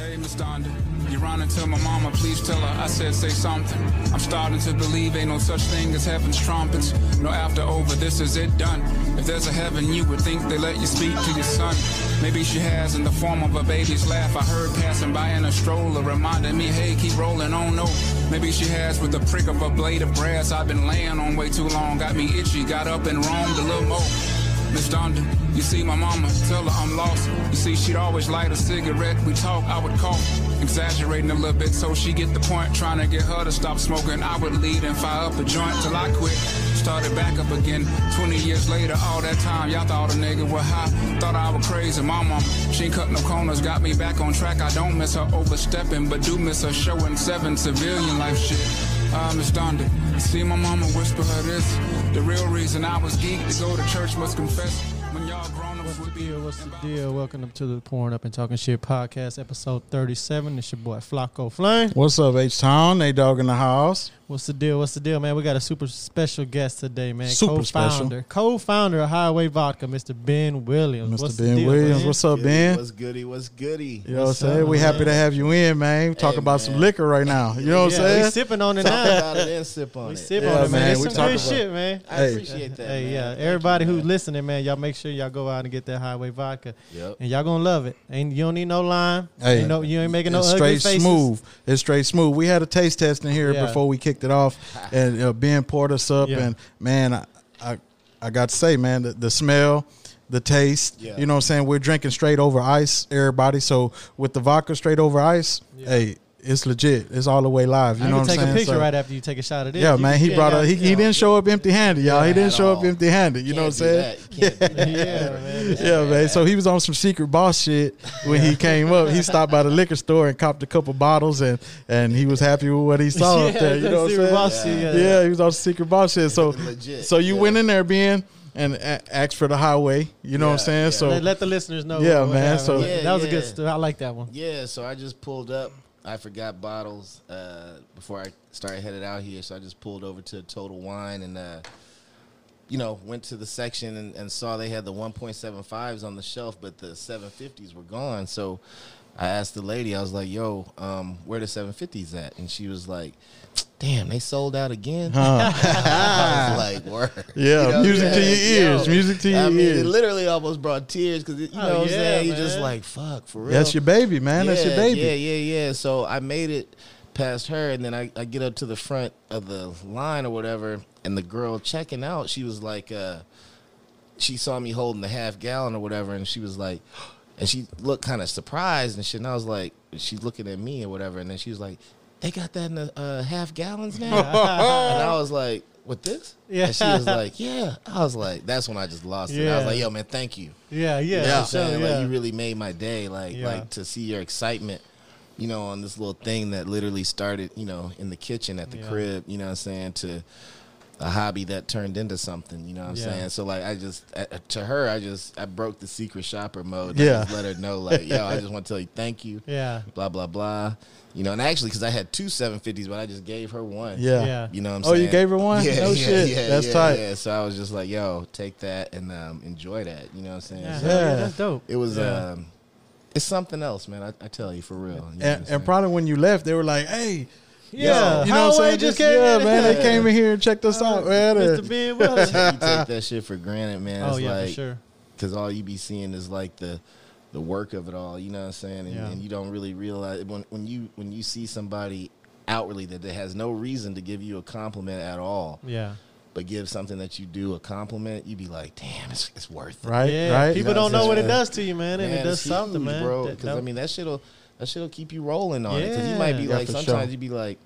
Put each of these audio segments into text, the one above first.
Hey, Miss Donda, you running to my mama, please tell her I said say something. I'm starting to believe ain't no such thing as heaven's trumpets. No after over, this is it done. If there's a heaven, you would think they let you speak to your son. Maybe she has in the form of a baby's laugh. I heard passing by in a stroller, reminding me, hey, keep rolling on. No, maybe she has with the prick of a blade of grass. I've been laying on way too long, got me itchy, got up and roamed a little more. Miss Donda, you see my mama, tell her I'm lost. You see, she'd always light a cigarette. We talk, I would cough, exaggerating a little bit so she get the point. Trying to get her to stop smoking. I would lead and fire up a joint till I quit. Started back up again. 20 years later, all that time, y'all thought a nigga was high. Thought I was crazy. My mom, she ain't cut no corners, got me back on track. I don't miss her overstepping, but do miss her showing seven civilian life shit. Ah, Miss Donda, see my mama whisper her this. The real reason I was geeked to go to church must confess. When y'all grown ups would be. Deal? What's the deal? Welcome to the Pouring Up and Talking Shit podcast, episode 37. It's your boy Flaco Flame. What's up, H Town? Nate Dawg in the house. What's the deal? What's the deal, man? We got a super special guest today, man. Super co-founder, co-founder of Highway Vodka, Mr. Ben Williams. Mr. What's the Ben deal, Williams. man? What's up, Goody, Ben? What's goody? What's goody? You know what I'm saying? up, We happy to have you in, man. Talk Hey, about some liquor right now. You know what I'm yeah, we saying? sipping on it Talk now. about it and sip on We it. sip Yeah, on it, man. man, It's some good shit, man. I appreciate that. Hey, man. yeah. Thank Everybody you, who's listening, man, y'all make sure y'all go out and get that Highway Vodka, Yep. and y'all gonna love it. Ain't you don't need no lime. Hey, Ain't no, you ain't making no it's ugly straight faces. smooth. It's straight smooth. We had a taste test in here Yeah. before we kicked it off, and uh, Ben poured us up. Yeah. And man, I, I I got to say, man, the, the smell, the taste. Yeah. You know what I'm saying? We're drinking straight over ice, everybody. So with the vodka straight over ice, Yeah. hey, it's legit. It's all the way live. You I know what I'm take a picture So- right after you take a shot of this. Yeah, man. He brought ain't a. He, he didn't show up empty handed, y'all. he didn't at show up empty handed. You know what I'm saying? that. You can't do that. Yeah, man. Yeah, man. So he was on some secret boss shit when he came up. He stopped by the liquor store and copped a couple bottles, and and he was happy with what he saw up there. You know what I'm saying? boss shit, yeah. yeah. he was on secret boss shit. So Legit, so you yeah. went in there, Ben, and a- asked for the highway. You know what I'm saying? yeah. So let, let the listeners know. Yeah, what man, happened. so- Yeah, that was a good. yeah. St- I like that one. Yeah, so I just pulled up. I forgot bottles uh, before I started headed out here, so I just pulled over to Total Wine and, uh, you know, went to the section and, and saw they had the 1.75s on the shelf, but the 750s were gone. So I asked the lady, I was like, "Yo, um, where the 750s at?" And she was like, "Damn, they sold out again." I was like, "Word." Yeah, You know, music to your ears, music to your I mean, ears. It literally almost brought tears because you know Oh, what I'm yeah, saying. You just like, "Fuck, for real." that's your baby, man. that's your baby. Yeah, yeah, yeah. So I made it past her, and then I, I get up to the front of the line or whatever, and the girl checking out, she was like, uh, she saw me holding the half gallon or whatever, and she was like, and she looked kind of surprised and shit. And I was like, she's looking at me or whatever, and then she was like, they got that in the uh, half gallons now, and I was like. With this, Yeah. and she was like, "Yeah." I was like, "That's when I just lost it." I was like, "Yo, man, thank you." Yeah, yeah, You know I'm saying? yeah. Like you really made my day. Like Yeah. like to see your excitement, you know, on this little thing that literally started, you know, in the kitchen at the Yeah. crib, you know what I'm saying, to a hobby that turned into something, you know what I'm Yeah. saying? So like I just to her I just I broke the secret shopper mode. and I Yeah. just let her know like, yo, I just want to tell you thank you. yeah, Blah blah blah. You know, and actually cuz I had two 750s but I just gave her one. Yeah. yeah. You know what I'm Oh, saying? Oh, you gave her one? Yeah, No yeah, shit. Yeah, That's yeah, tight. Yeah, so I was just like, yo, take that and um, enjoy that. You know what I'm saying? Yeah, So- yeah, Yeah. that's dope. it was Yeah. um it's something else, man. I, I tell you for real. You know what I'm And, and probably when you left, they were like, "Hey, Yeah, you know what I'm saying? just Just, came yeah, in. man, they came in here and checked us out, man. Mr. Ben Williams. you take that shit for granted, man. oh yeah, like for sure. because all you be seeing is like the the work of it all. You know what I'm saying? And, Yeah. and you don't really realize when when you when you see somebody outwardly that that has no reason to give you a compliment at all, Yeah, but give something that you do a compliment, you'd be like, damn, it's, it's worth it. Right, yeah. right. People You know don't know what it does to you, man, and it does it's something, man. bro. That- Because I mean, that shit'll that shit'll keep you rolling on it. Because you might be Yeah, like, sometimes sure. you be like,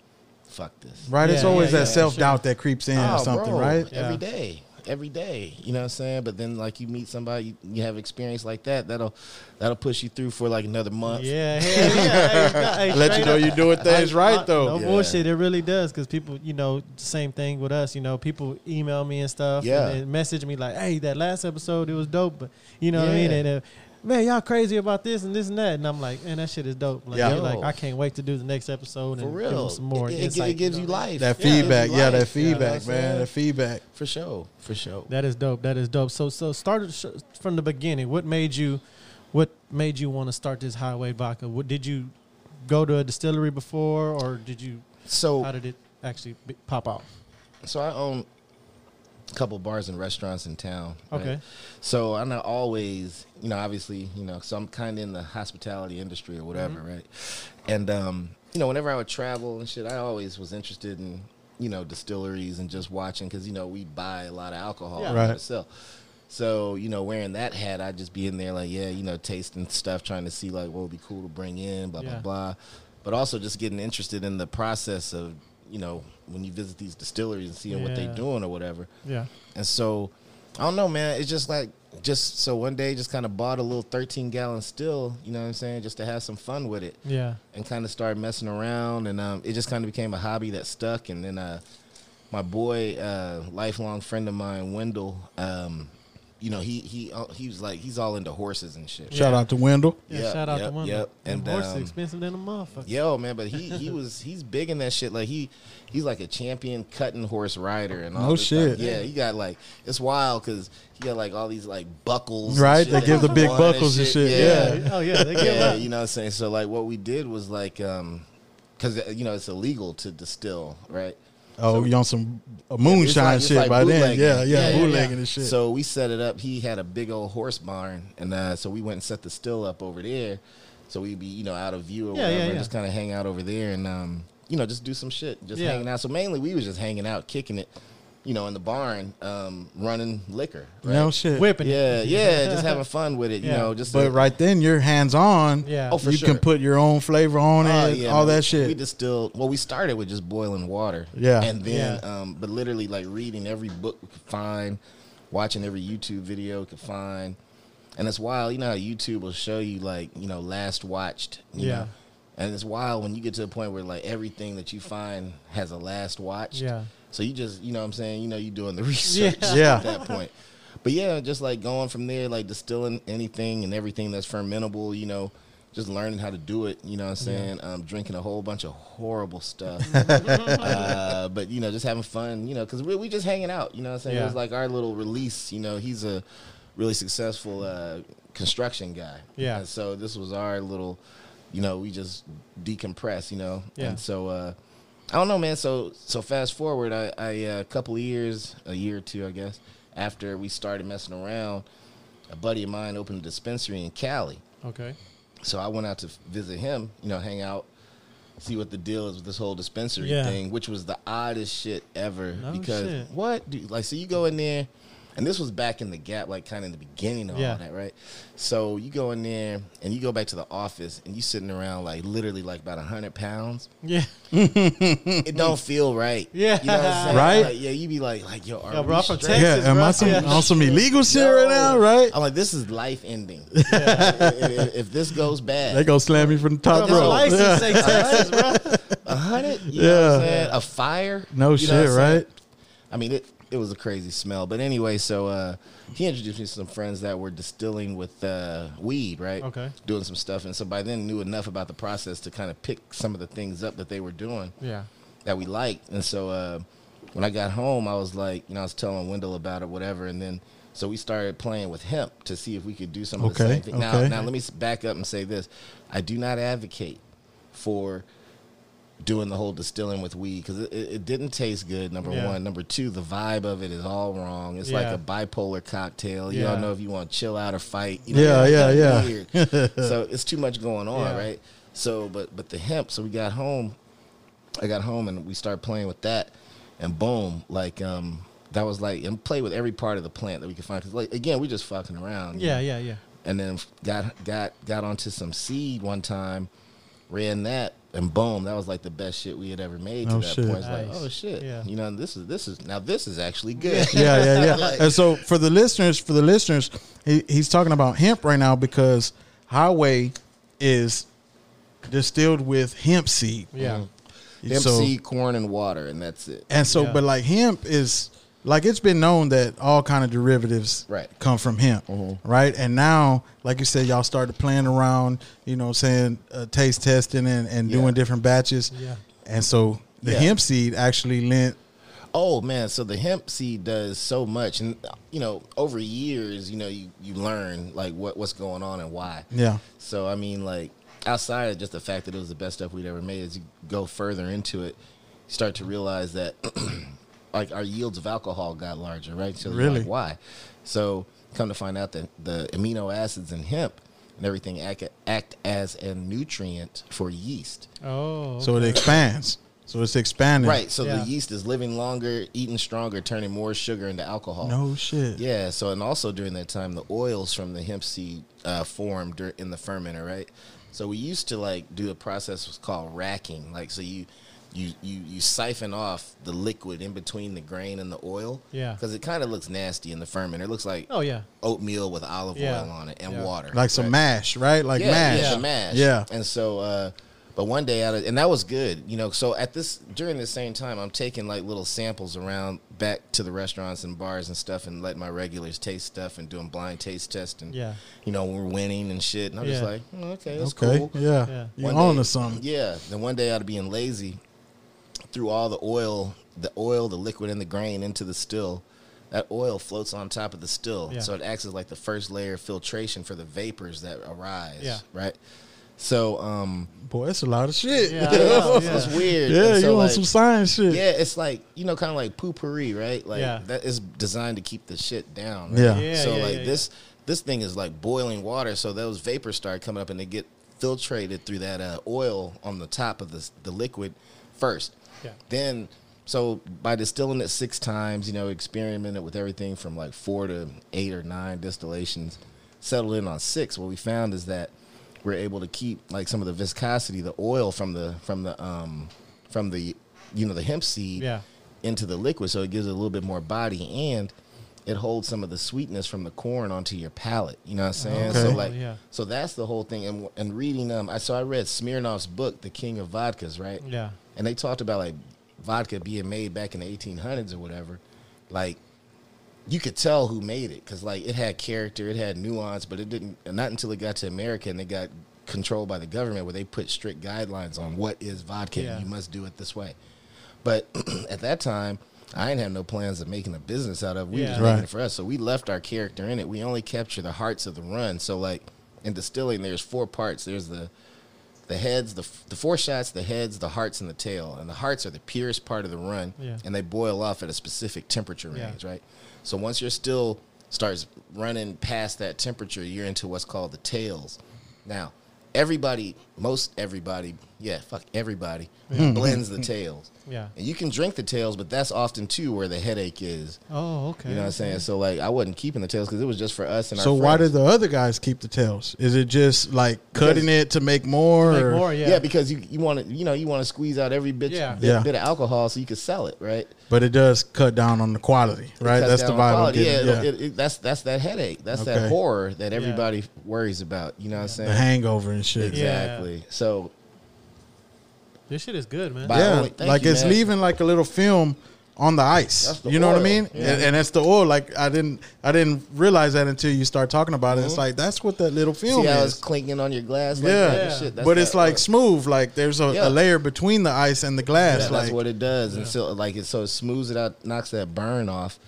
fuck this. Right, it's always yeah, that yeah, self doubt sure. that creeps in or Oh, something, bro, right? Yeah. Every day, every day. You know what I'm saying? But then, like, you meet somebody, you, you have experience like that. That'll that'll push you through for like another month. yeah, hell yeah. Hey, hey, Let you know up. you're doing things I- right I- though. No Yeah. bullshit. It really does because people, you know, same thing with us. You know, people email me and stuff. Yeah. And, and message me like, "Hey, that last episode it was dope," but you know what I mean. And uh, man, y'all crazy about this and this and that. And I'm like, man, that shit is dope. Like, Yeah. you're like I can't wait to do the next episode For and give real, them some more It, it, it gives you know what life. That Yeah, feedback, you yeah, that feedback, You know what I'm man, That feedback. For sure, for sure. That is dope. That is dope. So so started from the beginning. What made you what made you want to start this highway vodka? What did you go to a distillery before, or did you? So How did it actually pop out? so I own a couple bars and restaurants in town. right? Okay. So I'm not always, you know, obviously, you know, so I'm kind of in the hospitality industry or whatever, Mm-hmm. right? And um, you know, whenever I would travel and shit, I always was interested in, you know, distilleries and just watching because you know we buy a lot of alcohol Yeah. Right. sell. So you know, wearing that hat, I'd just be in there like, yeah, you know, tasting stuff, trying to see like what would be cool to bring in, blah Yeah. blah blah. But also just getting interested in the process of, you know, when you visit these distilleries and seeing what they're doing or whatever. Yeah. And so, I don't know, man. It's just like, just so one day, just kind of bought a little 13 gallon still, you know what I'm saying, just to have some fun with it Yeah. and kind of started messing around. And um, it just kind of became a hobby that stuck. And then uh, my boy, uh, lifelong friend of mine, Wendell, um, you know, he he uh, he was like, he's all into horses and shit. Shout out to Wendell. Yeah. Yep, shout out yep, to one. yep. And And, horse um, expensive than a motherfucker. Yo, man, but he he was he's big in that shit. Like he he's like a champion cutting horse rider and all No this shit. Stuff. Yeah, he got like it's wild because he got like all these like buckles. and Right, shit they that give the he big won buckles and shit, yeah. Oh yeah. They get yeah, yeah. you know what I'm saying. So like what we did was like um because you know it's illegal to distill, right? Oh, you on some moonshine like- shit like by then? Yeah, yeah, Yeah, bootlegging yeah. and shit. So we set it up. He had a big old horse barn, and uh, so we went and set the still up over there. So we'd be, you know, out of view or Yeah, whatever, just kind of hang out over there, and um, you know, just do some shit, just hanging out. So mainly we was just hanging out, kicking it, you know, in the barn, um, running liquor. Right? no shit. Whipping. Yeah, it. yeah, just having fun with it, you know. Just But to- right then, you're hands on. Yeah. Oh, for you sure. can put your own flavor on Oh, it, yeah, all man. that shit. We distilled. Well, we started with just boiling water. Yeah. and then, Yeah. um, but literally like reading every book we could find, watching every YouTube video we could find, and it's wild. You know how YouTube will show you like you know last watched. You Yeah. Know? And it's wild when you get to a point where like everything that you find has a last watched. Yeah. So you just you know what I'm saying you know you doing the research Yeah. Yeah. at that point. But yeah, just like going from there, like distilling anything and everything that's fermentable, you know, just learning how to do it, you know what I'm saying? Um, drinking a whole bunch of horrible stuff. uh, but, you know, just having fun, you know, because we, we just hanging out, you know what I'm saying? It was like our little release, you know, he's a really successful uh, construction guy. Yeah. And so this was our little, you know, we just decompress, you know? Yeah. And so, uh, I don't know, man. So so fast forward, I, I uh, a couple of years, a year or two, I guess, after we started messing around, a buddy of mine opened a dispensary in Cali. Okay. So I went out to visit him, you know, hang out, see what the deal is with this whole dispensary Yeah. thing, which was the oddest shit ever. No because shit. what, dude? Like, so you go in there, and this was back in the gap, like kind of in the beginning of Yeah. all that, right? So you go in there and you go back to the office, and you sitting around like literally like about hundred pounds. Yeah. It don't feel right. Yeah. you know what I'm saying? Right? Like, yeah, you be like, like yo, are Yo, bro, I'm from straight? Texas. yeah, am bro. I some, Yeah. on some illegal shit right now? Right? I'm like, this is life ending. if, if- if this goes bad, They gonna slam me from the top Bro, my rope. license Yeah. say Texas, bro. a hundred, you know Yeah. A fire, No you shit, what I'm saying? right? I mean, it it was a crazy smell. But anyway, so uh, he introduced me to some friends that were distilling with uh, weed, right? Okay. Doing some stuff, and so by then knew enough about the process to kind of pick some of the things up that they were doing Yeah. that we liked. And so uh, when I got home, I was like, you know, I was telling Wendell about it, whatever. And then so we started playing with hemp to see if we could do some of the same thing. Now, okay. now now let me back up and say this: I do not advocate for doing the whole distilling with weed because it, it, didn't taste good. Number Yeah. one, number two, the vibe of it is all wrong. It's like a bipolar cocktail. You Yeah. don't know if you want to chill out or fight. You know, Yeah, yeah, yeah. weird. so it's too much going on, Yeah. right? So, but but the hemp. So we got home. I got home and we started playing with that, and boom, like um, that was like and play with every part of the plant that we could find. Cause like again, we just fucking around. Yeah, yeah, yeah. And then got got got onto some seed one time, ran that, and boom, that was like the best shit we had ever made Oh, to that shit. point. It's like, oh shit, Yeah. you know, this is this is now this is actually good. yeah, yeah, yeah. Like- and so for the listeners, for the listeners, he, he's talking about hemp right now because Highway is distilled with hemp seed. Yeah. Mm-hmm. Hemp So- seed, corn, and water, and that's it. And so, Yeah. but like hemp is like it's been known that all kind of derivatives Right. come from hemp, Mhm. right? And now, like you said, y'all started playing around, you know, saying uh, taste testing and, and Yeah. doing different batches. Yeah. And so the Yeah. hemp seed actually lent. Oh man, so the hemp seed does so much, and you know, over years, you know, you you learn like what what's going on and why. Yeah, So I mean, like outside of just the fact that it was the best stuff we'd ever made, as you go further into it, you start to realize that like our yields of alcohol got larger, right? So you're Really? like, why? So come to find out that the amino acids in hemp and everything act, act as a nutrient for yeast. Oh, So it expands. So it's expanding. Right. So Yeah. the yeast is living longer, eating stronger, turning more sugar into alcohol. No shit. Yeah. So and also during that time, the oils from the hemp seed uh, formed in the fermenter, right? So we used to like do a process was called racking. Like so you. You, you, you siphon off the liquid in between the grain and the oil. Yeah. Because it kind of looks nasty in the fermenter. It looks like Oh yeah. oatmeal with olive Yeah. oil on it and Yeah. water. Like some mash, right? Like yeah, mash. Yeah, the mash. Yeah. And so, uh, but one day out of, and that was good, you know. So at this during the same time, I'm taking like little samples around back to the restaurants and bars and stuff, and letting my regulars taste stuff and doing blind taste tests, and Yeah. you know, we're winning and shit. And I'm just like, "Hmm, okay, that's Okay. cool. Yeah. Yeah. You One on day- to something. Yeah. Then one day out of being lazy, threw all the oil, the oil, the liquid, and the grain into the still. That oil floats on top of the still, Yeah. so it acts as like the first layer of filtration for the vapors that arise. Yeah. Right. So, um, Boy, that's a lot of shit. Yeah, I know, yeah. it's weird. Yeah, And so, you on like, some science shit. Yeah, it's like you know, kind of like poopery, right? Like Yeah. that is designed to keep the shit down. Right? Yeah. Yeah, so yeah, like yeah, this, this thing is like boiling water. So those vapors start coming up and they get filtrated through that uh, oil on the top of the the liquid first. Yeah. Then, so by distilling it six times, you know, experimented with everything from like four to eight or nine distillations, settled in on six. What we found is that we're able to keep like some of the viscosity, the oil from the from the um from the you know the hemp seed Yeah. into the liquid, so it gives it a little bit more body and it holds some of the sweetness from the corn onto your palate. You know what I'm saying? Okay. So Oh, like, yeah. so that's the whole thing. And and reading um, I so I read Smirnoff's book, The King of Vodkas, right? Yeah. And they talked about like vodka being made back in the 1800s or whatever like you could tell who made it because like it had character it had nuance but it didn't not until it got to america and they got controlled by the government where they put strict guidelines on what is vodka Yeah. you must do it this way but at that time i didn't have no plans of making a business out of it. we were just Yeah. making Right. it for us so we left our character in it we only capture the hearts of the run so like in distilling there's four parts there's the the heads, the the foreshots, the heads, the hearts, and the tail. And the hearts are the purest part of the run, Yeah. and they boil off at a specific temperature Yeah. range, right? So once your still starts running past that temperature, you're into what's called the tails. Now, everybody, most everybody, yeah, fuck everybody, blends the tails. Yeah. And you can drink the tails, but that's often too where the headache is. Oh, okay. You know what I'm saying? So like, I wasn't keeping the tails because it was just for us and So our why did the other guys keep the tails? Is it just like cutting it to make more? Make more, yeah. Yeah. because you you want to you know you want to squeeze out every bit, Yeah. bit, Yeah. bit of alcohol so you can sell it, right? But it does cut down on the quality, right? That's the down vibe. Yeah, it- yeah. It, it, that's that's that headache. That's Okay. that horror that everybody worries about. You know what I'm saying? the hangover and shit. Yeah. Exactly. So This shit is good, man. By- Yeah, only- thank like you, it's man. leaving like a little film on the ice. The You know what I mean? Yeah. And, and that's the oil. Like I didn't, I didn't realize that until you start talking about it. It's like that's what that little film Mm-hmm. see how it's is. clinking on your glass? Like Yeah. that Yeah. shit? That's But it's that like oil. smooth. Like there's a, Yeah. a layer between the ice and the glass. Yeah, like that's what it does, and so like it so it smooths it out, knocks that burn off,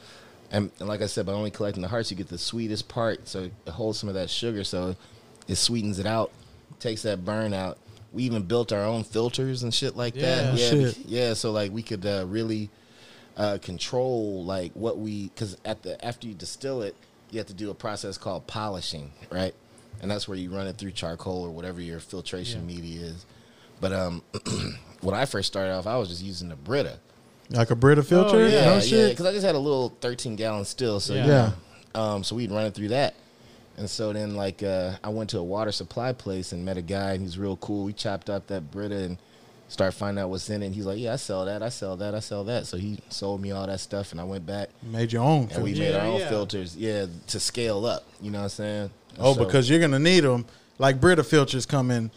and, and like I said, by only collecting the hearts, you get the sweetest part. So it holds some of that sugar, so it sweetens it out, takes that burn out. We even built our own filters and shit like that. Yeah. Yeah, Shit. yeah. So like we could uh, really uh, control like what we because at the after you distill it, you have to do a process called polishing, right? And that's where you run it through charcoal or whatever your filtration Yeah. media is. But um, when I first started off, I was just using the Brita. like a Brita filter. Oh, yeah. no Yeah, yeah, because I just had a little 13 gallon still. So Yeah. yeah, um, so we'd run it through that. And so then, like, uh, I went to a water supply place and met a guy, and he's real cool. We chopped up that Brita and started finding out what's in it. And he's like, "Yeah, I sell that. I sell that. I sell that." So he sold me all that stuff, and I went back Made your own. and we filter. made Yeah, our own yeah. filters. Yeah, to scale up. You know what I'm saying? Oh, So- because you're gonna need them. Like Brita filters come in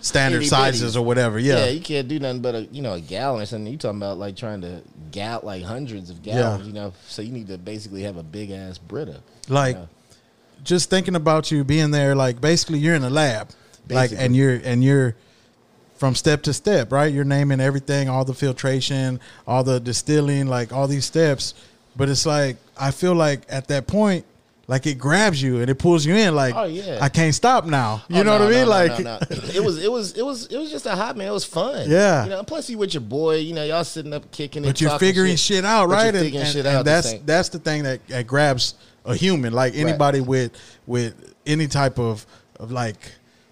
standard sizes or whatever. yeah. Yeah. you can't do nothing but a you know a gallon or something. You talking about like trying to gal like hundreds of gallons. Yeah. You know, so you need to basically have a big ass Brita. Like Yeah. Just thinking about you being there, like basically you're in a lab, like and you're and you're from step to step, right? You're naming everything, all the filtration, all the distilling, like all these steps. But it's like I feel like at that point, like it grabs you and it pulls you in. Like Oh, yeah. I can't stop now. You Oh, know no, what I mean? no, like no, it was, it was, it was, it was just a hot man. It was fun. Yeah. you know. and Plus, you with your boy. You know, y'all sitting up kicking. It. But and you're figuring shit, out, But you're right? And, and- shit and out the that's that's the thing that, that grabs a human. Like anybody with with any type of of like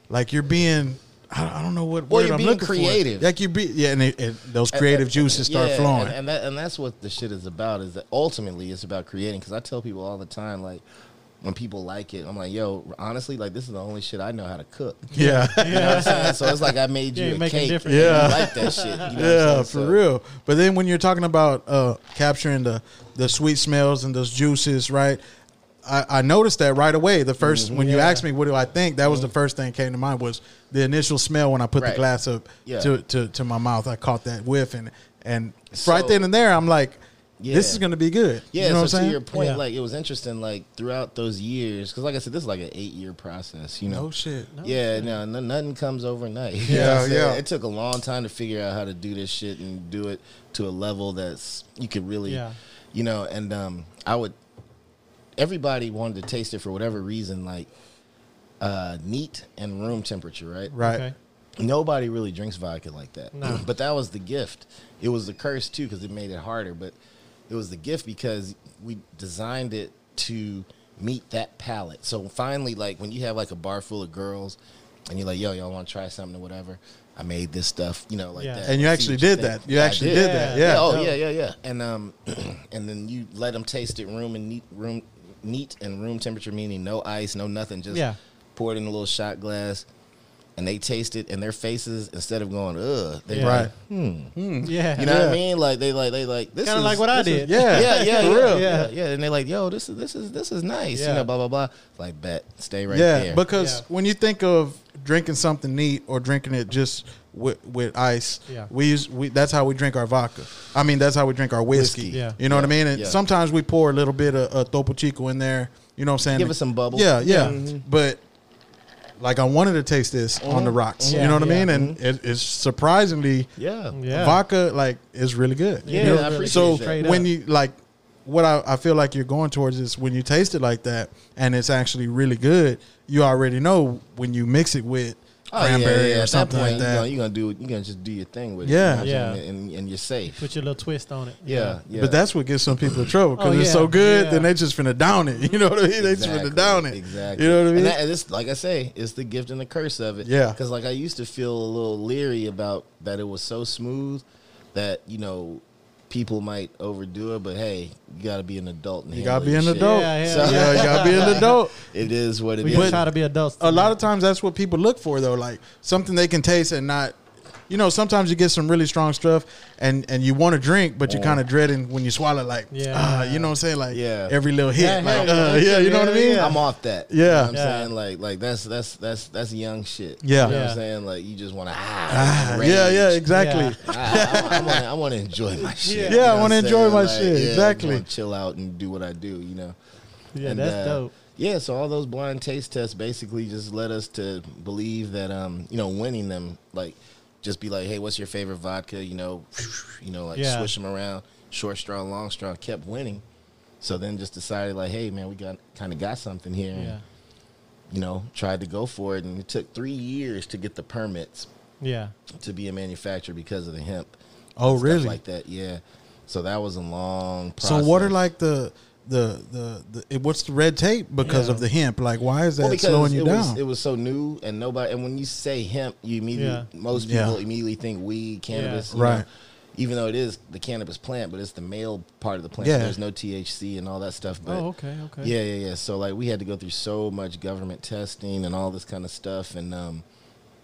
like you're being. I I don't know what Well, word you're I'm being looking creative. for. Like you be, yeah, and, it, it, those creative And- juices start yeah, flowing. and, and that and that's what the shit is about. Is that ultimately it's about creating? Because I tell people all the time, like when people like it, I'm like, yo, honestly, like this is the only shit I know how to cook. yeah, You know what I'm saying? So it's like I made you you're a making cake. different- and Yeah. you like that shit. You know what I'm yeah, saying? for So- real. But then when you're talking about uh, capturing the the sweet smells and those juices, right? I, I noticed that right away. The 1st when you asked me what do I think, that was the first thing that came to mind was the initial smell when I put the glass up Yeah. to, to to my mouth. I caught that whiff and and So- right then and there, I'm like, this is going to be good. Yeah, you know so what I'm to saying? your point, Yeah. like it was interesting, like throughout those years, because like I said, this is like an eight year process. You know, no shit. yeah, no, no, nothing comes overnight. You Yeah, know what I'm saying? yeah. It took a long time to figure out how to do this shit and do it to a level that's you could really, Yeah. you know. And um, I would, everybody wanted to taste it for whatever reason, like uh, neat and room temperature, right? Right. Okay. Nobody really drinks vodka like that. No. but that was the gift. It was the curse too because it made it harder. But it was the gift because we designed it to meet that palate. So finally, like when you have like a bar full of girls and you're like, "Yo, y'all want to try something or whatever?" I made this stuff, you know, like Yeah. that. And you See actually did think. that. You Yeah, actually did that. Yeah. Oh yeah, yeah, yeah. And um, and then you let them taste it room and neat room neat and room temperature, meaning no ice, no nothing, just Yeah. pour it in a little shot glass. And they taste it, and their faces instead of going ugh, they Yeah. Right. like, hmm. Yeah. You know what I mean? Like they like they like this Kinda is like what I this is- did. Yeah. yeah, yeah, For yeah, real. yeah, yeah. And they're like, yo, this is this is this is nice. Yeah. You know, blah blah blah. Like bet, stay right yeah, there. because Yeah. when you think of drinking something neat or drinking it just with, with ice, Yeah. we use we that's how we drink our vodka. I mean, that's how we drink our whiskey. Whiskey. Yeah. you know what I mean. And yeah. sometimes we pour a little bit of, of Topo Chico in there. You know what I'm saying? Give it some bubbles. Yeah, yeah. Mhm. But like I wanted to taste this on the rocks. Yeah, you know what I mean? And it, it's surprisingly yeah, Yeah. vodka like is really good. Yeah, You know? I appreciate so that. When you like what I, I feel like you're going towards is when you taste it like that and it's actually really good, you already know when you mix it with Oh, yeah, cranberry yeah. or At something point, like that. You're gonna, you're gonna do you're gonna just do your thing with Yeah. it. you know what I'm Yeah. and, and you're safe. Put your little twist on it. yeah, yeah. But that's what gets some people in trouble because Oh, it's so good, yeah. then they just finna down it. You know what I mean? They just finna down it. Exactly. You know what I mean? And, that, and it's like I say, it's the gift and the curse of it. Yeah. Because like I used to feel a little leery about that it was so smooth that you know people might overdo it, but hey, you got to be an adult. And you gotta be an shit. adult. Yeah, yeah, yeah, yeah. you gotta be an adult. It is what it We is. just try to be adults. a lot of times that's what people look for though like something they can taste and not you know sometimes you get some really strong stuff and and you want to drink but you're kind of dreading when you swallow like Yeah. ah, you know what i'm saying like Yeah. every little hit Yeah, like yeah, uh, yeah, yeah you know what i mean yeah. I'm off that. Yeah. You know what I'm Yeah. saying like like that's that's that's that's young shit. Yeah. You know what I'm saying? Like you just want to Ah, ah, yeah yeah exactly Yeah. I, I, I want to I enjoy my shit. Yeah. you Yeah, I wanna enjoy my Like, shit, yeah, exactly. just chill out and do what I do, you know. Yeah, And, that's uh, dope. Yeah, so all those blind taste tests basically just led us to believe that um, you know, winning them like just be like, "Hey, what's your favorite vodka?" you know, you know, like Yeah. swish them around, short straw, long straw, kept winning. So then just decided like, "Hey, man, we got kind of got something here." and, You know, tried to go for it and it took 3 years to get the permits Yeah. to be a manufacturer because of the hemp. oh really like that, yeah. So that was a long Process. so what are like the the the, the it, what's the red tape because Yeah. of the hemp like why is that Well, slowing you it down Was, it was so new, and nobody. And when you say hemp, you immediately Yeah. most Yeah. people immediately think weed, cannabis, you Right. know, even though it is the cannabis plant, but it's the male part of the plant. Yeah. So there's no THC and all that stuff. But Oh, okay, okay. yeah, yeah, yeah. So like we had to go through so much government testing and all this kind of stuff, and um,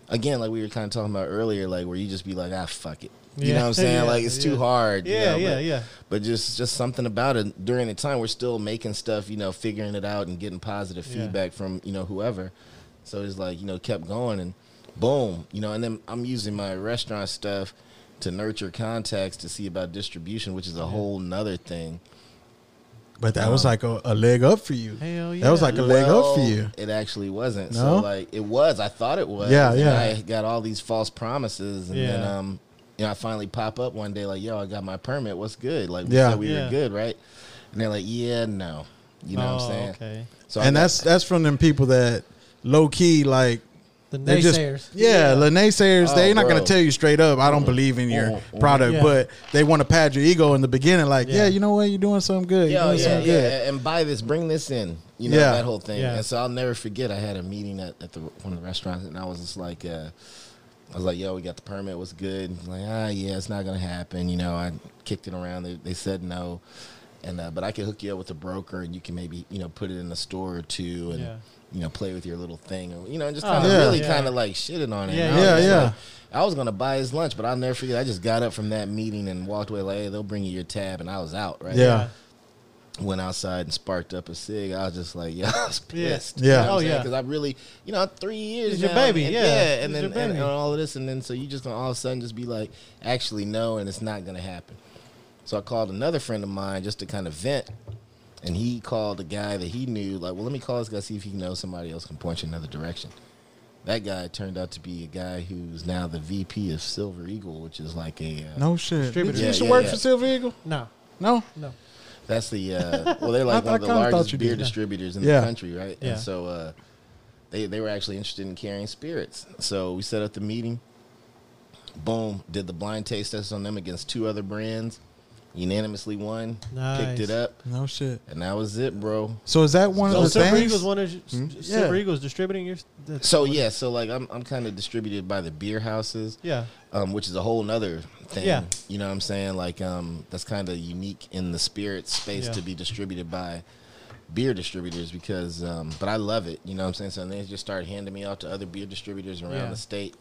again, like we were kind of talking about earlier, like where you just be like, ah, fuck it. You Yeah. know what I'm saying? Yeah, Like it's too yeah. hard. you Yeah, know, yeah, but- yeah. but just just something about it during the time we're still making stuff you know figuring it out and getting positive Yeah. feedback from you know whoever so it's like you know kept going and boom you know and then i'm using my restaurant stuff to nurture contacts to see about distribution which is a whole nother thing but that was like a, a leg up for you Hell yeah. that was like a leg up for you it actually wasn't No? so like it was i thought it was Yeah, and yeah. i got all these false promises and then Yeah. um you know i finally pop up one day like yo i got my permit what's good like we Yeah. said we Yeah. were good right and they're like yeah no You know what Oh, I'm saying? Okay. So and got- that's that's from them people that low key like The they just naysayers. yeah, the naysayers. Oh, they're not gonna tell you straight up. I don't believe in your Mhm, mhm. product, Yeah. but they want to pad your ego in the beginning. Like, yeah, Yeah. you know what, you're doing something good. You're Yeah, doing yeah, something yeah, good. and buy this, bring this in, you know Yeah. that whole thing. Yeah. And so I'll never forget. I had a meeting at, at the one of the restaurants, and I was just like, uh, I was like, "Yo, we got the permit. What's good?" He's like, ah, yeah, it's not gonna happen. You know, I kicked it around. They, they said no, and uh, but I could hook you up with a broker, and you can maybe you know put it in a store or two, and Yeah. you know play with your little thing, or you know, just Oh, kind of yeah. really Yeah. kind of like shitted on it. Yeah, And I was yeah, yeah. like- I was gonna buy his lunch, but I'll never forget. I just got up from that meeting and walked away like, "Hey, they'll bring you your tab," and I was out. Right? Yeah. Went outside and sparked up a cig. I was just like, yeah, I was Yeah. pissed. Yeah. Oh, yeah. Because I really, you know, three years. It's your baby, and, yeah. and It's then and, and all of this, and then so you just gonna all of a sudden just be like, actually no, and it's not gonna happen. So I called another friend of mine just to kind of vent, and he called a guy that he knew. Like, well, let me call this guy see if he knows somebody else can point you in another direction. That guy turned out to be a guy who's now the VP of Silver Eagle, which is like a uh, No shit. Distributor. Did you Yeah, used to yeah, work yeah. for Silver Eagle? No. No. No. That's the uh, well, they're like I- one of the largest beer distributors in Yeah. the country, right? Yeah. And so uh, they they were actually interested in carrying spirits. So we set up the meeting. Boom! Did the blind taste test on them against two other brands. Unanimously won. Nice. Picked it up, No shit. and that was it, bro. So is that one So of the Silver things? Eagles one of Hmm? Silver Yeah. Eagles distributing your. So what- yeah, so like I'm I'm kind of distributed by the beer houses. Yeah. um, which is a whole nother thing. Yeah. You know what I'm saying? Like, um, that's kind of unique in the spirit space Yeah. to be distributed by beer distributors because, um, but I love it. You know what I'm saying? So they just started handing me out to other beer distributors around Yeah. the state.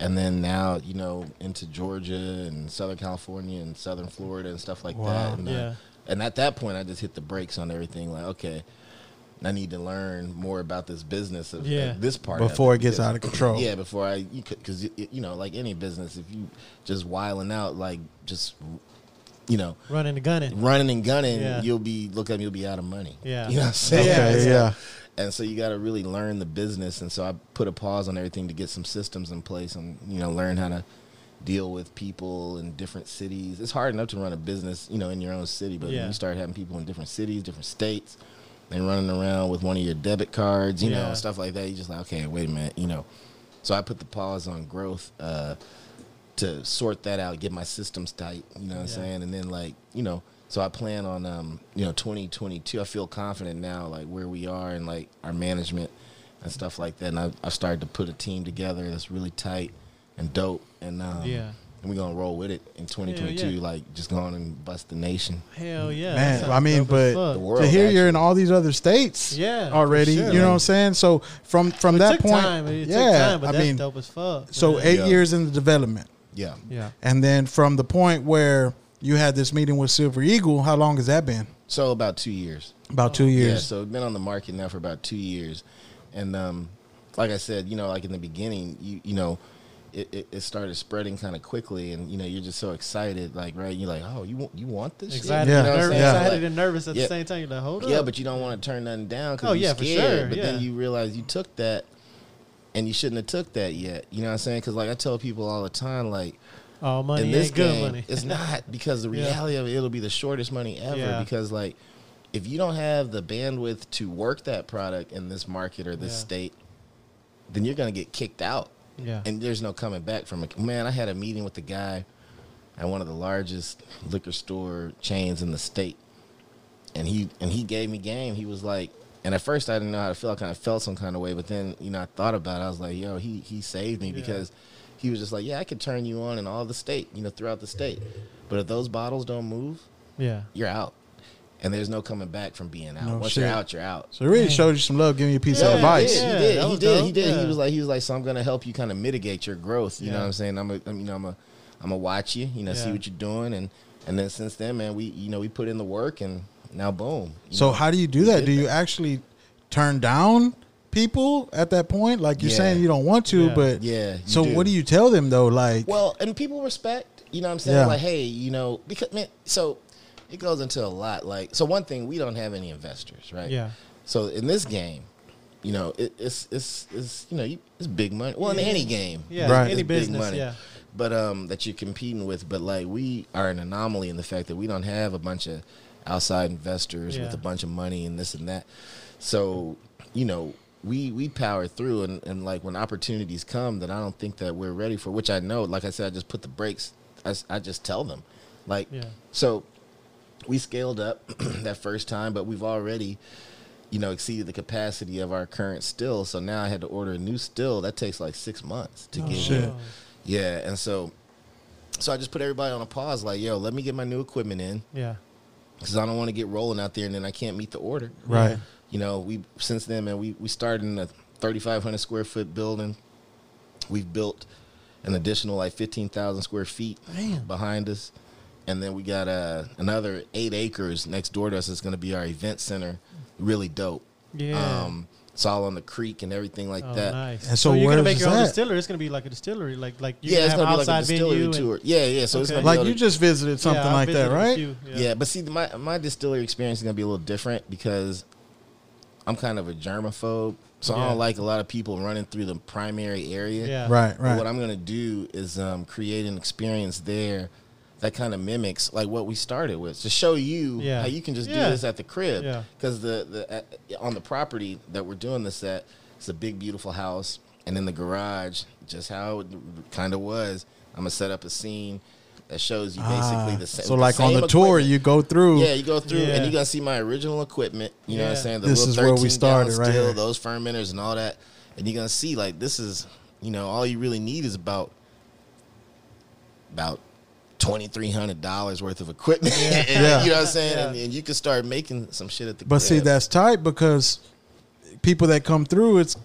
And then now, you know, into Georgia and Southern California and Southern Florida and stuff like Wow. that. And, uh, Yeah. and at that point, I just hit the brakes on everything. Like, okay, I need to learn more about this business of, of Yeah. this part of Before it it gets because- out of control. yeah, before I, because you know, like any business, if you just wiling out, like just, you know, Running and gunning. running and gunning, Yeah. you'll be look at you'll be out of money. Yeah. you know what I'm saying? Okay, So- yeah. And so you got to really learn the business, and so I put a pause on everything to get some systems in place, and you know, learn how to deal with people in different cities. It's hard enough to run a business, you know, in your own city, but Yeah. when you start having people in different cities, different states, and running around with one of your debit cards, you Yeah. know, stuff like that, you just like, okay, wait a minute, you know. So I put the pause on growth uh, to sort that out, get my systems tight, you know what I'm saying, and then like, you know, so I plan on, um, you know, 2022. I feel confident now, like where we are and like our management and stuff like that. And I, I started to put a team together that's really tight and dope, and um, Yeah. and we're gonna roll with it in 2022. yeah. Like just going and bust the nation. Hell yeah. Man, I mean, but fuck. The world, to hear you're in all these other states, Yeah, already. sure. You know what I'm saying? So from from It that took point, time. It yeah, took time, but I mean, dope as fuck. so man. eight Yeah. years in the development, Yeah. Yeah. and then from the point where you had this meeting with Silver Eagle, how long has that been? So about two years. About two years. Yeah, years. so it's been on the market now for about two years, and um, like I said, you know, like in the beginning, you you know, it, it, it started spreading kind of quickly, and you know, you're just so excited, like right, you're like, oh, you want you want this? Excited, Yeah. and You know what nervous. Yeah. excited and nervous at Yeah. the same time. You're like, hold up. yeah, but you don't want to turn nothing down because Oh, you're yeah, for scared. sure, But yeah. then you realize you took that, and you shouldn't have took that yet. You know what I'm saying? Because like I tell people all the time, like all money in this game, money. it's not because the Yeah. reality of it, it'll be the shortest money ever. Yeah. Because like, if you don't have the bandwidth to work that product in this market or this Yeah. state, then you're gonna get kicked out, yeah. and there's no coming back from it. Man, I had a meeting with the guy at one of the largest liquor store chains in the state, and he and he gave me game. He was like. And at first, I didn't know how to feel. I kind of felt some kind of way, but then, you know, I thought about it. I was like, "Yo, he he saved me Yeah. because he was just like, yeah, I could turn you on in all the state, you know, throughout the state. But if those bottles don't move, yeah. you're out. And there's no coming back from being out. No Once shit. you're out, you're out. So he really Man. showed you some love, giving you a piece Yeah, of he advice. did. Yeah, he did. He was did. He did. Yeah. He was like, he was like, so I'm gonna help you kind of mitigate your growth. You know what I'm saying? I'm, a, I'm you know, I'm a, I'm gonna watch you. You know, see what you're doing, and and then since then, man, we you know we put in the work, and now boom. So know, how do you do that? did Do you actually turn down people at that point? Like you're Yeah. saying you don't want to, Yeah. but Yeah. you So what do you tell them though? Like Well, and people respect, you know what I'm saying? Yeah. Like, hey, you know, because man, so it goes into a lot. Like, so one thing, we don't have any investors, right? Yeah. So in this game, you know, it, it's it's it's you know, it's big money. Well, in any game, Yeah. Right. Any it's big business. money. Yeah. But um, that you're competing with. But like, we are an anomaly in the fact that we don't have a bunch of outside investors with a bunch of money and this and that. So, you know, we we power through and, and like when opportunities come that I don't think that we're ready for, which I know, like I said, I just put the brakes. I, I just tell them, like, Yeah. so we scaled up that first time, but we've already, you know, exceeded the capacity of our current still. So now I had to order a new still. That takes like six months to Oh, get shit. Yeah, and so, so I just put everybody on a pause. Like, yo, let me get my new equipment in Yeah. because I don't want to get rolling out there and then I can't meet the order. Right. You know, we since then, man, we we started in a 3,500 square foot building. We've built an additional like 15,000 square feet Damn. behind us, and then we got uh, another eight acres next door to us. It's going to be our event center. Really dope. Yeah. Um, it's all on the creek and everything like oh, that. nice. And so you're gonna make your own that? distillery. It's gonna be like a distillery, like like you Yeah, it's have gonna be outside like a distillery venue tour. and- Yeah, yeah. So it's gonna be Like able you to- just visited something Yeah, like that, visited a right? few, Yeah. but see, my my distillery experience is gonna be a little different because I'm kind of a germaphobe, so I don't like a lot of people running through the primary area. Yeah. Right, But right. what I'm gonna do is um, create an experience there that kind of mimics like what we started with to show you Yeah. how you can just Yeah. do this at the crib. Yeah. Because the the uh, on the property that we're doing this at, it's a big beautiful house, and in the garage, just how it kind of was. I'm gonna set up a scene that shows you basically Ah, the same. so like on same the tour, equipment. you go through. Yeah, you go through Yeah. and you gonna see my original equipment. You know what I'm saying? The This little is where we started, right still, those fermenters and all that, and you're gonna see like this is, you know, all you really need is about about twenty three hundred dollars worth of equipment. And, Yeah. you know what I'm saying? Yeah. And, and you can start making some shit at the. But see, that's tight because people that come through, it's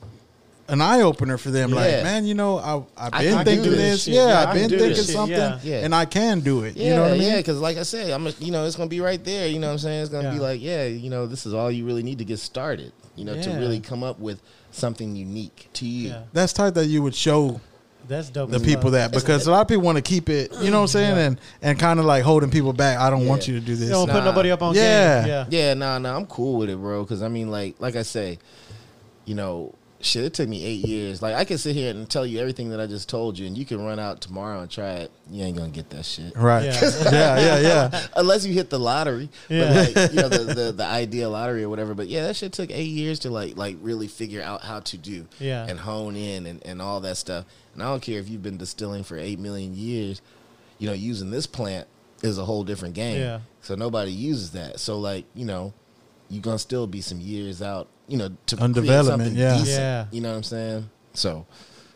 an eye opener for them. Like, man, you know, I, I've been can thinking do this. this. Yeah, Yeah, I I've been thinking this shit. something, Yeah. Yeah. and I can do it. Yeah, you know what I mean? yeah, because like I said, I'm, a, you know, it's gonna be right there. You know what I'm saying? It's gonna be like, yeah, you know, this is all you really need to get started. You know, to really come up with something unique to you. Yeah. That's tight that you would show That's dope. the people fuck. that because a lot of people want to keep it. You know what I'm saying? Yeah. And and kind of like holding people back. I don't want you to do this. You don't put nobody up on Yeah. game. Yeah. Yeah, nah, nah, I'm cool with it, bro. Because I mean, like, like I say, you know, shit, it took me eight years. Like, I can sit here and tell you everything that I just told you, and you can run out tomorrow and try it. You ain't gonna get that shit. Right. Yeah. Yeah. Yeah. Yeah. Unless you hit the lottery, Yeah. but like you know the, the the idea lottery or whatever. But yeah, that shit took eight years to like like really figure out how to do Yeah. and hone in and, and all that stuff. And I don't care if you've been distilling for eight million years, you know, using this plant is a whole different game. Yeah. So nobody uses that. So like you know, you're gonna still be some years out. You know, to On create development, yeah. decent, Yeah. You know what I'm saying? So,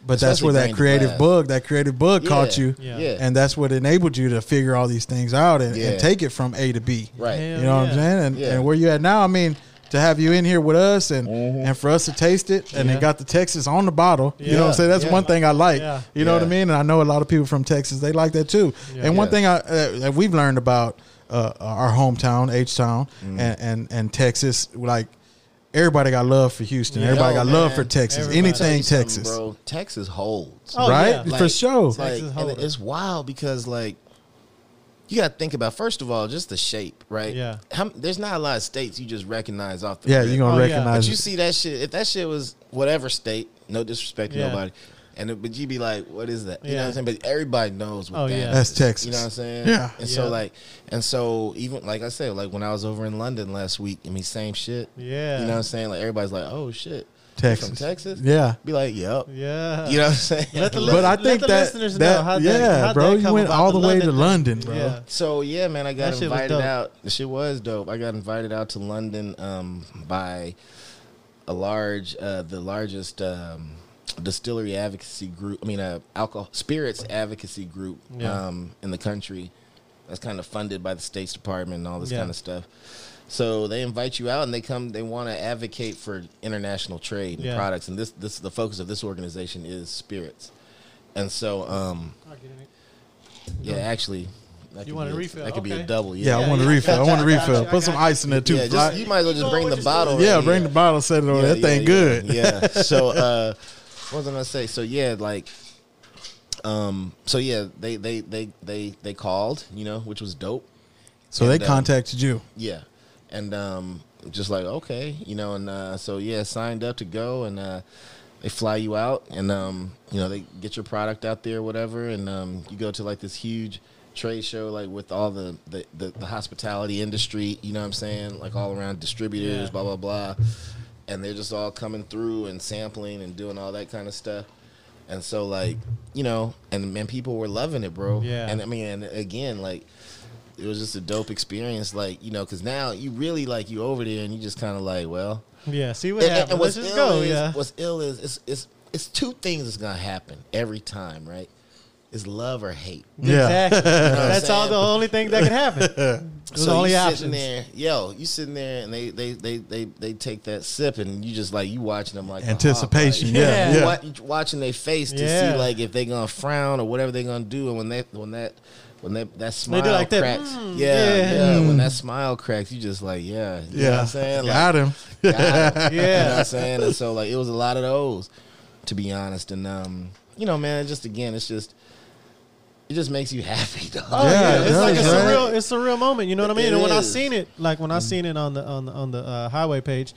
But that's where that creative glass. bug, that creative bug Yeah. caught you. Yeah. yeah, And that's what enabled you to figure all these things out and, Yeah. and take it from A to B. right. Hell You know what. I'm saying? And, Yeah. and where you at now, I mean, to have you in here with us and Mm-hmm. and for us to taste it and Yeah. it got the Texas on the bottle. You know what I'm saying? That's Yeah. one thing I like. Yeah. You know what I mean? And I know a lot of people from Texas, they like that too. Yeah. And one Yeah. thing I uh, that we've learned about uh, our hometown, H Town, Mm-hmm. and, and and Texas, like everybody got love for Houston. Yeah. Everybody Yo, got oh, love for Texas. Everybody. Anything Texas. bro. Texas holds. Oh, right? yeah. For sure. Like, Texas and it's wild because like you got to think about first of all just the shape, right? Yeah. How, there's not a lot of states you just recognize off the. Yeah, you're gonna Oh, yeah. recognize But you see that shit. If that shit was whatever state, no disrespect to Yeah. nobody, and it, but you be like, what is that? You know what I'm saying? But everybody knows what Oh, that yeah. That's. Texas. You know what I'm saying? Yeah. And Yeah. so like, and so even like I said, like when I was over in London last week, I mean, same shit. Yeah. You know what I'm saying? Like everybody's like, oh shit, Texas. from Texas? Yeah. Be like, yep. Yeah. You know what I'm saying? Let the But I Let think the that, listeners know that how'd yeah, that- how'd bro, that you went all the the way to London thing. Bro. Yeah. So yeah, man, I got That invited dope. out. The shit was dope. I got invited out to London um, by a large, uh, the largest um, distillery advocacy group. I mean, uh, alcohol spirits advocacy group Yeah. um, in the country. That's kind of funded by the State's Department and all this Yeah. kind of stuff. So they invite you out and they come. They want to advocate for international trade and Yeah. products. And this, this, the focus of this organization is spirits. And so, um, yeah, actually, that could want be a refill? That could be a double. Yeah, I Yeah, want a refill. I want a refill. Put some ice in there too. Yeah, just, you might as well just bring the bottle. yeah, right bring here. the bottle, set it on. Yeah, that thing yeah, good. Yeah. yeah. So, uh, what was I gonna say? So yeah, like, um, so yeah, they they they they they called, you know, which was dope. So they And, um, contacted you. Yeah, and um, just like okay, you know, and uh, so yeah, signed up to go, and uh, they fly you out, and um, you know, they get your product out there, whatever, and um, you go to like this huge trade show like with all the the, the the hospitality industry. You know what I'm saying? Like all around distributors, Yeah. blah blah blah, and they're just all coming through and sampling and doing all that kind of stuff. And so like you know, and man, people were loving it, bro. Yeah. And I mean, and again, like it was just a dope experience. Like you know, because now you really like you over there and you just kind of like, well, Yeah, see what and, happens. and Let's what's just ill go. is, Yeah. what's ill is it's it's it's two things that's gonna happen every time, right? Is love or hate. Yeah. Exactly. That's all the only thing that can happen. Those so only you options. sitting there, yo, you sitting there, and they they they they they take that sip, and you just like you watching them like a hawk, Anticipation, like, yeah, Yeah. you yeah. watching their face to Yeah. see like if they gonna frown or whatever they gonna do, and when that when that when that that smile do like that, cracks, mm, yeah, yeah. yeah, Mm. when that smile cracks, you just like yeah, you know what Yeah, I'm saying, like, got him. got 'em. You know Yeah. what I'm saying? And so like it was a lot of those, to be honest. And um, you know, man, just again, it's just it just makes you happy, dog. Oh Yeah, yeah, it it's like a does, right? surreal, it's a surreal moment. You know what I mean? It and when I seen it, like when I seen it on the on the on the uh, highway page,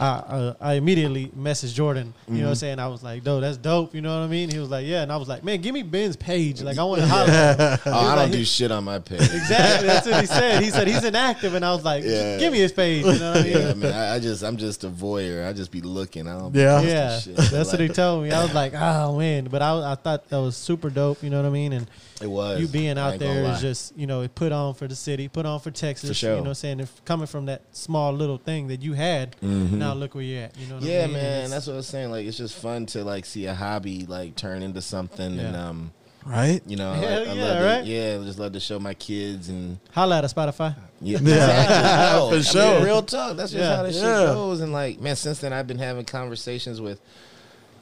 I uh, I immediately messaged Jordan. You know what I'm saying? I was like, "Dude, that's dope." You know what I mean? He was like, "Yeah," and I was like, "Man, give me Ben's page. Like, I want to holler." Oh, I like, don't do shit on my page. Exactly. That's what he said. He said he's inactive, and I was like, Yeah. "Give me his page." You know what I mean? Yeah, man. I, I just I'm just a voyeur. I just be looking. I don't. Yeah. Yeah, shit. that's what he told me. I was like, "Oh man," but I I thought that was super dope. You know what I mean? And It was you being out ain't gonna there is just you know it put on for the city, put on for Texas. For sure. You know, what I'm saying if coming from that small little thing that you had, now look where you're at. You know, what Mm-hmm. Yeah, I mean? And man. it's- That's what I was saying. Like it's just fun to like see a hobby like turn into something, and um, Right? you know, I, Hell like, I yeah, love right? to, yeah, I just love to show my kids and holla at a Spotify. yeah, Yeah. exactly. No, For I mean, sure. real talk. That's just Yeah. how this Yeah. shit goes. And like, man, since then I've been having conversations with,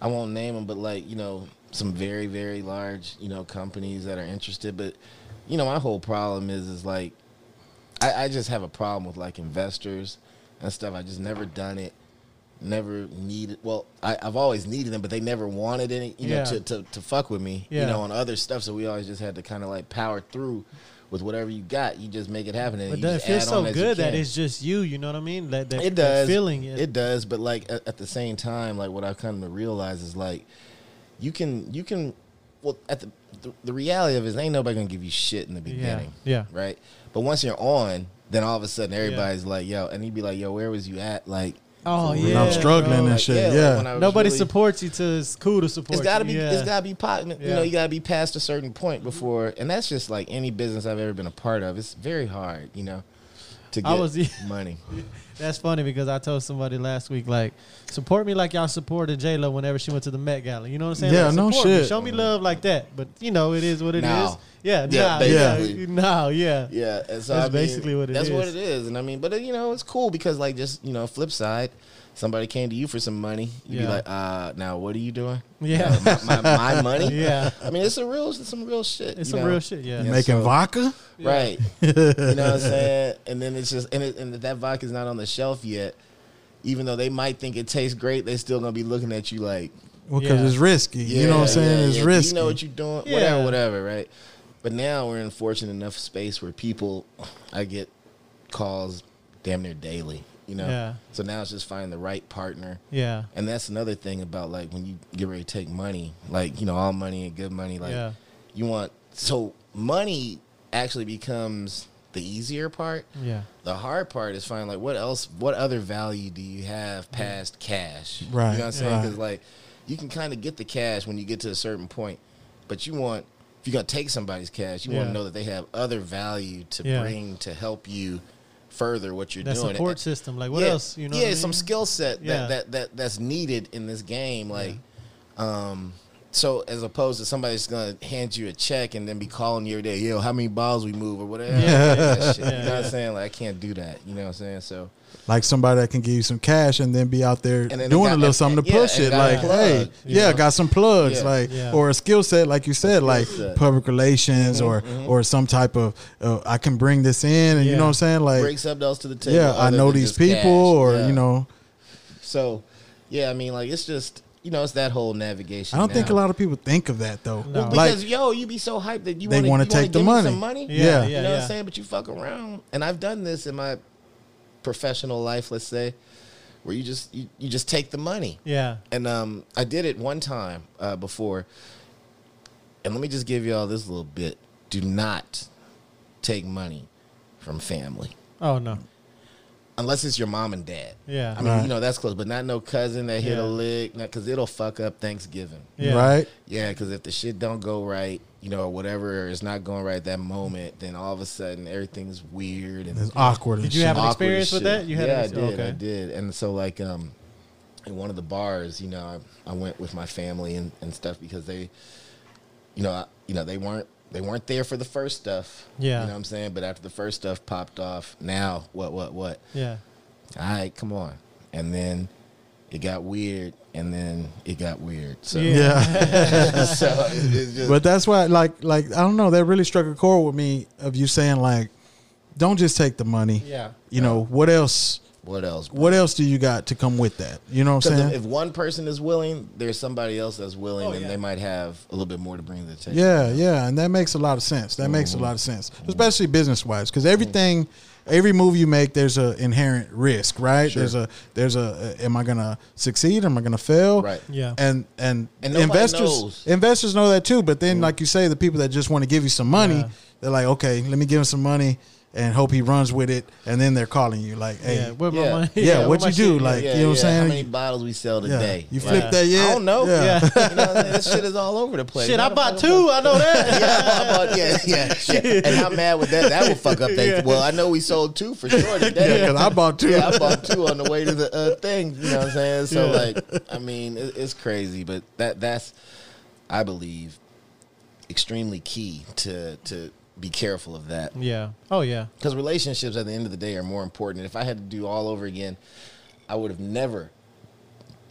I won't name them, but like you know, some very very large you know companies that are interested. But you know, my whole problem is is like, I, I just have a problem with like investors and stuff. I just never done it. Never needed. Well, I, I've always needed them, but they never wanted any. You Yeah. know, to, to to fuck with me. Yeah. You know, on other stuff. So we always just had to kind of like power through with whatever you got. You just make it happen. And But you it feels so on as you good that it's just you. You know what I mean? That, that It that does. feeling. It, It does, but like at, at the same time, like what I've come to realize is like you can you can well at the the, the reality of it is ain't nobody gonna give you shit in the beginning, yeah, right? But once you're on, then all of a sudden everybody's like, yo, and he'd be like, yo, where was you at? Like, Oh When yeah. I'm struggling bro. and like, shit, like, yeah. when I Nobody really- supports you To it's cool to support. It's got to you. be. Yeah. It's got to be. po- You Yeah. know, you got to be past a certain point before, and that's just like any business I've ever been a part of. It's very hard, you know, to I get was- money. That's funny because I told somebody last week, like, support me like y'all supported J Lo whenever she went to the Met Gala. You know what I'm saying? Yeah, like, no support me. shit. Show me love like that. But you know, it is what it is. Now. Yeah, Yeah, now, yeah, now, yeah. Yeah, and so That's I mean, basically what it that's what it is, and I mean, but uh, you know, it's cool because like just you know, flip side, somebody came to you for some money, you'd be like, uh, now what are you doing? Yeah. Uh, my, my, my money. Yeah. I mean, it's a real, it's some real shit. It's you some know? real shit. Yeah. Yeah. Making so- vodka? right? you know what I'm saying? And then it's just, and, it, and if that vodka's not on the shelf yet. Even though they might think it tastes great, they're still gonna be looking at you like, Well, because Yeah. it's risky. you know what I'm saying? yeah, it's yeah. risky. You know what you're doing, Yeah. whatever, whatever, right? But now we're in fortunate enough space where people, I get calls damn near daily, you know. Yeah. So now it's just finding the right partner, Yeah. and that's another thing about like when you get ready to take money, like you know, all money and good money, like Yeah. you want. So money actually becomes the easier part. Yeah. The hard part is finding like what else, what other value do you have past cash? Right, You know what I'm saying? right. Because like you can kind of get the cash when you get to a certain point, but you want if you're gonna take somebody's cash, you want to know that they have other value to Yeah. bring to help you further what you're That doing. support system. Like, what yeah, else? You know? yeah, some mean? skill set Yeah. that, that that that's needed in this game. Like, um, so as opposed to somebody's gonna hand you a check and then be calling you every day, yo, how many balls we move or whatever. Yeah. That shit. Yeah, you know what. I'm saying? Like, I can't do that. You know what I'm saying? So like somebody that can give you some cash and then be out there And then they doing got- a little and- something to push and it. Like, plug, hey, yeah, know? got some plugs, Yeah. like, Yeah. or a skill set, like you said, like set. Mm-hmm, public relations, or or some type of, uh, I can bring this in, and you know what I'm saying, like, bring something else to the table. yeah, I know these people, cash. or Yeah. you know, So, yeah, I mean, like it's just you know, it's that whole navigation. I don't think a lot of people think of that though. No. Well, Like, because yo, you be so hyped that you They want wanna take the money. some money. Yeah, Yeah. yeah, you know what. I'm saying? But you fuck around, and I've done this in my professional life. Let's say, where you just you, you just take the money, Yeah. and um, I did it one time uh, before. And let me just give y'all this little bit. Do not take money from family Oh no. Unless it's your mom and dad. Yeah. I mean, Right. you know that's close, but not no cousin that hit Yeah. a lick, because it'll fuck up Thanksgiving. Yeah. Right? Yeah, because if the shit don't go right, you know, or whatever is not going right that moment, then all of a sudden everything's weird and It's awkward. Did and you shit. have an experience with shit. that? You had yeah, an I ex- did. I okay. did. And so, like, um, in one of the bars, you know, I, I went with my family and, and stuff because they, you know, I, you know, they weren't they weren't there for the first stuff. Yeah. you know what I'm saying. But after the first stuff popped off, now what, what, what? Yeah. All right, come on. And then it got weird, and then it got weird. So, Yeah. Yeah. so it's just, But that's why, like, like I don't know, that really struck a chord with me of you saying like, don't just take the money. Yeah. You know what else? What else? What else do you got to come with that? You know what I'm saying? if, if one person is willing, there's somebody else that's willing, Oh, and they might have a little bit more to bring to the table. yeah, yeah, and that makes a lot of sense. That makes a mm-hmm. lot of sense, mm-hmm. especially business wise, because everything, mm-hmm. every move you make, there's a inherent risk, right? Sure. There's a, there's a, am I gonna succeed? Am I gonna fail? Right. Yeah. And and, And investors knows. investors know that too. But then, like you say, the people that just want to give you some money, Yeah. they're like, okay, let me give them some money and hope he runs with it, and then they're calling you like, hey, yeah. Where my Yeah. money? Yeah, where what'd my you do? shit? Like, Yeah, you know what I'm saying? How many bottles we sell yeah, today? you flip flipped that Yeah, I don't know. Yeah. Yeah. you know, what I'm saying? this shit is all over the place. Shit, I bought two. I know that. Yeah, I bought, yeah, yeah, shit. And how mad with that? That will fuck up things. Yeah. Well, I know we sold two for sure today. Yeah, 'cause I bought two. Yeah, I bought two on the way to the uh, thing. You know what I'm saying? So Yeah. like, I mean, it, it's crazy, but that that's, I believe, extremely key to to be careful of that yeah. Oh yeah. because relationships at the end of the day are more important. If I had to do all over again, I would have never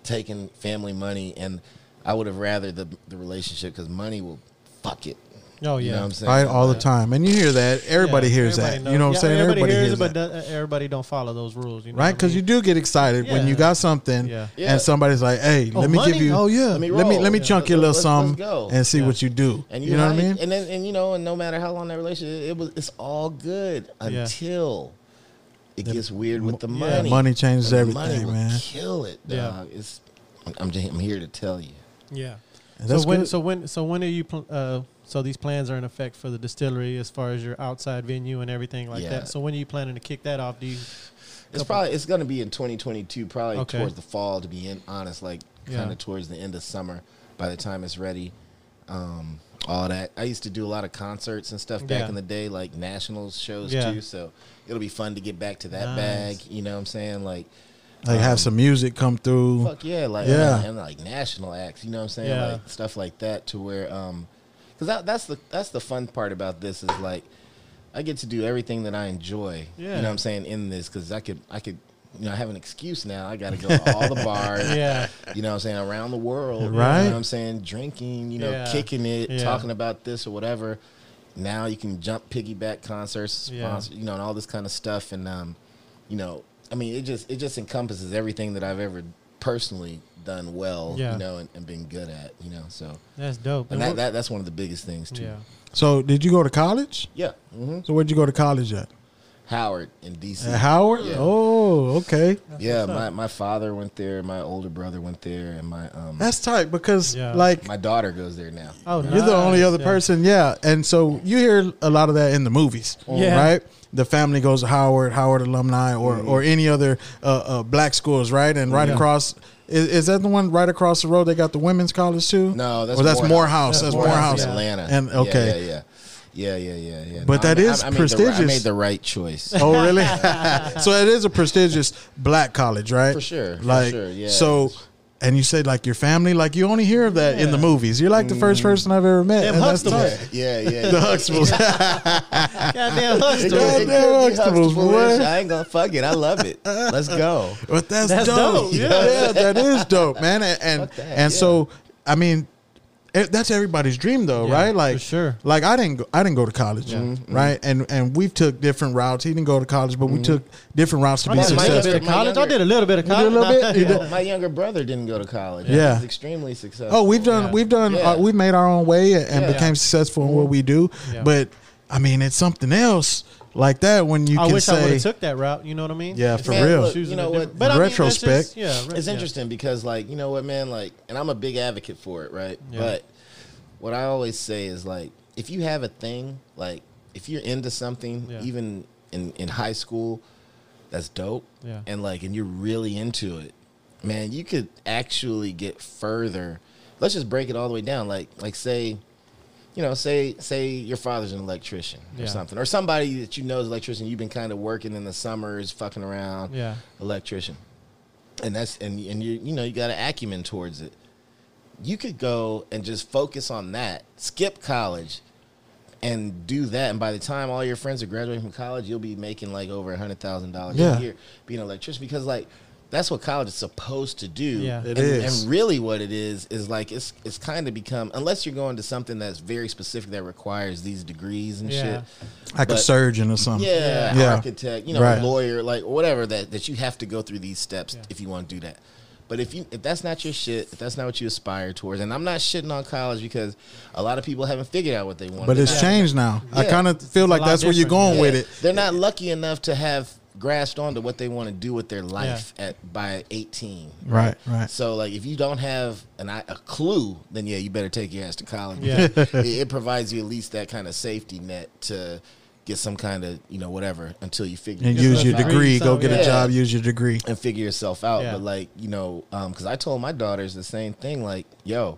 taken family money, and I would have rather the the relationship because money will fuck it. Oh yeah. You know what I'm saying? Right, all the time, and you hear that. Everybody Yeah, hears everybody that. You know what I'm knows. saying? Yeah, Everybody, hears, it, but that. do- everybody don't follow those rules. You know right? what I Because mean? you do get excited when you got something, Yeah. Yeah. and somebody's like, "Hey, Oh, let me money? give you, Oh, yeah. let Let me me let me, roll. chunk you a little Let's- let's something and see Yeah. what you do." And you, know what I mean? And then, and you know, and no matter how long that relationship, it was it's all good Yeah. until it gets weird with the Yeah. money. Money changes the everything, money will man. Kill it. Yeah. Dog. It's I'm just I'm here to tell you. Yeah. So when so when so when are you pl- uh so these plans are in effect for the distillery as far as your outside venue and everything like Yeah. that. So when are you planning to kick that off? Do you It's probably it's gonna be in 2022, probably Okay. towards the fall. To be in, honest, like Yeah. kind of towards the end of summer. By the time it's ready, um, all that. I used to do a lot of concerts and stuff back Yeah. in the day, like national shows Yeah. too. So it'll be fun to get back to that Nice. bag. You know what I'm saying? Like like have um, some music come through. Fuck yeah, like Yeah. and, and, like national acts, you know what I'm saying? Yeah. Like stuff like that to where um cuz that that's the that's the fun part about this is like I get to do everything that I enjoy. Yeah. You know what I'm saying in this cuz I could I could you know, I have an excuse now. I got to go to all the bars. Yeah. You know what I'm saying? Around the world. Right. You know what I'm saying? Drinking, you know, Yeah. kicking it, Yeah. talking about this or whatever. Now you can jump piggyback concerts, Yeah. sponsor, you know, and all this kind of stuff. And, um, you know, I mean, it just, it just encompasses everything that I've ever personally done well, Yeah. you know, and, and been good at, you know, so. That's dope. And And that, that, that's one of the biggest things too. yeah. So did you go to college? Yeah. hmm So where'd you go to college at? Howard in DC. At Howard? Yeah. Oh, okay. yeah. My, my father went there. My older brother went there and my, um, That's tight because Yeah. like my daughter goes there now. Oh, You're the only other Yeah. person, yeah. And so you hear a lot of that in the movies, Yeah. right? The family goes to Howard, Howard alumni, or Mm-hmm. or any other uh, uh, black schools, right? And right Yeah. across, is, is that the one right across the road? They got the women's college too. No, that's or that's Morehouse. Morehouse. That's, That's Morehouse. In Atlanta. And- okay. yeah, yeah. Yeah, yeah, yeah, yeah. But that I, is I, I made the right- I made the right choice. Oh, really? so it is a prestigious black college, right? For sure, for Like sure, yeah. So, and you say like your family, like you only hear of that in the movies. You're like the first mm-hmm. person I've ever met. And Huxtables. tight. yeah, yeah. The Huxtables. Goddamn It Huxtable. could- it could Goddamn Huxtables, boy. I ain't gonna fuck it. I love it. Let's go. But that's, That's dope. dope, yeah. that is dope, man. And and, and yeah. so, I mean, that's everybody's dream, though, Yeah, right? Like, for sure. Like I didn't, go, I didn't go to college, Mm-hmm. right? And and we took different routes. He didn't go to college, but we took different routes to I be did a little successful. bit of college. I did a little bit of did a college. little bit? You Yeah. did? My younger brother didn't go to college. Yeah. He's extremely successful. Oh, we've done, Yeah. we've done, Yeah. uh, we've made our own way and Yeah. became successful in what we do. Yeah. But I mean, it's something else like that when you I can wish I would say, have took that route. You know what I mean? Yeah, for like real. look, choosing you know a what? different- But I mean, that's Retrospect. just- yeah, re- it's yeah. interesting because like you know what man like and i'm a big advocate for it right Yeah. but what i always say is like if you have a thing like if you're into something, Yeah. even in in high school, that's dope. Yeah. And like, and you're really into it, man. You could actually get further. Let's just break it all the way down. Like, like say, you know, say say your father's an electrician or Yeah. something, or somebody that you know is an electrician. You've been kind of working in the summers, fucking around Yeah. electrician, and that's and and you you know you got an acumen towards it. You could go and just focus on that, skip college, and do that. And by the time all your friends are graduating from college, you'll be making like over a hundred thousand dollars a year being an electrician because like. That's what college is supposed to do. Yeah. It and, is. and really, what it is is like it's it's kind of become unless you're going to something that's very specific that requires these degrees and Yeah. shit. like a surgeon or something. Yeah, Yeah. architect, you know, Right. lawyer, like whatever that that you have to go through these steps Yeah. if you want to do that. But if you if that's not your shit, if that's not what you aspire towards, and I'm not shitting on college because a lot of people haven't figured out what they want. But it's not- changed now. I kind of feel a like lot that's where you're different. going with it. They're not lucky enough to have grasped onto what they want to do with their life at by 18. Right, right. So like if you don't have an i- a clue, then yeah, you better take your ass to college. Yeah. it, it provides you at least that kind of safety net to get some kind of you know whatever until you figure And use a your degree, degree. Go so, get a job. Use your degree. and figure yourself out. Yeah. But like you know, um, because I told my daughters the same thing. Like, yo,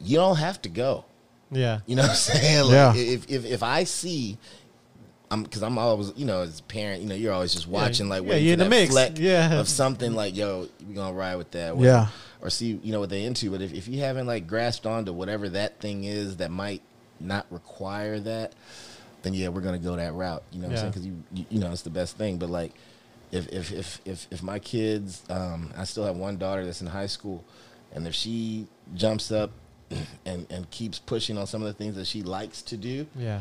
you don't have to go. Yeah. You know what I'm saying? Like, Yeah. If if if I see. I'm because I'm always you know as a parent you know you're always just watching like Yeah, waiting you're for in that the mix. fleck Yeah. of something like yo we gonna ride with that Yeah. or see you know what they into but if, if you haven't like grasped onto whatever that thing is that might not require that then yeah we're gonna go that route you know what Yeah. I'm saying because you, you you know it's the best thing but like if if if if, if my kids um, I still have one daughter that's in high school and if she jumps up and and keeps pushing on some of the things that she likes to do Yeah.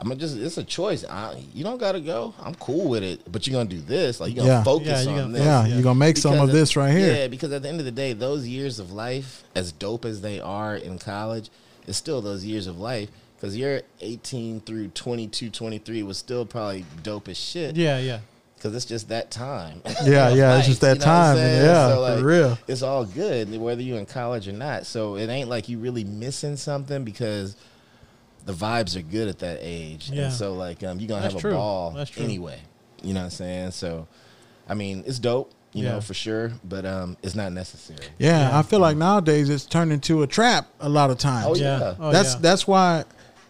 I'm gonna just it's a choice. I, you don't gotta go. I'm cool with it, but you're gonna do this. Like you're gonna Yeah. focus Yeah, you're on gonna this. Yeah, Yeah. you're gonna make some Because of this right here. Yeah, because at the end of the day, those years of life, as dope as they are in college, it's still those years of life. Because you're 18 through 22, 23 was still probably dope as shit. Yeah. Yeah. Because it's just that time. Yeah, of yeah, it's just that you know time, yeah, So, for real. It's all good, whether you're in college or not. So it ain't like you really missing something because the vibes are good at that age. Yeah. And so like um, you're gonna That's have true. a ball That's true. anyway. You know what I'm saying? So I mean, it's dope, you Yeah. know, for sure, but um it's not necessary. Yeah, Yeah. I feel like nowadays it's turned into a trap a lot of times. Oh, Yeah. yeah. Oh, that's yeah. that's why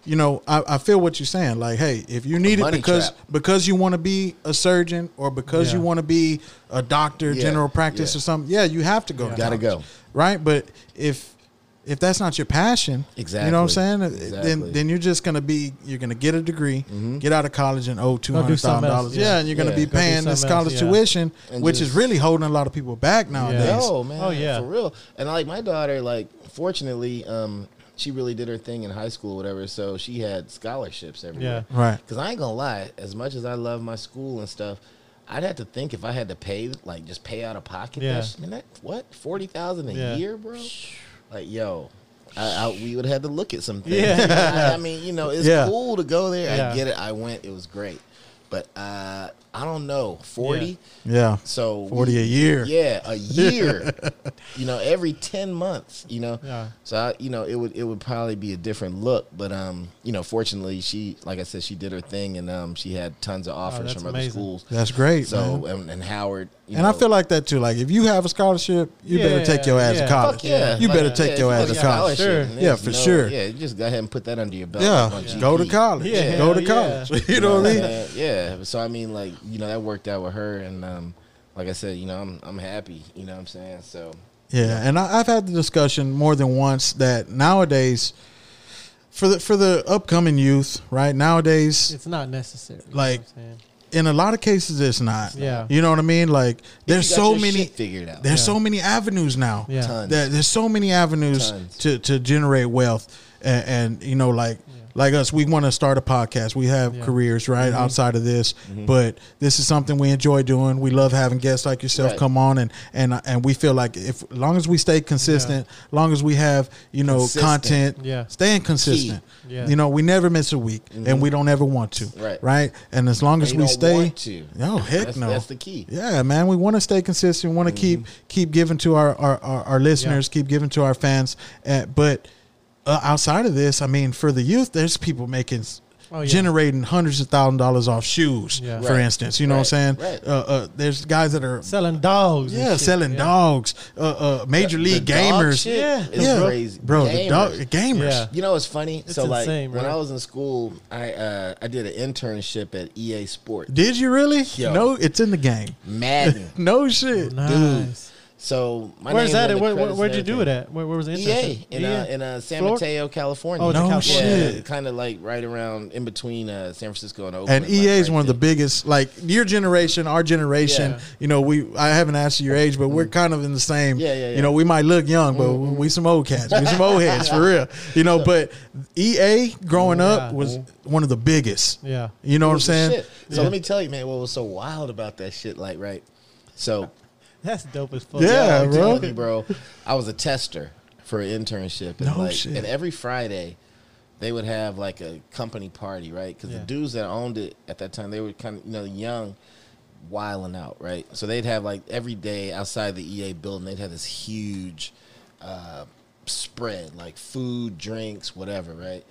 you know I, I feel what you're saying like hey if you need it because trap. because you want to be a surgeon or because you want to be a doctor Yeah, general practice yeah. or something yeah you have to go Yeah. to Gotta college, go. right but if if that's not your passion exactly, you know what i'm saying Exactly. then then you're just gonna be you're gonna get a degree get out of college and owe two Go do hundred thousand something dollars yeah. yeah. and you're gonna Yeah. be paying this something else, college yeah. tuition And which is really holding a lot of people back nowadays No, man. Oh, yeah. For real. And like my daughter, like fortunately, um, she really did her thing in high school, whatever. So she had scholarships everywhere. Yeah, right Because I ain't gonna lie, as much as I love my school and stuff, I'd have to think if I had to pay, like, just pay out of pocket. Yeah. That, sh- man, that what forty thousand a Yeah. year, bro? Like, yo. I, I, we would have had to look at some things. Yeah. I, I mean, you know, it's Yeah. cool to go there. Yeah. I get it. I went. It was great. But uh, I don't know. Forty. yeah So 40 a year. Yeah, a year. you know, every ten months. You know. Yeah. So I, you know, it would it would probably be a different look, but um, you know, fortunately, she like I said, she did her thing, and um, she had tons of offers Oh, from other schools. that's great So and, and Howard, you and I feel like that too. Like if you have a scholarship, you better take your ass yeah. to college. Fuck yeah, You Like, better take if your ass to a college. Sure. Yeah, for no- sure. Yeah, just go ahead and put that under your belt. Yeah, on go to college. Yeah, go to yeah. college. you know what I mean? Uh, yeah. So I mean, like you know, that worked out with her, and um, like I said, you know, I'm I'm happy. You know what I'm saying? So Yeah, and I, I've had the discussion more than once that nowadays, for the for the upcoming youth, right nowadays, It's not necessary. you know Like, what I'm saying? in a lot of cases, it's not. Yeah. you know what I mean. Like there's so many. figured out. There's Yeah. so many avenues now. Yeah. Tons. There- there's so many avenues Tons. to to generate wealth, and, and you know, like like us, we want to start a podcast. We have Yeah. careers right Mm-hmm. outside of this, but this is something we enjoy doing. We love having guests like yourself Right. come on, and and and we feel like if as long as we stay consistent, long as we have you know Consistent. content, Yeah. staying consistent. Yeah. You know, we never miss a week, and we don't ever want to. Right. Right. And as long as And we don't stay, want to. no heck That's, no. that's the key. Yeah, man, we want to stay consistent. We want to keep keep giving to our our, our, our listeners, keep giving to our fans. Uh, but uh, outside of this, I mean, for the youth, there's people making. Oh, yeah. Generating hundreds of thousand dollars off shoes, Yeah. for Right. instance. You know what I'm saying? Right. Uh, uh, there's guys that are selling dogs. yeah, shit. selling Yeah. dogs. Uh, uh, major The league dog gamers. shit Yeah. is yeah, crazy, bro. The Gamers. dog gamers. Yeah. You know what's funny? It's so like insane, when. I was in school, I uh, I did an internship at EA Sports, Did you really? Yo. No, it's in the game. Madden. No shit. Nice. So my Where's name that? on at? the Where, where, credits where'd you do it at? Where, where was the EA internship? in uh, in uh, San Florida? Mateo, California. Oh, in No California. shit. kind of like right around in between uh, San Francisco and Oakland. And like, EA is right one of the biggest, like your generation, our generation. Yeah. You know, we I haven't asked you your age, but we're kind of in the same. Mm-hmm. Yeah, yeah, You know, we might look young, but we some old cats. We some old heads for real. You know, but EA growing up Yeah. was one of the biggest. Yeah. You know what I'm saying? shit. So Yeah. let me tell you, man, what was so wild about that shit? Like, right? So That's dope as fuck. Yeah, I'm bro. telling you, bro. I was a tester for an internship, and No like, shit. and every Friday, they would have like a company party, right? Because Yeah. the dudes that owned it at that time, they were kind of you know young, wilding out, right? So they'd have like every day outside the EA building, they'd have this huge uh, spread, like food, drinks, whatever, right?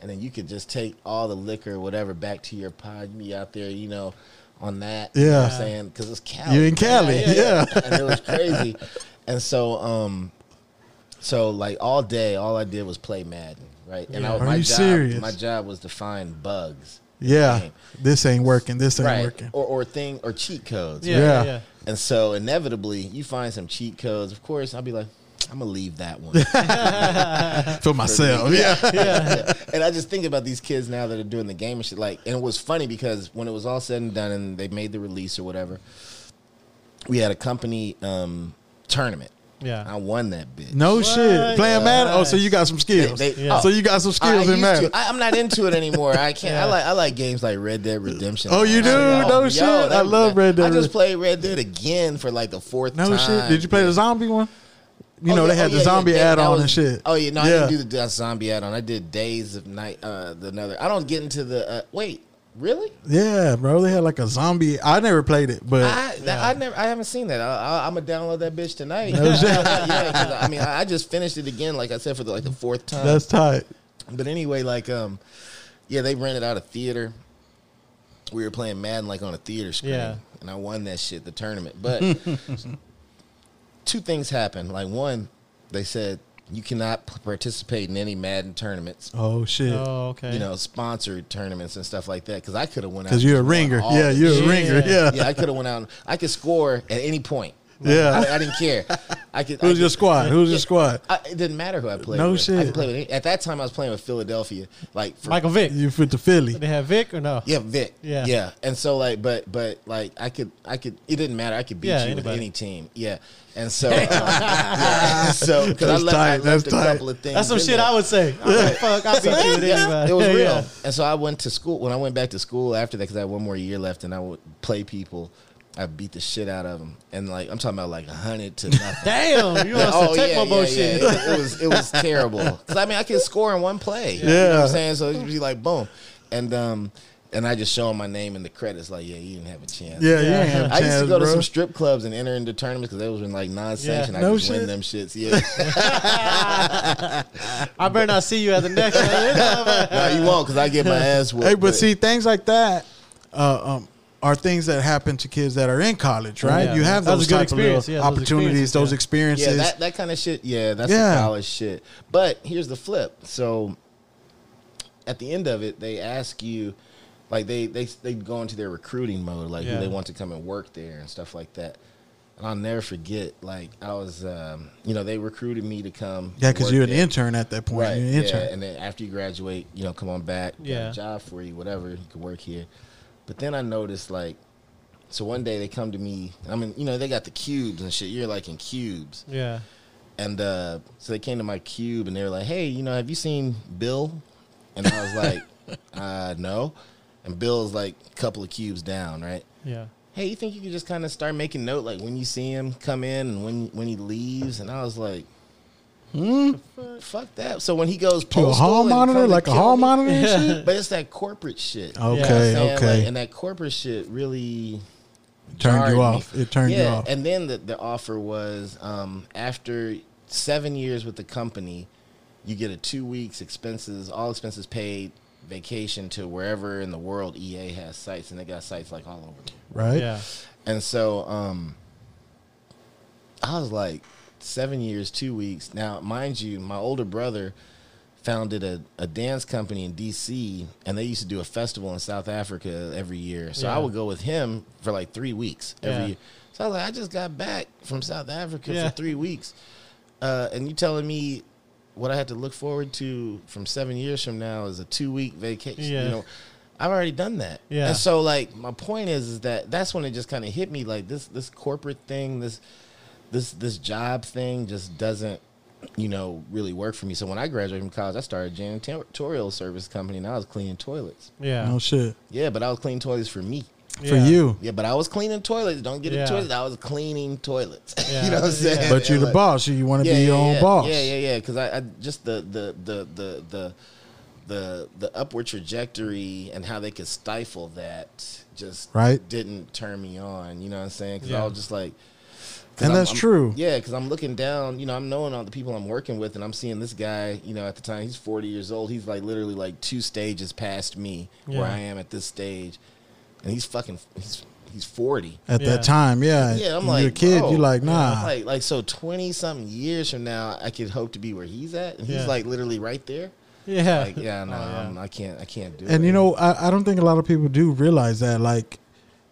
And then you could just take all the liquor, whatever, back to your pod. You be out there, you know, on that. You know what Yeah. I'm saying? Because it's Cali. You in Cali, yeah. and it was crazy. and so, um, so like all day, all I did was play Madden, right? And I, Are my you job, serious? my job was to find bugs, Yeah. This ain't working. This ain't right? working. Or or thing or cheat codes. Yeah. Yeah. Yeah. yeah. And so inevitably, you find some cheat codes. Of course, I'll be like, I'm gonna leave that one. For myself. Yeah. Yeah. and I just think about these kids now that are doing the game and shit. Like, and it was funny because when it was all said and done, and they made the release or whatever, we had a company um, tournament. Yeah, I won that bitch. No What? shit. Playing Madden. Oh, so you got some skills. They- they- Yeah. So you got some I skills in used Madden. to. I, I'm not into it anymore. I can't. Yeah. I like I like games like Red Dead Redemption. Oh, you do? Yo, No yo, shit. I love Red Dead I just played Red Dead again for like the fourth No time. shit. Did you play the zombie one? You Oh, know yeah, they had oh, the yeah, zombie yeah, add on was- and shit. Oh yeah, no, I didn't do the uh, zombie add on. I did Days of Night. Uh, the another. I don't get into the. Uh, wait, really? Yeah, bro. They had like a zombie. I never played it, but I, that, I never. I haven't seen that. I, I, I'm gonna download that bitch tonight. No shit. yeah, 'cause, I mean, I I just finished it again, like I said, for the, like the fourth time. that's tight. But anyway, like um, yeah, they rented out a theater. We were playing Madden like on a theater screen, Yeah. and I won that shit, the tournament. But two things happened. Like one, they said you cannot participate in any Madden tournaments. Oh shit. Oh, okay. You know, sponsored tournaments and stuff like that. Because I could have went out Because you're a ringer. Yeah, you're a ringer. Yeah. Yeah. Yeah, I could have went out. And, I could score at any point. Yeah. I, I didn't care. I could. I Who's could- your squad? Who's your squad? I, it didn't matter who I played. No with. I shit. could play with any, at that time. I was playing with Philadelphia. Like for, Michael Vick. You fit to Philly. They have Vick or no? Yeah, Vick. Yeah. yeah. And so like, but but like, I could I could. It didn't matter. I could beat Yeah, you with any team. Yeah. And so, uh, yeah. so because I That's left, I left that's a tight. couple of things. That's some shit there. I would say. I'm like, fuck, I beat you with anybody. it was real. Yeah. And so I went to school. When I went back to school after that, because I had one more year left, and I would play people. I beat the shit out of them, and like I'm talking about like a hundred to nothing. Damn, you on Oh, some Tecmo bullshit. It, it was it was terrible. Cause I mean I could score in one play. You know Yeah. what I'm saying? So it'd be like boom. And um and I just show him my name in the credits, like, yeah, you didn't have a chance. Yeah, you Yeah. ain't have a I used to chance, go to some strip clubs and enter into tournaments because they was in like non-sanctioned. Yeah. I No just win shit. them shits. Yeah, I better not see you at the next one. no, you won't because I get my ass whooped. Hey, but see, things like that uh, um, are things that happen to kids that are in college, right? Yeah. you have those type of. Yeah, those opportunities, those experiences, experiences. yeah, that that kind of shit. Yeah, that's Yeah. the college shit. But here's the flip. So at the end of it, they ask you, like they they they go into their recruiting mode, like Yeah. who they want to come and work there and stuff like that. And I'll never forget, like I was, um, you know, they recruited me to come. yeah, because you're an there. intern at that point. Right. You're an Yeah. And then after you graduate, you know, come on back. Yeah. a job for you, whatever. You can work here. But then I noticed like, so one day they come to me. I mean, you know, they got the cubes and shit. You're like in cubes, Yeah. and uh, so they came to my cube and they were like, "Hey, you know, have you seen Bill?" And I was like, uh, "No." And Bill's like a couple of cubes down, right? Yeah. Hey, you think you could just kind of start making note, like when you see him come in and when when he leaves? And I was like, Hmm? Fuck that. So when he goes To a hall monitor, like a hall me- monitor and shit. but it's that corporate shit. Okay, You know what I'm saying? okay. Like, and that corporate shit really Turned jarred you me. off. It turned yeah, you off. and then the, the offer was um, after seven years with the company, you get a two weeks expenses, all expenses paid vacation to wherever in the world EA has sites, and they got sites like all over. Right. Yeah. And so, um, I was like seven years, two weeks. Now, mind you, my older brother founded a, a dance company in DC, and they used to do a festival in South Africa every year. So I would go with him for like three weeks every Yeah. year. So I was like, I just got back from South Africa Yeah. for three weeks, uh, and you telling me what I had to look forward to from seven years from now is a two week vacation. Yeah. You know, I've already done that. Yeah. And so like my point is is that that's when it just kind of hit me like this this corporate thing, this this this job thing just doesn't you know really work for me. So when I graduated from college, I started a janitorial service company and I was cleaning toilets. Yeah. No shit. Yeah, but I was cleaning toilets for me. For Yeah. you. Yeah, but I was cleaning toilets. Don't get Yeah. it twisted. I was cleaning toilets. Yeah. you know what I'm saying? Yeah. But you're the like, boss. You want to be yeah, your yeah, own boss. Yeah, yeah, yeah. Because I, I just the the the the the the the upward trajectory and how they could stifle that just Right. didn't turn me on. You know what I'm saying? Because Yeah. I was just like. And I'm- that's I'm- true. Yeah, because I'm looking down. You know, I'm knowing all the people I'm working with, and I'm seeing this guy. You know, at the time he's 40 years old. He's like literally like two stages past me Yeah. where I am at this stage, and he's fucking he's he's 40. At Yeah. that time, yeah. Yeah, I'm When like, you're a kid. bro, you like, nah. Like, like so, twenty something years from now, I could hope to be where he's at, and he's Yeah. like literally right there. Yeah. Like, yeah, no, Oh, yeah. I'm- I can't, I can't do it. and you know, I, I don't think a lot of people do realize that, like,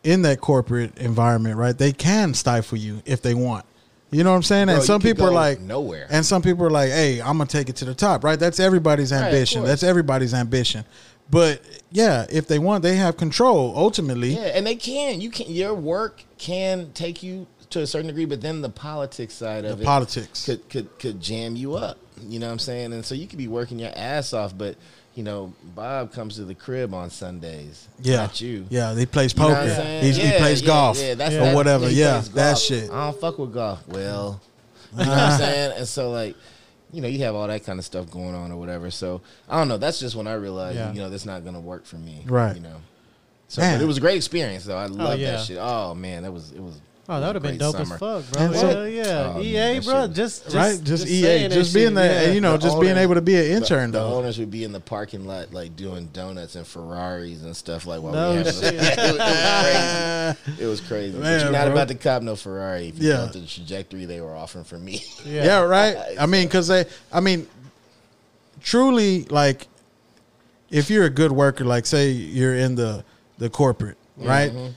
in that corporate environment, right? They can stifle you if they want. You know what I'm saying? Bro, and some people are like, nowhere. And some people are like, "Hey, I'm gonna take it to the top." Right? That's everybody's ambition. course. That's everybody's ambition. But yeah, if they want, they have control. Ultimately, yeah, and they can. You can. Your work can take you to a certain degree, but then the politics side of the it politics. could could could jam you up. You know what I'm saying? And so you could be working your ass off, but you know, Bob comes to the crib on Sundays. yeah, not you. Yeah, he plays You know poker. I'm saying? He's, he plays yeah, golf yeah, that's- or whatever. Yeah, that shit. I don't fuck with golf. Well, you know what I'm saying? And so like, you know, you have all that kind of stuff going on or whatever. So I don't know. That's just when I realized, Yeah. you know, that's not gonna work for me. Right. You know. So it was a great experience though. I oh, love yeah. that shit. Oh man, that was it was. Oh, that would have been dope summer. as fuck, bro. And so- Hell yeah, Oh, EA, man, bro. Just, just right? Just, EA, just being shit, that, yeah. you know, The just being able to be an intern the, though. owners would be in the parking lot like doing donuts and Ferraris and stuff like while No we have shit. it, was, crazy. It was crazy. Man, but you're not bro. about to cop no Ferrari if you Yeah. know the trajectory they were offering for me. Yeah. Yeah, right. I mean, because they, I mean, truly, like, if you're a good worker, like, say you're in the the corporate, right? Mm-hmm.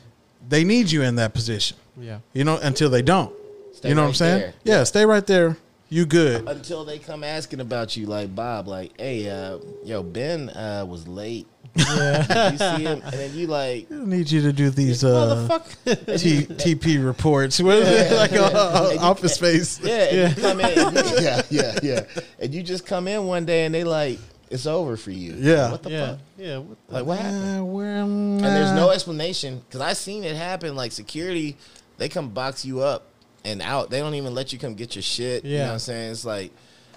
They need you in that position, Yeah. you know, until they don't. Stay you know what I'm saying? there. Yeah, stay right there. You good? Until they come asking about you, like Bob, like, hey, uh, yo, Ben uh, was late. Yeah. you see him, and then you like, I need you to do these uh, Motherfucker. T- TP reports. What is it? Like uh, And you- Office Space. yeah, and you come in, you- yeah, yeah, yeah, and you just come in one day and they like, it's over for you. Yeah. what the yeah. fuck? Yeah. What the Like, what happened? Uh, where, And there's no explanation because I seen it happen. Like security, they come box you up and out. They don't even let you come get your shit. You know Yeah. what I'm saying? It's like,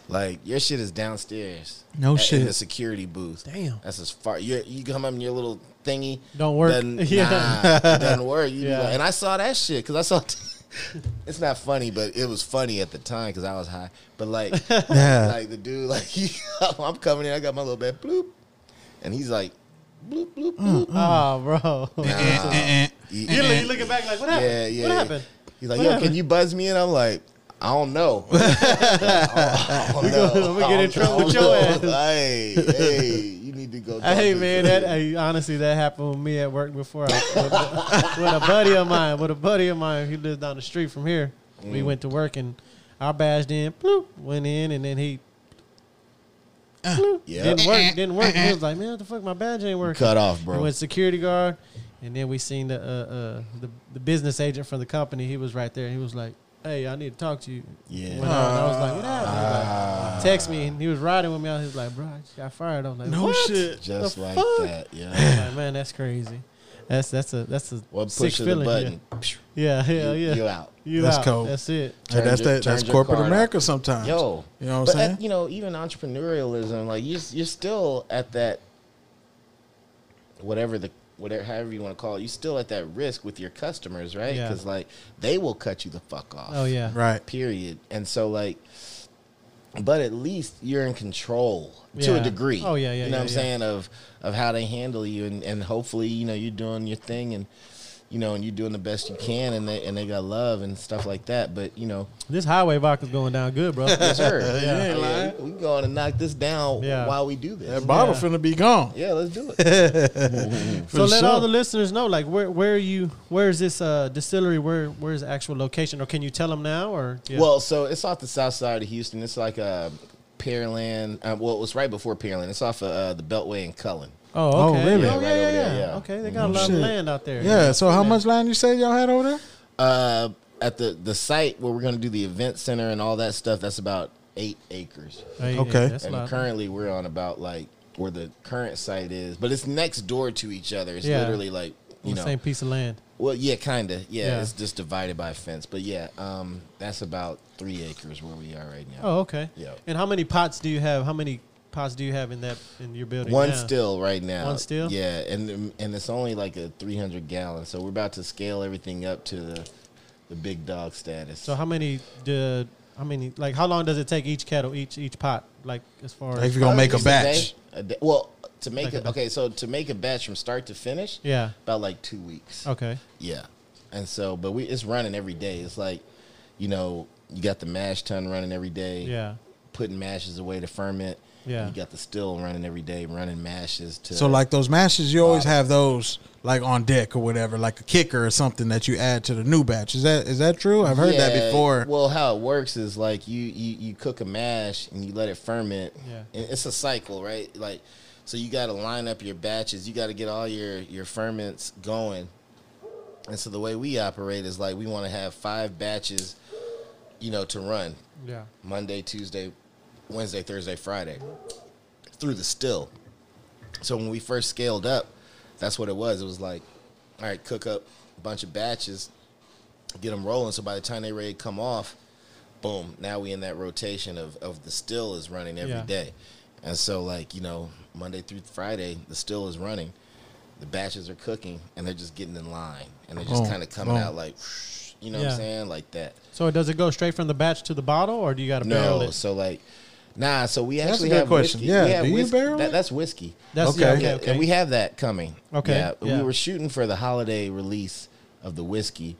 like your shit is downstairs. No at- shit. In the security booth. Damn. That's as far. You you come up in your little thingy. Don't work. Doesn't, Yeah. Nah, it doesn't work. You Yeah. like- and I saw that shit because I saw. it's not funny, but it was funny at the time because I was high. But like, Yeah. like the dude, like he, I'm coming in, I got my little bed, bloop, and he's like, bloop, bloop, mm, bloop. Oh, bro. Nah. You- You look- you looking back like, what happened? Yeah, yeah. What happened? He's like, What yo, happened? can you buzz me? And I'm like, I don't know. I don't We know. gonna- get in trouble with your know. ass. Hey, hey, you need to go. Hey man, that hey, honestly that happened with me at work before. I, with, with a buddy of mine, with a buddy of mine, he lives down the street from here. Mm. We went to work and I badged in, bloop, went in, and then he bloop, Yeah. didn't work, didn't work. He was like, "Man, what the fuck, my badge ain't working." cut off, He bro. went security guard, and then we seen the uh, uh, the the business agent from the company. He was right there. He was like, "Hey, I need to talk to you." Yeah. Went out, and I was like, "What happened?" He was like, Text me, and he was riding with me. I was like, "Bro, I just got fired." I was like, No "What?" shit. Just the like fuck? that. I Yeah. was like, man, that's crazy. That's that's a that's a What sick push of the feeling. button? Yeah, yeah, yeah. You, yeah. you out. You That's out. cold. That's it. Hey, Turn that's your- that. That's corporate card America. Sometimes. Yo, you know what I'm uh, saying? at, you know, even entrepreneurialism, like you, you're still at that, whatever the whatever however you want to call it, you're still at that risk with your customers, right? Yeah. Because like they will cut you the fuck off. Oh yeah. right. Period. And so like, but at least you're in control to a degree. Oh, yeah, yeah, You know yeah, what I'm yeah. saying of of how they handle you, and, and hopefully you know you're doing your thing, and you know, and you're doing the best you can, and they and they got love and stuff like that. But you know, This highway vodka's going down good, bro. yes, sir. Yeah. ain't lying. we, we going to knock this down Yeah. while we do this. That bottle Yeah. finna be gone. yeah, let's do it. So let sure. all the listeners know, like, where where are you? Where is this uh, distillery? Where where's the actual location? Or can you tell them now? Or yeah. Well, so it's off the south side of Houston. It's like a Pearland. Uh, well, it was right before Pearland. It's off of uh, the Beltway in Cullen. Oh, Oh, okay. really? Oh, Yeah, yeah, right yeah, over there, yeah. yeah. Okay, they got Oh, a lot shit. of land out there. Yeah. So how Yeah. much land you said y'all had over there? Uh, at the the site where we're going to do the event center and all that stuff, that's about eight acres. Hey, Okay. yeah, and currently, we're on about like where the current site is, but it's next door to each other. It's Yeah. literally like you the know, same piece of land. well, yeah, kind of, yeah, Yeah. It's just divided by a fence, but yeah, um, that's about three acres where we are right now. Oh, okay. Yeah. And how many pots do you have? How many pots do you have in that in your building? One now? still right now. One still? Yeah, and and it's only like a 300 gallon, so we're about to scale everything up to the the big dog status. So how many? The how many? Like how long does it take each kettle, each each pot? Like as far Like if you're gonna make a Just batch. day- a day- well, to make Like a it batch. okay, so to make a batch from start to finish, yeah. about like two weeks. Okay. Yeah, and so but we it's running every day. It's like, you know, you got the mash tun running every day. Yeah. putting mashes away to ferment. Yeah. you got the still running every day, running mashes to. So like those mashes, you always have those like on deck or whatever, like a kicker or something that you add to the new batch. Is that is that true? I've heard that before. Well, how it works is like you, you you cook a mash and you let it ferment. Yeah. And it's a cycle, right? Like, so you got to line up your batches. You got to get all your your ferments going. And so the way we operate is like we want to have five batches, you know, to run Yeah. Monday, Tuesday, Wednesday, Thursday, Friday through the still. So when we first scaled up, that's what it was. It was like, all right, cook up a bunch of batches, get them rolling. So by the time they ready to come off, boom, now we in that rotation of, of the still is running every day, Yeah. And so like, you know, Monday through Friday, the still is running. The batches are cooking and they're just getting in line. And they're just kind of coming boom. out like, you know what I'm saying? Like that. So does it go straight from the batch to the bottle, or do you got to barrel No, it? so like, nah. So we That's a actually good have question. whiskey. Yeah, we have do you whiskey. barrel That, that's whiskey. That's Okay. yeah, Yeah, okay. Okay. and we have that coming. Okay, Yeah, yeah. we were shooting for the holiday release of the whiskey,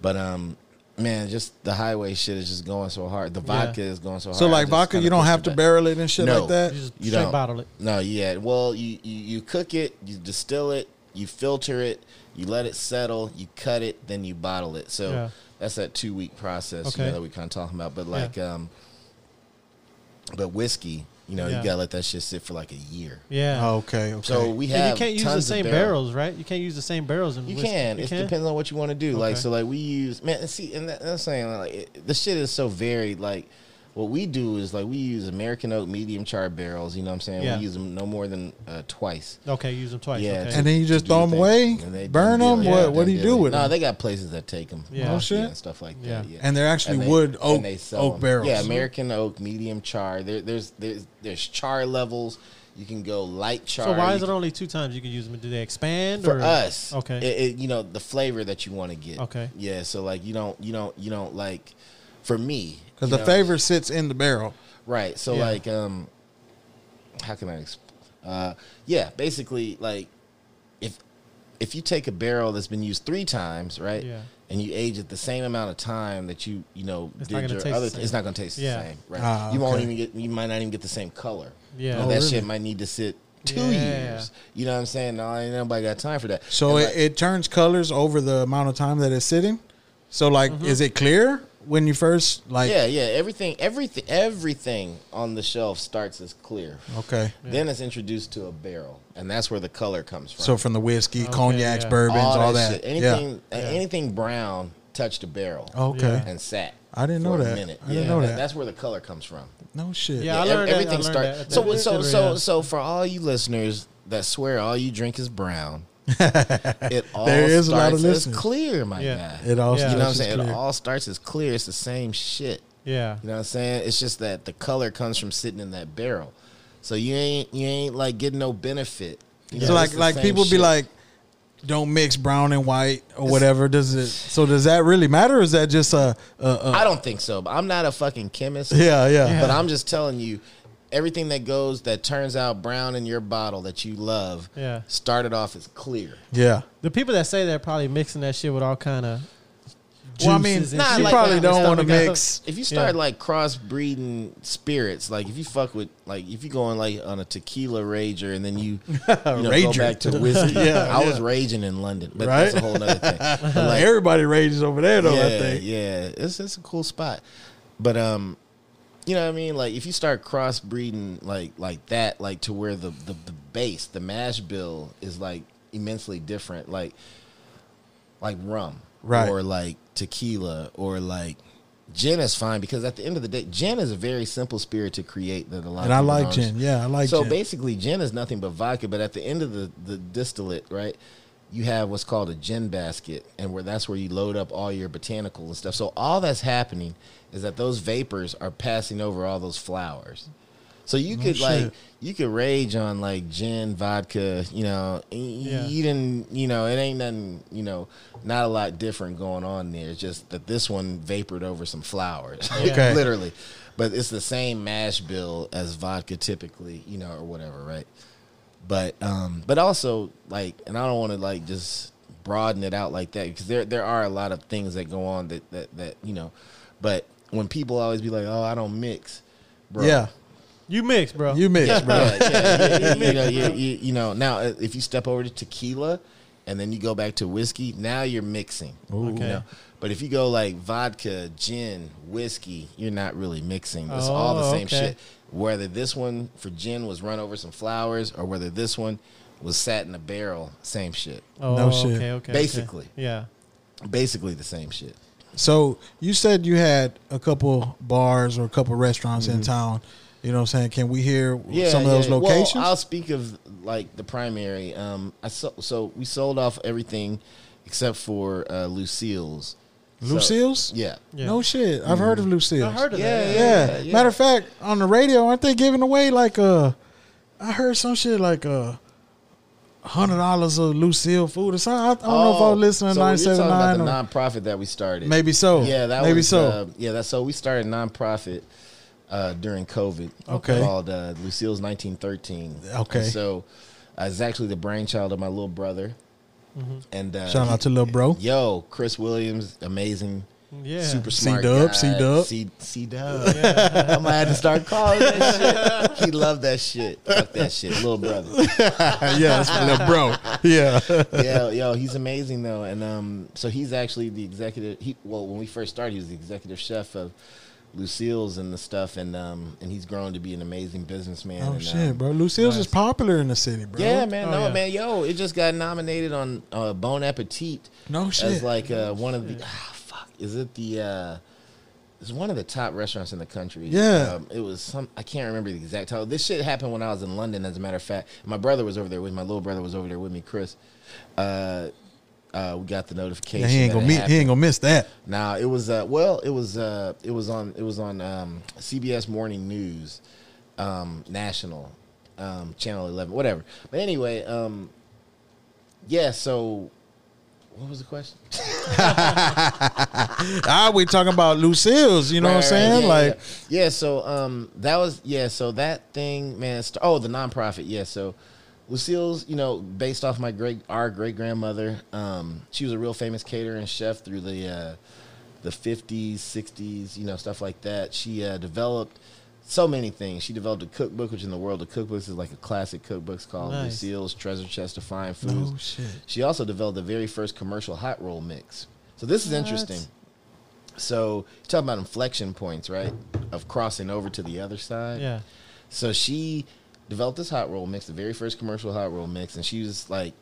but um, man, just the highway shit is just going so hard. The Yeah. vodka is going so hard. So like vodka, you don't have to back. barrel it and shit No. like that. You just You straight don't. bottle it. No, yeah. Well, you, you you cook it, you distill it, you filter it, you let it settle, you cut it, then you bottle it. So Yeah. that's that two week process Okay. you know, that we kind of talking about. But like, um, but whiskey, you know, Yeah. you gotta let that shit sit for like a year. Yeah. Oh, okay, okay. So we And have you can't use the tons of same barrel- barrels, right? You can't use the same barrels in You whiskey. can. It depends on what you want to do. Like Okay. so, like we use man. and See, and that, that's saying like it, the shit is so varied. Like what we do is like we use American oak medium char barrels. You know what I'm saying? Yeah. We use them no more than uh, twice. Okay, use them twice. Yeah, okay. and then you just throw them things. away, And they burn them. deal- what what do you do with them? No, they got places that take them. Yeah. Oh, shit. and stuff like that. Yeah. Yeah. And they're actually they- wood oak and they sell oak them. barrels. Yeah, American oak medium char. There, there's there's there's char levels. You can go light char. so why is it only two times you can use them? Do they expand for or? us Okay. it, it- you know the flavor that you want to get Okay. yeah so like you don't you don't you don't like for me because the know, flavor sits in the barrel. right so Yeah. like um how can i exp- uh yeah basically like if if you take a barrel that's been used three times right Yeah. and you age it the same amount of time that you you know It's did your other th- it's not going to taste Yeah. the same right Ah, you won't okay. even get you might not even get the same color Yeah. You know, Oh, that really? shit might need to sit two Yeah. years you know what i'm saying no ain't nobody got time for that So And, it, like- it turns colors over the amount of time that it's sitting. So like, is it clear when you first like? yeah, yeah. Everything, everything, everything on the shelf starts as clear. Okay. Then it's introduced to a barrel, and that's where the color comes from. So from the whiskey, Okay, cognacs, yeah. bourbons, all, that. shit. Anything, yeah. anything brown touched a barrel oh, Okay. And sat. I didn't know for a that. minute. I didn't Yeah, know that- that. That's where the color comes from. No shit. Yeah, I learned everything starts. So, so, so, so for all you listeners that swear all you drink is brown, it all There is a lot starts of as listeners. clear, my Yeah. guy. It all Yeah. you know what I'm starts saying? as It clear. all starts as clear. It's the same shit. Yeah. You know what I'm saying? It's just that the color comes from sitting in that barrel. So you ain't you ain't like getting no benefit. You So know, like like same people be like, don't mix brown and white or whatever. Does it? So does that really matter? Or is that just a? a, a I don't think so. But I'm not a fucking chemist. yeah, yeah, But I'm just telling you, everything that goes that turns out brown in your bottle that you love, Yeah. started off as clear. yeah. The people that say they're probably mixing that shit with all kind of. Well, I mean, Nah, you like- probably don't want to mix. If you start Yeah. like crossbreeding spirits, like if you fuck with like if you go on like on a tequila rager and then you, you know, go Rager. back to whiskey. Yeah, I was raging in London, but Right? that's a whole other thing. But, like, Everybody rages over there, though. yeah, I think. yeah, it's it's a cool spot. But um, you know what I mean? Like if you start crossbreeding like like that, like to where the the, the base, the mash bill is like immensely different, like like rum, Right. Or like tequila, or like gin is fine because at the end of the day, gin is a very simple spirit to create that a lot. And I like gin. Yeah, I like gin. so gin. basically, gin is nothing but vodka. But at the end of the, the distillate, right, you have what's called a gin basket, and where that's where you load up all your botanicals and stuff. So all that's happening is that those vapors are passing over all those flowers. So you could like you could rage on like gin, vodka, you know, Yeah. eating, you know, it ain't nothing, you know, not a lot different going on there. It's just that this one vapored over some flowers, Okay. literally. But it's the same mash bill as vodka typically, you know, or whatever, right? But um, but also like, and I don't want to like just broaden it out like that because there there are a lot of things that go on that that that you know, but when people always be like, oh, I don't mix, bro, Yeah, You mix, bro. you mix, bro. yeah, yeah, yeah, you, you know, you, you, you know. Now, uh, if you step over to tequila, and then you go back to whiskey, now you're mixing. you Okay. know. But if you go like vodka, gin, whiskey, you're not really mixing. It's all the Oh, same okay. shit. Whether this one for gin was run over some flowers, or whether this one was sat in a barrel, same shit. oh, No shit. Okay, okay. Basically. okay. Yeah. Basically the same shit. So you said you had a couple bars or a couple restaurants in town. You know what I'm saying? Can we hear some of those locations? Well, I'll speak of like the primary. Um, I so, so we sold off everything except for uh, Lucille's. So- Lucille's? yeah. Yeah. No shit. I've heard of Lucille's. I heard of Yeah, that. Yeah. Yeah, yeah. Matter of fact, on the radio, aren't they giving away like a? I heard some shit like a hundred dollars of Lucille food or something. I, I don't know if I was listening to Oh, so nine you're talking about or the nonprofit that we started. maybe so. Yeah, that maybe was, so. Uh, yeah, that's so we started a nonprofit uh, during COVID. Okay. Called uh, Lucille's 1913. Okay. And so uh, it's actually the brainchild of my little brother. And uh, Shout out to little bro. Yo, Chris Williams, amazing. Yeah. Super smart C-Dub. C-Dub. C C Dub. I might have to start calling that shit. He loved that shit. Fuck that shit, little brother. yeah, that's my little bro. Yeah. yeah, yo, he's amazing though, and um, so he's actually the executive. He well, when we first started, he was the executive chef of Lucille's and the stuff, and um, and he's grown to be an amazing businessman. Oh and, shit, um, bro. Lucille's is popular in the city, bro. Yeah, man. Oh, no, yeah. man. Yo, it just got nominated on uh, Bon Appetit No shit. as shit. like uh, one of the. Ah, fuck. Is it the? Uh, it's one of the top restaurants in the country. Yeah. um, it was some. I can't remember the exact title. This shit happened when I was in London. As a matter of fact, my brother was over there with my little brother was over there with me, Chris. Uh, uh, we got the notification. yeah, he ain't gonna miss. He ain't gonna miss that. Now it was uh, well, it was uh, it was on it was on um, CBS Morning News, um, national, um, channel eleven, whatever. But anyway, um, yeah. So, what was the question? Ah, we talking about Lucille's. You know what I'm Right, right, saying? yeah, like, yeah. yeah. So um, that was yeah. So that thing, man. St- oh, the nonprofit. Yeah. So Lucille's, you know, based off my great our great grandmother. Um, she was a real famous caterer and chef through the uh, the 50s, 60s, you know, stuff like that. She uh, developed so many things. She developed a cookbook, which in the world of cookbooks is like a classic cookbooks called Nice. Lucille's Treasure Chest of Fine Foods. no shit. She also developed the very first commercial hot roll mix. So this is interesting. So you talk about inflection points, right? Of crossing over to the other side. Yeah. So she developed this hot roll mix, the very first commercial hot roll mix, and she was like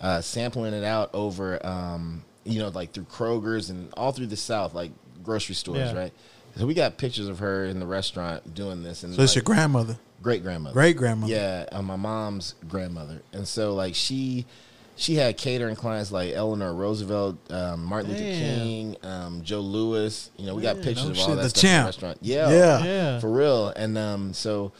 uh, sampling it out over, um, you know, like through Kroger's and all through the South, like grocery stores, Yeah. right? So we got pictures of her in the restaurant doing this, and So it's your grandmother, great grandmother, great grandmother. yeah, uh, my mom's grandmother, and so like she, she had catering clients like Eleanor Roosevelt, um, Martin Luther King, um, Joe Louis. You know, we got Yeah, pictures no of all shit, that the stuff in the champ. restaurant. Yeah, Yeah. Yeah. for real. And um, so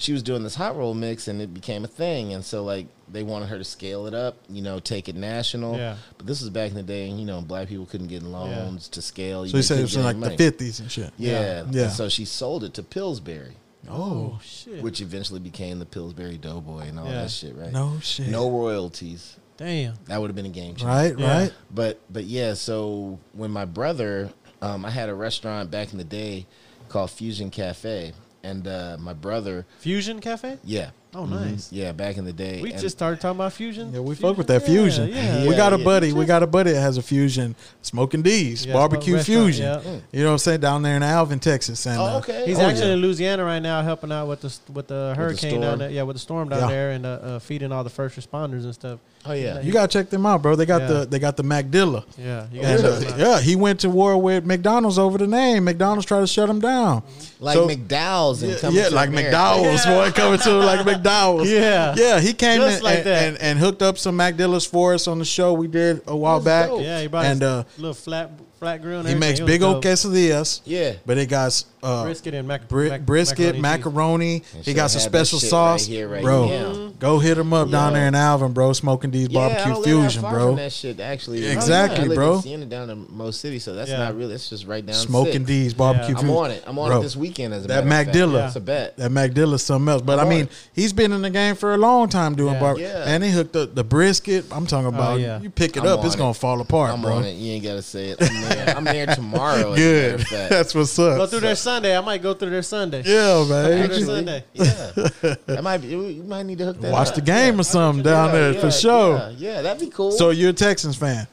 she was doing this hot roll mix, and it became a thing. And so like they wanted her to scale it up, you know, take it national. Yeah. But this was back in the day, you know, black people couldn't get loans to scale. So you said it was in like money. the fifties and shit. Yeah. Yeah. And so she sold it to Pillsbury, Oh shit! which eventually became the Pillsbury Doughboy and all Yeah. that shit, right? No shit. No royalties. Damn. That would have been a game changer. Right, Yeah. right. But but yeah, so when my brother, um, I had a restaurant back in the day called Fusion Cafe, and uh, my brother, Fusion Cafe. yeah, Oh, nice. yeah, back in the day, We and- just started talking about fusion. Yeah, we Fusion? fuck with that Yeah, fusion. Yeah, we got a yeah. buddy. We got a buddy that has a fusion, smoking D's, Yeah, barbecue fusion. yeah. You know what I'm saying? Down there in Alvin, Texas. And Oh, uh, okay. He's Oh, actually yeah. in Louisiana right now, helping out with the with the hurricane storm. down there. Yeah, with the storm down Yeah. there, and uh, uh, feeding all the first responders and stuff. Oh yeah, you gotta check them out, bro. They got Yeah. the they got the Macdilla. Yeah, you And, uh, yeah, he went to war with McDonald's over the name. McDonald's tried to shut him down. like So- McDowell's and Yeah, yeah, like America. McDowell's, boy, coming to like McDowell's. Yeah. yeah. He came Just in like and, that. and, and hooked up some McDillas for us on the show we did a while back. dope. Yeah, he brought And, uh, little flat flat grill. And He makes big old dope. quesadillas, Yeah, but it got uh, brisket and mac- bri- mac- brisket, macaroni. macaroni. He got some special sauce, right here, right bro. now. Go hit him up down there in Alvin, bro. Smoking these yeah, I barbecue don't live that fusion, far bro. From that shit, actually. Exactly, I live bro. In Sienna down in Mo City, so that's Yeah. not really. It's just right down. Smoking six. D's barbecue Yeah. I'm on it. I'm on Bro, it this weekend. As a that matter of fact. Macdilla. It's a bet. That McDilla's something else. But I mean, he's been in the game for a long time doing Yeah. bar. Yeah. And he hooked up the brisket. I'm talking about you pick it up, it's gonna fall apart, I'm bro. on it. You ain't gotta say it. I'm there, I'm there tomorrow. as a matter Good. That's what's up. Go through there Sunday. I might go through there Sunday. yeah, Go through man. Sunday. Yeah, that might be. You might need to hook that. Watch up. the game or something down there yeah, for sure. Yeah, yeah, that'd be cool. So you're a Texans fan.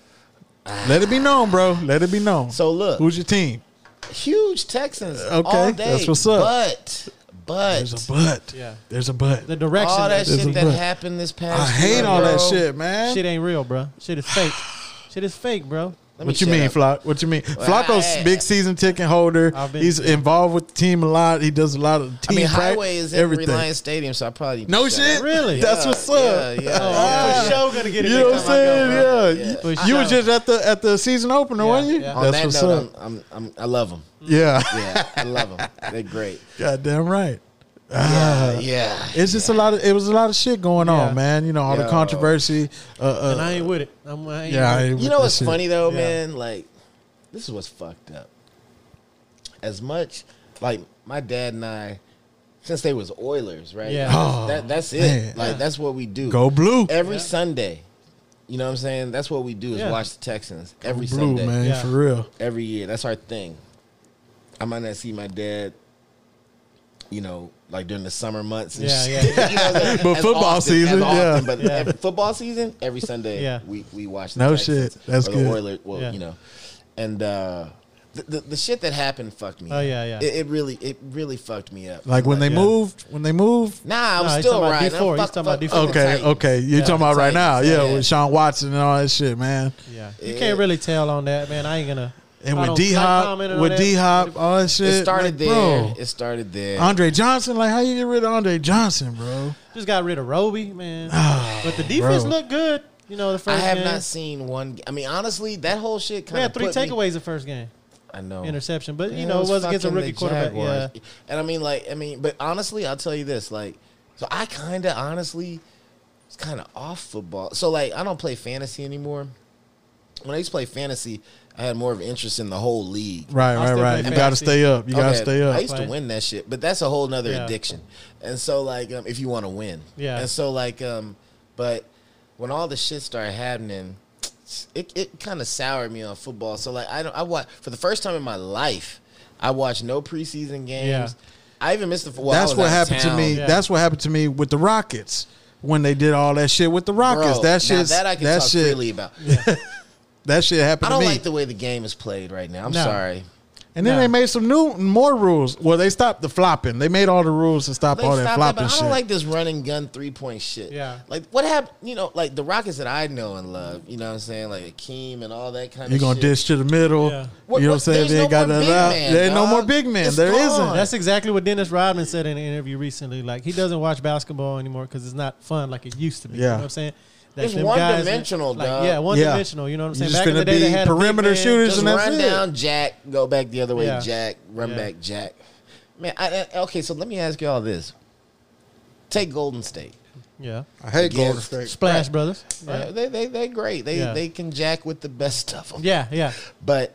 Let it be known, bro. Let it be known. So look, Who's your team? huge Texans. Okay, all day, that's what's up. But, but There's a but. Yeah. There's a but. The direction. all that shit that but. happened this past. I hate year, all that shit, man. shit ain't real, bro. Shit is fake. shit is fake, bro. Let What you mean, up. Flock? What you mean? Flaco's I- big season ticket holder. Been- He's involved with the team a lot. He does a lot of I team mean, prac- Highway is in everything. Reliant Stadium, so I probably need to No shit. up. Really? That's Yeah, what's up. Yeah, yeah. Oh, Ah. for sure gonna get it. You know what I'm next go, saying? Yeah. Yeah. You, For you just at the at the season opener, Yeah, weren't you? yeah. On That's that what's note, up. I'm, I'm, I'm, I love them. Yeah. Yeah, I love them. They're great. Goddamn right. Ah. Yeah, yeah. It's just a lot of it was a lot of shit going Yeah. on, man. You know all the controversy. Uh, And uh, I ain't with it. I'm, I ain't yeah, I with it. ain't You know what's shit. funny though, Yeah. man? Like, this is what's fucked up. As much like my dad and I, since they was Oilers, right? Yeah. That's, Oh, that, that's it. man. Like that's what we do. Go blue, every Yeah. Sunday. You know what I'm saying? That's what we do is Yeah. watch the Texans every blue, Sunday, man, Yeah. for real. every year. That's our thing. I might not see my dad. You know, like during the summer months. And Yeah, shit. yeah. You know what But football often- season, often, yeah. But Yeah. every- football season, every Sunday, Yeah. we we watch. The No Texans shit. That's or good. The Oilers, well, Yeah. you know, and uh, the, the the shit that happened fucked me. Oh, up. yeah, yeah. It, it really it really fucked me up. Like when they Yeah. moved, when they moved. Nah, I'm Nah, still right. D4. He's fuck- talking about fuck- D4. fuck the Okay, okay, you're Yeah. talking about right now, yeah, yeah. with Sean Watson and all that shit, man. Yeah. You can't really tell on that, man. I ain't gonna. And with D Hop, with. D Hop, all that shit. It started like, there. bro. It started there. Andre Johnson, like how you get rid of Andre Johnson, bro? Just got rid of Roby, man. Ah, but the defense bro. looked good. You know, the first. I have game. not seen one. I mean, honestly, that whole shit we kind had of three takeaways the first game. I know. Interception, but you Yeah, know, it was against a rookie the quarterback. Yeah. And I mean, like, I mean, but honestly, I'll tell you this, like, so I kind of honestly was kind of off football. So like, I don't play fantasy anymore. When I used to play fantasy, I had more of an interest in the whole league. Right, right, right. You got to stay up. You got to stay up. I used to win that shit, but that's a whole nother Yeah. addiction. And so, like, um, if you want to win, Yeah. And so, like, um, but when all the shit started happening, it it kind of soured me on football. So, like, I don't. I watch for the first time in my life. I watched no preseason games. Yeah. I even missed the. Well, That's what out of happened to me. Yeah. That's what happened to me with the Rockets when they did all that shit with the Rockets. Bro, that now shit. that I can that talk shit. freely about. That shit happened I don't to me. like the way the game is played right now. I'm No. sorry. and then No. they made some new more rules. Well, they stopped the flopping. They made all the rules to stop They all that stopped that, flopping but I don't shit. like this running gun three point shit. Yeah. Like what happened? You know, like the Rockets that I know and love. You know what I'm saying? Like Hakeem and all that kind of. You're of. gonna shit. dish to the middle. Yeah. What- you know what I'm what- saying? there's They ain't no got more that big out. man, There ain't no dog. more big men. It's There gone. not That's exactly what Dennis Rodman said in an interview recently. Like he doesn't watch basketball anymore because it's not fun like it used to be. You Yeah. know what I'm saying? That It's them one-dimensional, like, dog. Yeah, one Yeah. dimensional. You know what I'm You saying? just Back in the day, they be had a big perimeter shooters Just and that's run it. down, Jack. Go back the other way, Yeah. Jack. Run Yeah. back, Jack. Man, I, I- okay. So let me ask you all this: take Golden State. Yeah. I hate Yeah. Golden State. Splash Right. Brothers. Right? They they they great. They Yeah. they can jack with the best of them. Yeah. Yeah. But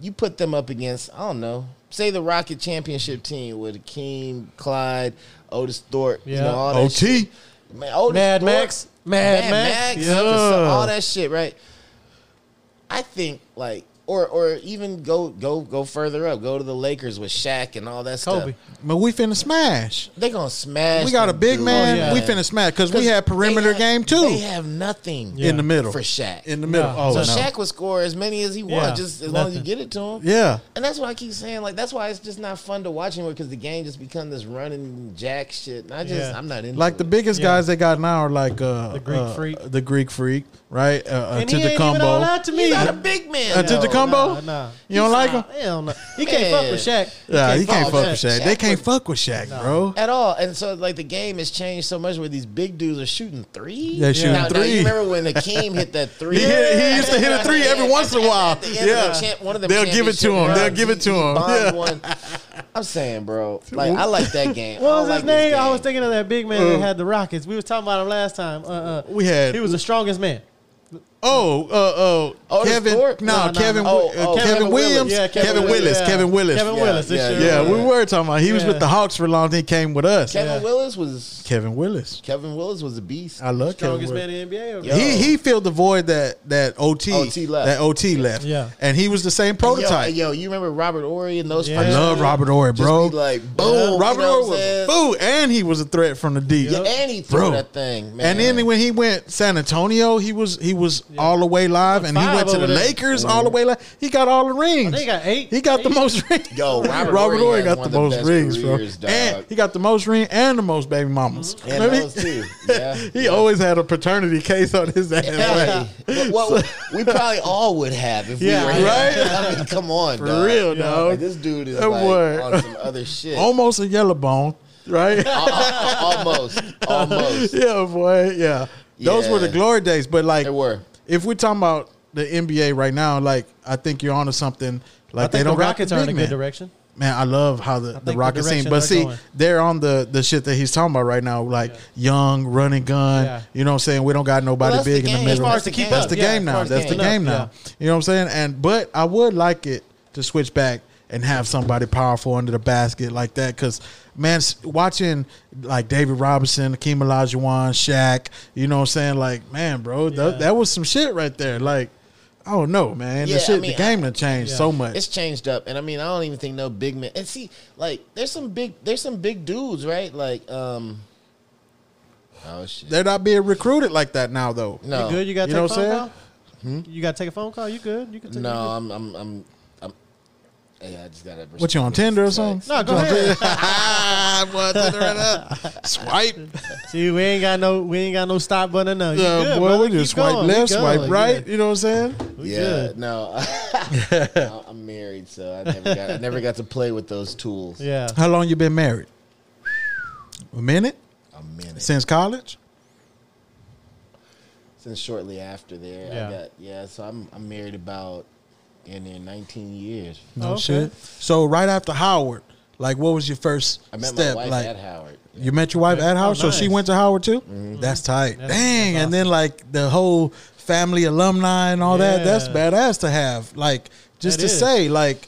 you put them up against, I don't know, say the Rocket championship team with Hakeem, Clyde, Otis Thorpe, you Yeah. know, all that OT. shit. Man, Otis Mad Max. Mad, Mad Max. Max, Yeah. all that shit, right? I think like or or even go go go further up, go to the Lakers with Shaq and all that Kobe. stuff. But we finna smash. They gonna smash. We got a big dudes, man. yeah. We finna smash because we had perimeter have- game too They have nothing Yeah. in the middle. for Shaq. In the middle. No. Oh so no. Shaq would score as many as he Yeah, wants, just as long as you get it to him. Yeah. And that's why I keep saying, like, that's why it's just not fun to watch anymore because the game just become this running jack shit. And I just, Yeah. I'm not into Like the biggest Yeah. guys they got now are like uh, The Greek uh, Freak. the Greek freak, right? Uh, uh, And he ain't even all Antetokounmpo. that to me. He's not a big man. Uh, though. Antetokounmpo? Nah, nah. You don't He's like not- him? Hell no. He can't fuck with Shaq. Yeah, he can't fuck fuck with with Shaq. Shaq. They can't would- fuck with Shaq, bro. At all, and so like the game has changed so much where these big dudes are shooting three. Yeah, shooting now, Now three. you remember when Hakeem hit that three? He hit- he used to hit a three every once in a while. at the end of Yeah. champ- one of them They'll give it to him. They'll give it to him. Yeah. I'm saying, bro, like I like that game. What was don't his like name? I was thinking of that big man that had the Rockets. We was talking about him last time. Uh, uh, We had he was the strongest man. Oh uh oh Otis Kevin Thorpe? no, No, no, Kevin no. uh, Oh, oh, Kevin, Kevin Williams Willis. Yeah, Kevin, Kevin Willis Willis, yeah. Kevin Willis Kevin yeah. Willis. this yeah, year. Yeah, we were talking about he was with the Hawks for a long time. He came with us. Kevin Yeah. Willis was Kevin Willis. Kevin Willis was a beast. I love Kevin Strongest Willis. man in NBA. Yo. He he filled the void that that OT, OT left. that OT left. Yeah. and he was the same prototype. Yo, yo, you remember Robert Horry and those? Yeah. I love Robert Horry, Just bro. be like boom. Robert you know Horry was saying? a fool, and he was a threat from the deep. Yeah, and he threw that thing, man. And then when he went San Antonio, he was he was all the way live, and he went to the over there. Lakers all the mm-hmm. way live. He got all the rings. I he got eight. He got the most rings. Yo, Robert Horry has got the the most rings, careers, bro. dog. And he got the most ring and the most baby mamas. and those he- too. Yeah, he always had a paternity case on his ass. Hey, but what we probably all would have if Yeah, we were him. right? I mean, come on, For dog. real, Yeah. dog. Like, this dude is That like boy. on some other shit. Almost a yellow bone, right? almost, almost. yeah, boy. Yeah. Those were the glory days. But like, There were. If we're talking about the NBA right now, like I think you're onto something. Like I they don't the got Rockets the are in a good man. direction. Man, I love how the, the the Rockets seem. direction But they're see, going. they're on the the shit that he's talking about right now, like young, running gun. Yeah. You know what I'm saying? We don't got nobody Well, big the in the middle. As far as to keep that's the game now. That's the game now. You know what I'm saying? And but I would like it to switch back and have somebody powerful under the basket like that because man watching like david robinson Hakeem olajuwon Shaq, you know what i'm saying like man bro th- Yeah. that was some shit right there like i don't know man Yeah, the I shit mean, the game I- done changed Yeah. so much It's changed up, and I mean, I don't even think no big man. And see, like, there's some big, there's some big dudes, right? Like, um, oh shit, they're not being recruited like that now though no, You good? You got You know what I'm saying? call? You got to take a phone call? You good? You can take no, you good. I'm, I'm, I'm, I'm. I just gotta. what you on tinder or something No, go ahead. Ah, boy, Tinder right up. swipe See, we ain't got no, we ain't got no stop button. No, you yeah good, boy brother. we just Keep swipe going. We left swipe right good. you know what i'm saying We Yeah, good. no, I'm married, so I never got, I never got to play with those tools. Yeah. how long you been married a minute A minute since college since shortly after there. Yeah. I got yeah, so I'm I'm married about in there 19 years. No Okay. shit. So right after Howard, like, what was your first I met step? my wife like, at Howard. you met your wife at Howard, Oh, so she went to Howard too. Mm-hmm. That's tight. That's- Dang, that's and then like the whole family alumni and all that. That's badass to have. Like, just That to is. say, like.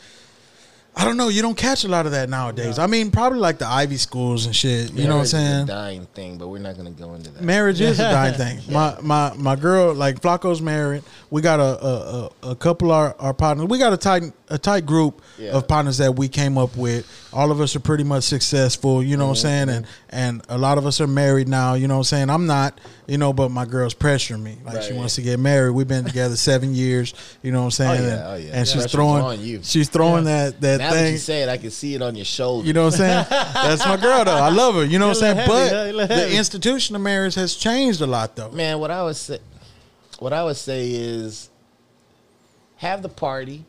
I don't know. You don't catch a lot of that nowadays. I mean, probably like the Ivy schools and shit. You know what I'm Marriage is a saying? dying thing, but we're not going to go into that. Marriage is a dying thing. My my my girl, like Flaco's married. We got a a, a, a couple of our, our partners. We got a tight a tight group Yeah. of partners that we came up with. All of us are pretty much successful. You know what I'm mm-hmm. saying? And and a lot of us are married now. You know what I'm saying? I'm not. You know, but my girl's pressuring me. Like she Right. wants to get married. We've been together seven years. You know what I'm oh, saying? Oh, yeah, and, oh, yeah. and she's throwing on you. she's throwing that that now that thing. you say it, I can see it on your shoulder. You know what I'm saying? That's my girl though. I love her. You know what I'm saying? heavy, But the institution of marriage has changed a lot though. Man, what I would say, what I would say is, have the party,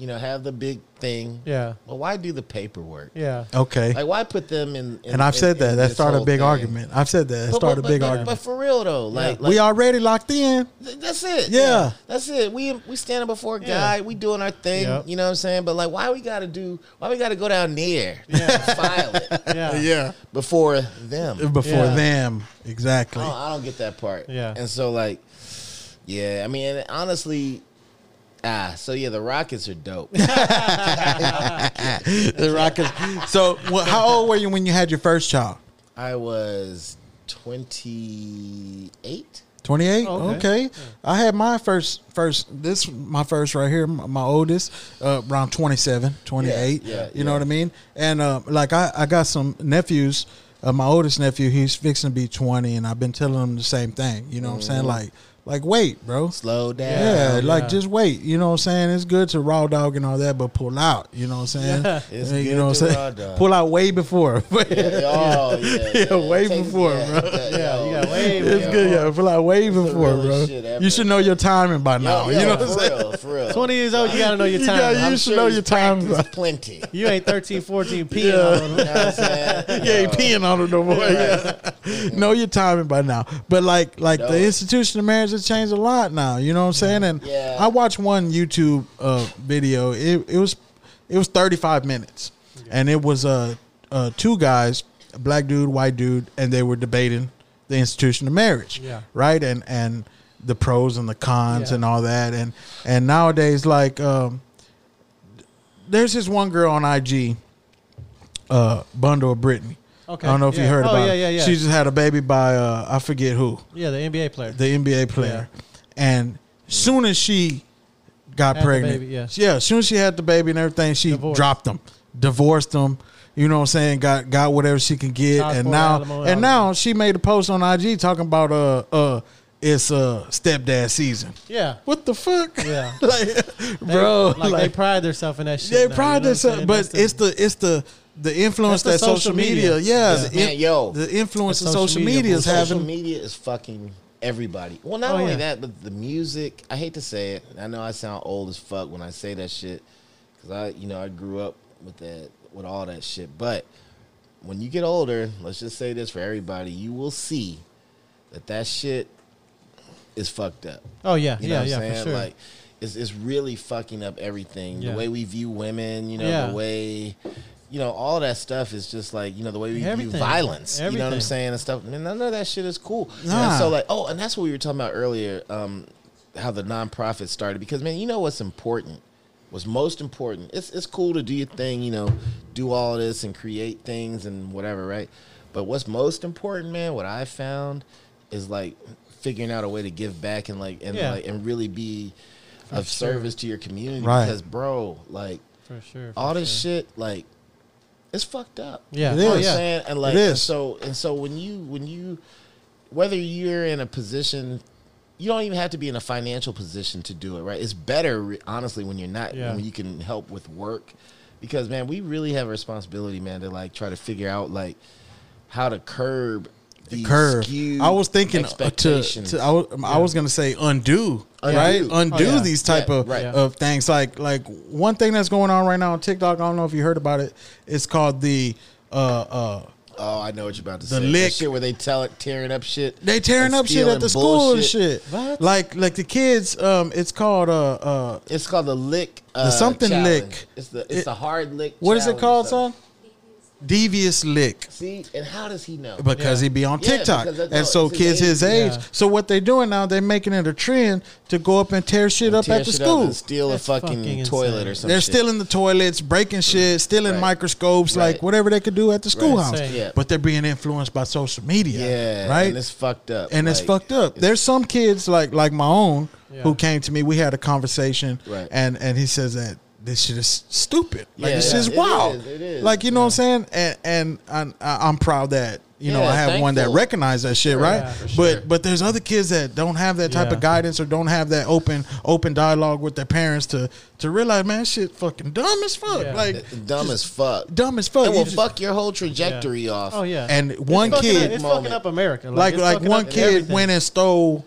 You know, have the big thing. Yeah. Well, why do the paperwork? Yeah. Okay. Like, why put them in? in and I've in- said that. in That this started a big thing? argument. I've said that. It But- started but, a big but, argument. But for real though, like, like we already locked in. th- that's it. Yeah. that's it. We we standing before a Yeah. guy. We doing our thing. Yep. You know what I'm saying? But like, why we got to do? Why we got to go down there? Yeah, file it Yeah. Yeah. before them. Uh, before Yeah. them. Exactly. I don't, I don't get that part. Yeah. And so like, yeah, I mean, honestly, ah, so yeah, the Rockets are dope. the Rockets. So, wh- how old were you when you had your first child? I was 28. 28 Okay. okay, i had my first first this my first right here my, my oldest uh, around 27 28 Yeah, yeah, you know what i mean and uh, like I, I got some nephews uh, my oldest nephew he's fixing to be 20 and i've been telling him the same thing you know what i'm saying like like wait bro Slow down. yeah, Yeah, like just wait. You know what I'm saying? It's good to raw dog and all that, but pull out. You know what I'm saying? Yeah. It's you good know what I'm saying? dog. Pull out way before. Yeah, oh, yeah. Yeah, way Take- before, yeah, bro. Yeah, you got oh, way it's Yeah. good, oh. yeah. Pull out way the before, bro. shit. You should know your timing by now. Yo, you know what I'm saying? real, for real. 20 years old, you got to know your You time. got- I'm you sure should know your time, Plenty. You ain't 13, 14 p. Yeah. You know what I'm saying? Yeah, ain't peeing on it no more. Know your timing by now. But like like the institution of marriage has changed a lot now. You know what I'm saying? And Yeah. I watched one YouTube uh, video. It it was it was 35 minutes, and it was uh, uh two guys, a black dude, white dude, and they were debating the institution of marriage. Yeah. Right. And and the pros and the cons Yeah. and all that. And and nowadays like um, there's this one girl on IG, uh, Bundle of Brittany. Okay. I don't know if you Yeah. heard oh, about yeah, it. yeah, yeah. She just had a baby by uh, I forget who, yeah, the NBA player. the NBA player. And soon as she got Had pregnant, baby, yeah. as soon as she had the baby and everything, she Divorced. dropped them, divorced them. You know what I'm saying? Got got whatever she can get, Child and now alimony, and now she made a post on IG talking about uh uh it's uh stepdad season. yeah. What the fuck? Yeah. like, They- bro, like, like, they pride themselves in that shit. they now, pride you know themselves, but it's the it's the the influence that the social social media, media. yeah, Yeah. the, Man, yo. the influence The of social social media media is bullshit. Social having. media is fucking everybody. Well, not Oh, only yeah. that, but the music. I hate to say it. I know I sound old as fuck when I say that shit, because I, you know, I grew up with that, with all that shit. But when you get older, let's just say this for everybody, you will see that that shit is fucked up. oh yeah, You know yeah, what yeah, I'm saying? for sure. Like, it's, it's really fucking up everything. Yeah. The way we view women, you know, Yeah. the way, you know, all that stuff is just like, you know, the way we Everything. view violence. You know what I'm saying? And stuff. I mean, none of that shit is cool. Nah. And so, like, oh, and that's what we were talking about earlier, um, how the nonprofit started. Because, man, you know what's important? What's most important? It's, it's cool to do your thing, you know, do all this and create things and whatever, right? But what's most important, man, what I found is like figuring out a way to give back and like and Yeah. like and really be of sure. service to your community Right. because bro like for sure. for all this sure. shit like it's fucked up Yeah. It you know is. what I'm saying? and like It and so and so when you when you whether you're in a position you don't even have to be in a financial position to do it right it's better honestly when you're not Yeah. when you can help with work because man we really have a responsibility man to like try to figure out like how to curb the curve. I was thinking uh, to, to I, was, I was gonna say undo, Undo. right? Oh, Undo yeah. these type Yeah, of right. of things. Like like one thing that's going on right now on TikTok. I don't know if you heard about it. It's called the uh uh. Oh, I know what you're about to The say. The lick. Shit where they tell it tearing up shit. They tearing up shit at the school and shit. What? Like like the kids. Um, it's called uh uh. It's called the lick. Uh, The something challenge. lick. It's the it's It- the hard lick. What is it called, son? Something. Devious lick. See, and how does he know? because Yeah. he be on TikTok, because that's- and so it's his kids his age. age. Yeah. So what they're doing now? They're making it a trend to go up and tear shit up Tear at the shit up school. and steal That's a fucking, fucking toilet insane. or something. They're stealing the toilets, breaking shit, stealing Right. microscopes, like whatever they could do at the schoolhouse. Insane. Yeah. But they're being influenced by social media, Yeah, right? And it's fucked up. and it's fucked up. it's- There's some kids like like my own Yeah. who came to me. We had a conversation, Right. and and he says that this shit is stupid. Like Yeah, this yeah. is wild. is, it is. Like you know what I'm saying? And and I'm, I'm proud that you know I have one that thankful. recognizes that shit, right? Yeah, for But but there's other kids that don't have that type Yeah. of guidance or don't have that open open dialogue with their parents to to realize, man, shit fucking dumb as fuck. Yeah. Like dumb as fuck. dumb as fuck. It You will just- fuck your whole trajectory off. Oh yeah. and It's one fucking kid it's moment. fucking up America. like it's like one kid everything. went and stole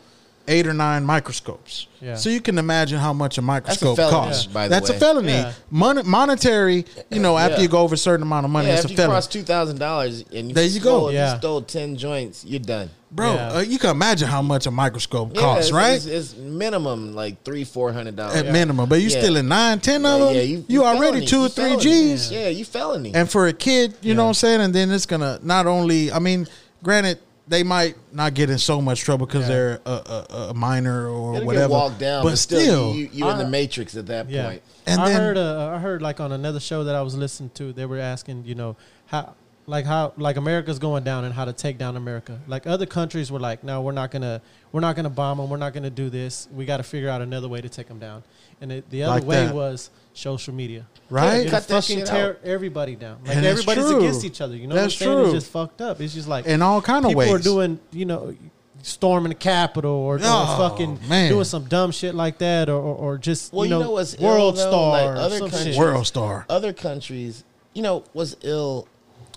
eight or nine microscopes. Yeah. So you can imagine how much a microscope felony, costs. by the That's way. a felony. Yeah. Mon- monetary, you know, after Yeah. you go over a certain amount of money, yeah, it's if a you felony. cross two thousand dollars and you There you go. stole, if Yeah. you stole ten joints, you're done. Bro, Yeah. uh, you can imagine how much a microscope Yeah, costs, it's, right? It's, it's minimum like three, four hundred dollars. At minimum. But you Yeah. stealing nine, ten of them, yeah, you, you, already felony. two or three felony. G's. Yeah, you felony. And for a kid, you know what I'm saying? And then it's gonna not only I mean, granted, they might not get in so much trouble because Yeah. they're a, a, a minor or It'll whatever. get walked down, but, but, still, you, you in the matrix at that Yeah. point. And I then- heard uh, I heard like on another show that I was listening to, they were asking, you know, how like how like America's going down and how to take down America. Like other countries were like, no, we're not gonna we're not gonna bomb them. We're not gonna do this. We got to figure out another way to take them down. And it, the other Like way that. was social media. right? It'll Cut that fucking shit tear out. everybody down. Like And everybody's true. against each other. You know That's what I'm saying? true. It's just fucked up. It's just like In all kind of people ways. are doing, you know, storming the Capitol or, or Oh, fucking man. doing some dumb shit like that, or or, or just Well, you you know, know what's World though? Star, Like, or other some countries- World star. Other countries, you know, what's ill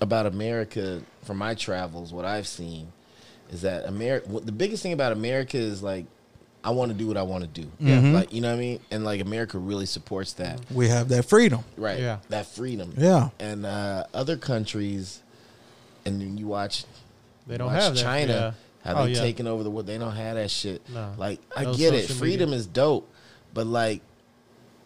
about America from my travels, what I've seen, is that America. The biggest thing about America is like, I want to do what I want to do. Mm-hmm. Like you know what I mean, and like America really supports that. We have that freedom. Right. Yeah. That freedom. Yeah. And uh, other countries, and then you watch, They don't watch have that. China. Yeah. How Oh, they yeah. taking over the world? They don't have that shit. No. Like I No get it, freedom media. is dope, but like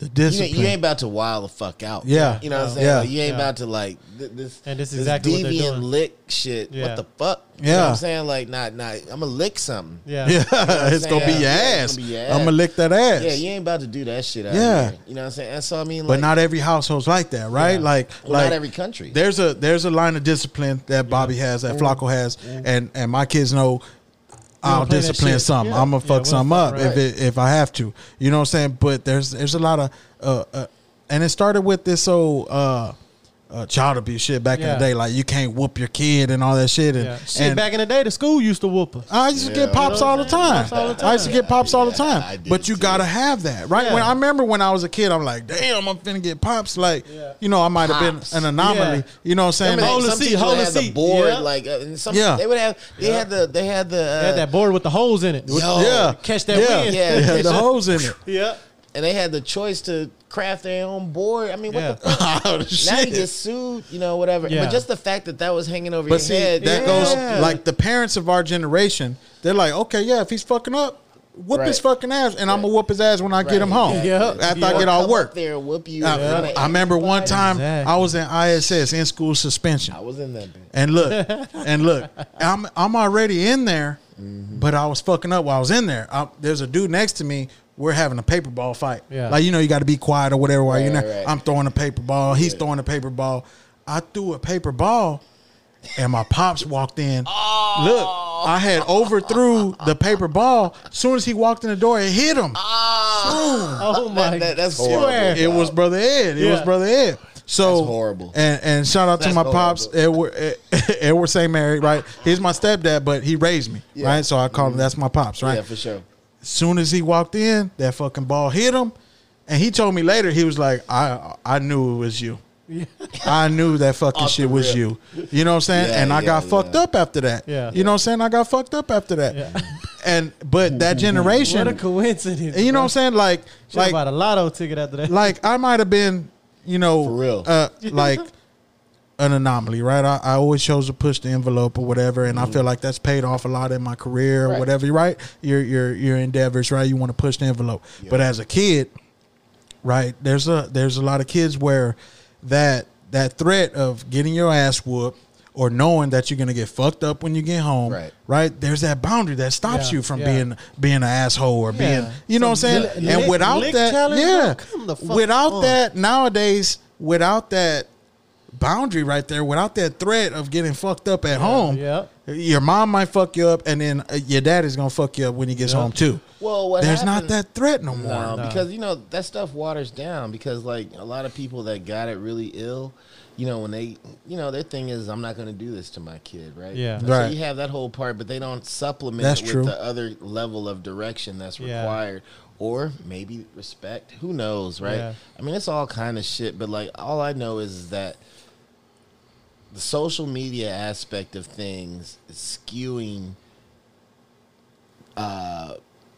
The you discipline. ain't, you ain't about to wild the fuck out. Yeah. you know what I'm saying. Yeah. Like, you ain't Yeah. about to like th- this. And this is this exactly what they're deviant doing. lick shit. Yeah. What the fuck? You know Yeah. what I'm saying like, not, not. I'm gonna lick something. Yeah. yeah, I'm it's gonna be your Yeah, ass. it's gonna be your I'm gonna lick that ass. Yeah, you ain't about to do that shit out Yeah. here. You know what I'm saying? And so I mean, but not every household's like that, right? Yeah. Like, well, like not every country. there's a there's a line of discipline that Bobby has, that mm-hmm. Flaco has, mm-hmm. and and my kids know. I'll discipline something. Yeah. I'm gonna fuck we'll something up right. if it, if I have to. You know what I'm saying? But there's there's a lot of uh, uh and it started with this old uh, uh child abuse shit back in the day. Like you can't whoop your kid and all that shit. And, Yeah. Shit, and back in the day, the school used to whoop us. I used to Yeah. get pops You know all the time. Pops all the I used to get pops all the time. I but you too. gotta have that, right? Yeah. When I remember when I was a kid, I'm like, damn, I'm finna get pops. Like, Yeah. you know, I might have been an anomaly. Yeah. You know what I'm saying? Remember Hold they- the some seat, teachers hold the the seat. board Yeah. like uh, and some Yeah. they would have they had the they had the uh, They had that board with the holes in it. Yo. yeah, Catch that yeah. wind. Yeah. yeah, the holes in it. Yeah. and they had the choice to craft their own board. I mean, what Yeah. the fuck? Oh, Now shit. you get sued, you know, whatever. Yeah. But just the fact that that was hanging over But your see, head, that yeah. goes like the parents of our generation. They're like, okay, yeah, if he's fucking up, whoop his fucking ass, and I'm gonna whoop his ass when I get him home. exactly. Yeah. after Yeah. I get all work. up there and whoop you. I, in I remember one time Exactly. I was in ISS in school suspension. I was in that. Bitch. And look, and look, I'm I'm already in there, Mm-hmm. but I was fucking up while I was in there. I, there's a dude next to me. We're having a paper ball fight. Yeah. Like you know, you got to be quiet or whatever while you're in Right, there. right. I'm throwing a paper ball. He's throwing a paper ball. I threw a paper ball, and my pops walked in. Oh. Look, I had overthrew the paper ball. As soon as he walked in the door, it hit him. Oh, oh my. that- that's swear. horrible. It was brother Ed. It was brother Ed. So That's horrible. And and shout out to That's my pops, Edward Edward St. Mary, right? He's my stepdad, but he raised me, Yeah. right? So I call him mm-hmm. that's my pops, right? Yeah, for sure. As soon as he walked in, that fucking ball hit him, and he told me later he was like, I I knew it was you. I knew that fucking Off shit the was you. You know what I'm saying? Yeah, and I yeah, got fucked up after that. Yeah. You know what I'm saying? I got fucked up after that. Yeah. And but that generation, What a coincidence. and you know bro. what I'm saying? Like Should've like bought a lotto ticket after that. like I might have been, you know, For real. uh, like an anomaly, right? I, I always chose to push the envelope or whatever, and I feel like that's paid off a lot in my career or Mm-hmm. Right. whatever, right? Your your your endeavors, right? You want to push the envelope, but as a kid, right? There's a there's a lot of kids where that that threat of getting your ass whooped. Or knowing that you're gonna get fucked up when you get home, Right. right? There's that boundary that stops Yeah, you from yeah. being being an asshole or being, Yeah. you know what I'm saying? lick- and without lick that, yeah, come the fuck without on. that nowadays, without that boundary right there, without that threat of getting fucked up at home, yeah. your mom might fuck you up, and then uh, your dad is gonna fuck you up when he gets Yeah. home too. Well, what There's not that threat no more. No, No. because you know that stuff waters down. Because like a lot of people that got it really ill, you know, when they, you know, their thing is, I'm not going to do this to my kid, right? Yeah. So you have that whole part, but they don't supplement That's it with true. the other level of direction that's Yeah. required, or maybe respect. Who knows, right? Yeah. I mean, it's all kind of shit. But like, all I know is that the social media aspect of things is skewing uh,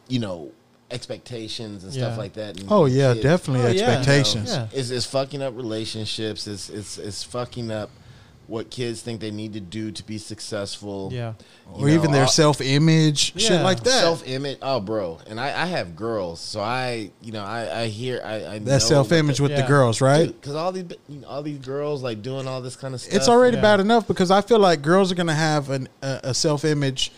you know, expectations and Yeah. stuff like that. and Oh yeah, kids, definitely Oh, yeah. expectations. Yeah. It's, it's fucking up relationships. It's, it's it's fucking up what kids think they need to do to be successful. Yeah. You Or even know, their all- self image, shit like that. self image. Oh, bro, and I, I have girls, so I you know I I hear I, I that self image what with the girls, right? because all these you know, all these girls like doing all this kind of stuff. It's already Yeah. bad enough because I feel like girls are gonna have an, a, a self image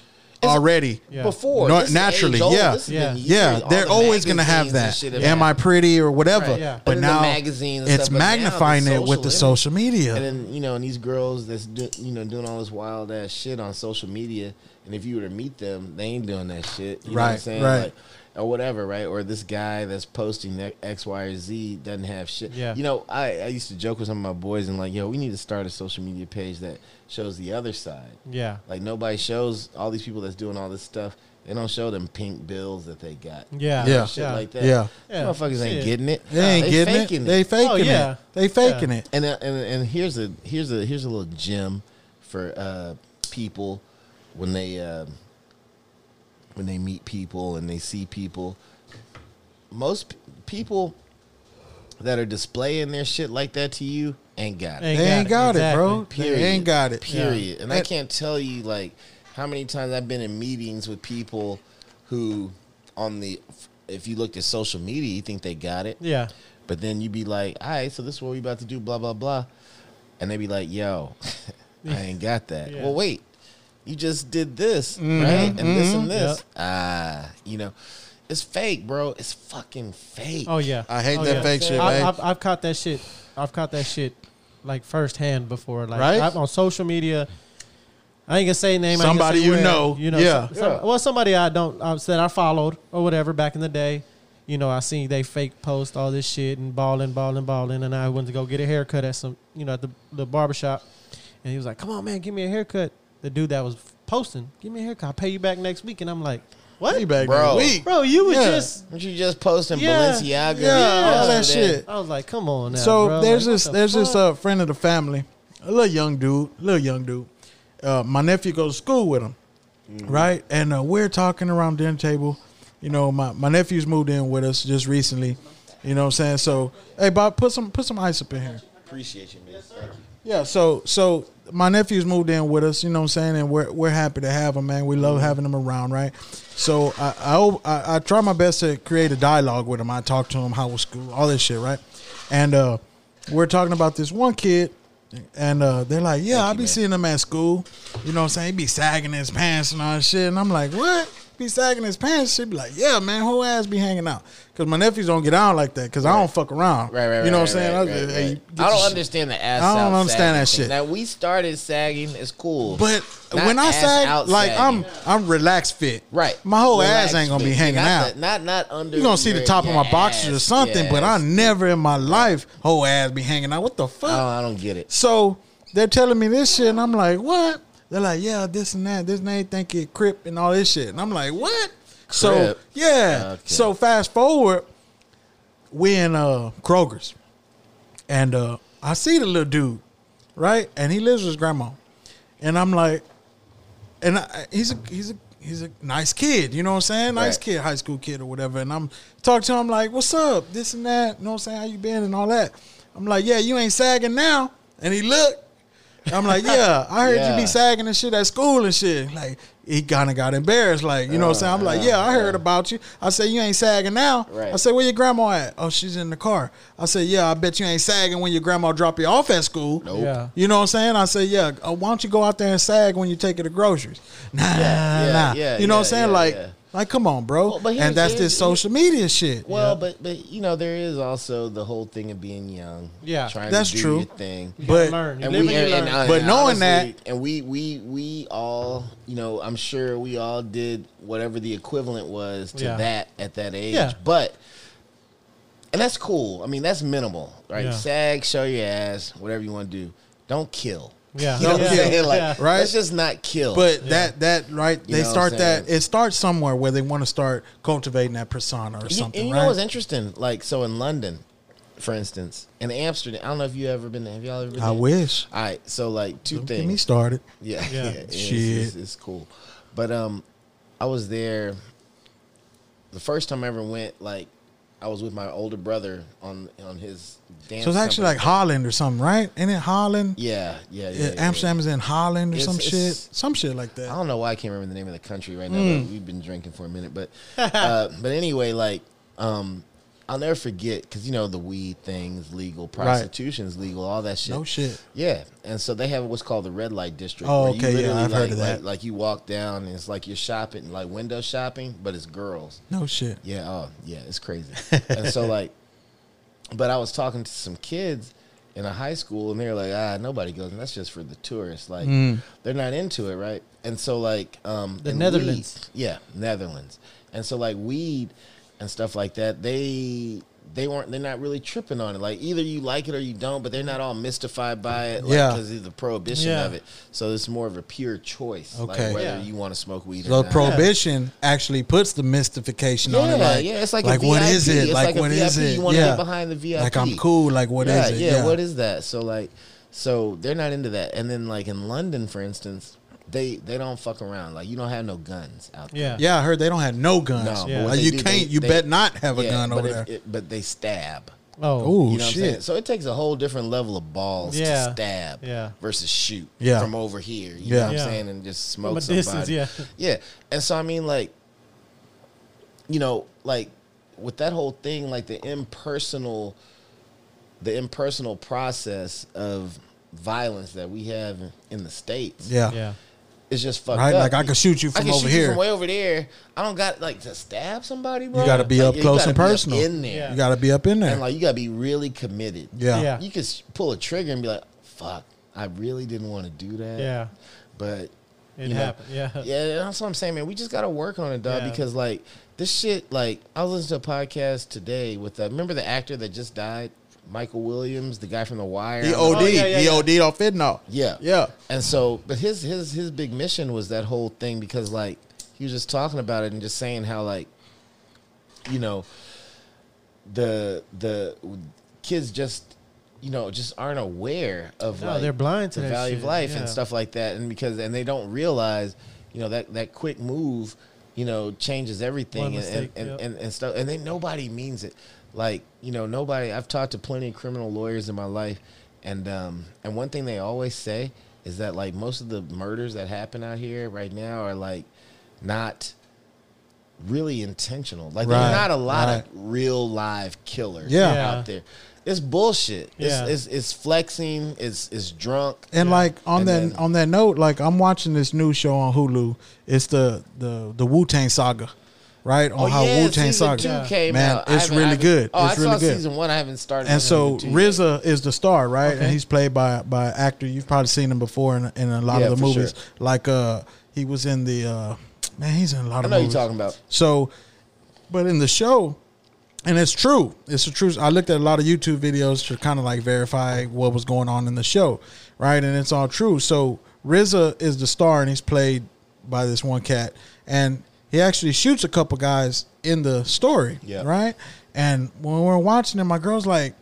already. Yeah. before No- naturally, age yeah. Yeah. Yeah, they're the always gonna have that. shit Am I pretty or whatever? Right, yeah. But And the now magazines it's stuff, but now magnifying it with the social media. And then you know, and these girls that's do, you know doing all this wild ass shit on social media, and if you were to meet them, they ain't doing that shit. You know what I'm Right, saying? right. Like, or whatever, right? Or this guy that's posting that X, Y, or Z doesn't have shit. Yeah. You know, I, I used to joke with some of my boys and like, yo, we need to start a social media page that shows the other side. Yeah. Like nobody shows all these people that's doing all this stuff. They don't show them pink bills that they got. Yeah. Yeah. Shit like that. Yeah. Yeah. Motherfuckers See ain't it. getting it. they ain't getting it. faking They faking Oh, yeah. it. They faking it. and uh, and and here's a here's a here's a little gem for uh, people when they uh, when they meet people and they see people. Most p- people that are displaying their shit like that to you ain't got it. Ain't They got ain't it. got it, Exactly. bro. Period. They ain't got it. Period. And I can't tell you like how many times I've been in meetings with people who on the if you looked at social media, you think they got it. Yeah. But then you'd be like, all right, so this is what we about to do, blah, blah, blah. And they'd be like, yo, I ain't got that. Yeah. Well, wait, you just did this, right? And this and this. Yep. Ah, you know, it's fake, bro. It's fucking fake. Oh yeah. I hate Oh, that yeah. fake shit, I, man. I've, I've caught that shit. I've caught that shit like firsthand before. Like Right? I've, on social media. I ain't gonna say name. I ain't gonna Somebody say you where, know. You know. Yeah. some- some- Yeah. well, somebody I don't. I said I followed or whatever back in the day. You know, I seen they fake post all this shit and balling, balling, balling, and I went to go get a haircut at some, you know, at the the barbershop, and he was like, "Come on, man, give me a haircut." The dude that was posting, "Give me a haircut. I'll pay you back next week," and I'm like, "What, Way back Bro. in the week. bro? You was Yeah. just." Aren't you just posting Yeah. Balenciaga? Yeah, all that yesterday? shit. I was like, "Come on now." So bro. there's Like, this the there's this fuck? uh, friend of the family, a little young dude, little young dude. Uh, my nephew goes to school with him, right? And uh, we're talking around dinner table. You know, my, my nephew's moved in with us just recently. You know what I'm saying? So, hey, Bob, put some put some ice up in here. Appreciate you, man. Thank you. Yeah, so so my nephew's moved in with us, you know what I'm saying, and we're we're happy to have them, man. We love having them around, right? So I I, I I try my best to create a dialogue with them. I talk to them, how was school, all this shit, right? And uh, we're talking about this one kid, and uh, they're like, yeah, Thank I you, be man. seeing him at school, you know what I'm saying? He be sagging his pants and all that shit, and I'm like, what? Be sagging his pants? she'd be like, yeah, man, whole ass be hanging out. Cause my nephews don't get out like that, cause I don't fuck around. Right, right, right. You know right, what I'm saying? right, I, right, hey, right. I don't shit- understand the ass. I don't understand that shit. Now we started sagging. It's cool. But Not when I sag, like sagging. I'm, I'm relaxed fit. right, My whole Relax, ass ain't gonna be hanging not out. the- not not under. You are gonna see the top of my boxers or something, but I never in my life whole ass be hanging out. What the fuck? Don't, I don't get it. So they're telling me this shit, and I'm like, what? They're like, yeah, this and that. This and they think it crip and all this shit, and I'm like, what? So yeah. Okay. So fast forward, we in uh, Kroger's, and uh, I see the little dude, right, and he lives with his grandma, and I'm like, and I, he's a he's a he's a nice kid, you know what I'm saying? Nice Right. kid, high school kid or whatever. And I'm talking to him like, "What's up? This and that." You know what I'm saying? How you been and all that. I'm like, "Yeah, you ain't sagging now." And he looked. I'm like, "Yeah, I heard you be sagging and shit at school and shit." Like he kind of got embarrassed, like you know what I'm saying? I'm like, "Yeah, I heard about you." I said, "You ain't sagging now." Right. I said, "Where your grandma at?" Oh, she's in the car. I said, "Yeah, I bet you ain't sagging when your grandma drop you off at school." Nope. Yeah. You know what I'm saying? I say, yeah. Uh, why don't you go out there and sag when you take her to groceries? Nah, yeah, nah. yeah, you know what I'm saying? yeah, like, yeah. Like, come on, bro. Well, but and that's here's- this social media shit. Well, but but you know there is also the whole thing of being young. Yeah. trying That's to do true. your thing. You But- learn. You And we, and you and, and, But and knowing honestly, that- and we we we all, you know, I'm sure we all did whatever the equivalent was to Yeah. that at that age. Yeah. But and that's cool. I mean, that's minimal, right? Yeah. Sag, show your ass, whatever you want to do. Don't kill. Yeah. You know what I'm Yeah. saying? Like, Yeah. Right. Let's just not kill. But that that right, You they know start that. It starts somewhere where they want to start cultivating that persona or you- something. and you right? know what's interesting? Like, so in London, for instance, in Amsterdam, I don't know if you ever been there. Have y'all ever been I there? wish. All right, so like 2 Don't things. get me started. Yeah, Yeah. yeah, it's, Shit. It's, it's cool. But um, I was there the first time I ever went, like I was with my older brother on on his dance. So it's actually like. Holland or something, right? Ain't it Holland? yeah, yeah, yeah. Yeah, yeah, Amsterdam is in Holland or It's- some it's- shit, some shit like that. I don't know why I can't remember the name of the country right now. But we've been drinking for a minute, but uh, but anyway, like um, I'll never forget because you know the weed things legal, prostitution's legal, all that shit. No shit. Yeah, and so they have what's called the red light district. Oh, where you okay, yeah, I've like, heard of that. Like, like you walk down and it's like you're shopping, like window shopping, but it's girls. No shit. Yeah, oh yeah, it's crazy. and so like, but I was talking to some kids in a high school, and they were like, ah, nobody goes, and that's just for the tourists. Like, Mm. they're not into it, right? And so like, um, The Netherlands. weed- yeah, Netherlands, and so like weed and stuff like that, they. They weren't. They're not really tripping on it. Like either you like it or you don't, but they're not all mystified by it. Like, Yeah. because of the prohibition Yeah. of it. So it's more of a pure choice. Okay. Like whether Yeah. you want to smoke weed So or not. prohibition actually puts the mystification on it. Yeah, Like, yeah, it's like, like a what VIP. is it? It's like like a what is VIP. it? You want to yeah. get behind the VIP. Like I'm cool. Like what is yeah, it? Yeah, what is that? So like, so they're not into that. And then like in London, for instance, they they don't fuck around. Like you don't have no guns out there. Yeah. Yeah, I heard they don't have no guns. No, Yeah. but Like, you do, can't. they- you they- bet not have a gun over if there. it- but they stab. Oh. Ooh, You know what I'm saying? shit. So it takes a whole different level of balls Yeah. to stab Yeah. versus shoot Yeah. from over here. You Yeah. know what I'm Yeah. saying? And just smoke From a somebody. distance, yeah. Yeah. And so I mean like you know, like with that whole thing, like the impersonal the impersonal process of violence that we have in the States Yeah. Yeah. Is just fucked Right? up. Like I could shoot you I from can over shoot you here. from way over there. I don't got like to stab somebody, bro. You gotta be Like, up close and personal. in there. Yeah. You got to be up in there. And like you gotta be really committed. yeah. Yeah. You could pull a trigger and be like, "Fuck, I really didn't want to do that." Yeah. but It you know, happened. Yeah. yeah, that's what I'm saying, man. We just gotta work on it, dog. Yeah. Because like this shit, like I was listening to a podcast today with uh, remember the actor that just died, Michael Williams, the guy from The Wire. He I don't know- OD'd. yeah, yeah, he yeah. OD'd off fentanyl. Yeah, Yeah. And so, but his his his big mission was that whole thing because like he was just talking about it and just saying how like you know the the kids just you know just aren't aware of No, like they're blind to the that value of life yeah. and stuff like that and because and they don't realize you know that that quick move you know changes everything One and, mistake, and, yep. and, and stuff and then nobody means it like you know nobody i've talked to plenty of criminal lawyers in my life and um and one thing they always say is that like most of the murders that happen out here right now are like not really intentional like Right, there's not a lot right. of real live killers Yeah. Yeah. out there it's bullshit Yeah. it's, it's it's flexing it's it's drunk And like on And that then- on that note, like I'm watching this new show on Hulu. It's the the the Wu Tang Saga, right? On Oh how yeah, Wu Tang Saga. two came Man, out. I it's really I haven't- good. Oh, It's I really saw good. season one. I haven't started. And so season yet. RZA is the star, right? Okay. And he's played by by an actor. You've probably seen him before in, in a lot Yeah, of the movies. sure. Like uh, he was in the uh, man. He's in a lot I of I know you're talking about. So, but in the show, and it's true. It's a true. I looked at a lot of YouTube videos to kind of like verify what was going on in the show, right? And it's all true. So RZA is the star, and he's played by this one cat, and he actually shoots a couple guys in the story, Yeah. right? And when we're watching it, my girl's like,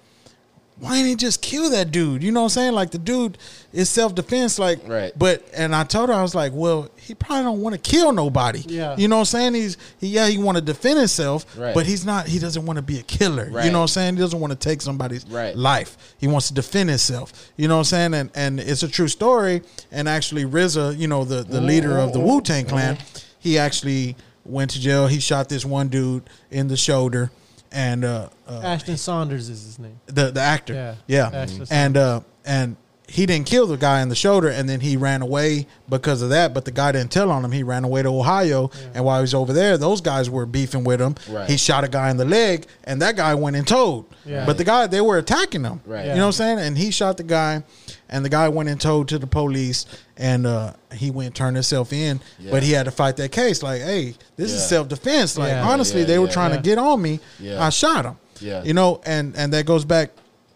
why didn't he just kill that dude? You know what I'm saying? Like the dude is self defense, like Right. But and I told her I was like, well, he probably don't want to kill nobody. Yeah. You know what I'm saying? He's he yeah, he want to defend himself, Right. but he's not he doesn't want to be a killer. Right. You know what I'm saying? He doesn't want to take somebody's Right. life. He wants to defend himself. You know what I'm saying? And and it's a true story. And actually RZA, you know, the, the leader of the Wu Tang clan, mm-hmm. He actually went to jail. He shot this one dude in the shoulder and uh, uh Ashton Sanders is his name. the the actor. Yeah. Yeah. Ashton And uh and he didn't kill the guy in the shoulder and then he ran away because of that, but the guy didn't tell on him. He ran away to Ohio and while he was over there, those guys were beefing with him. Right. He shot a guy in the leg and that guy went and told. Yeah. But the guy they were attacking him. Right. You know what I'm saying? And he shot the guy and the guy went and told to the police and uh he went and turned himself in. Yeah. But he had to fight that case. Like, hey, this is self defense. Like Yeah. honestly, Yeah, they were trying yeah. to get on me. Yeah. I shot him. Yeah. You know, and and that goes back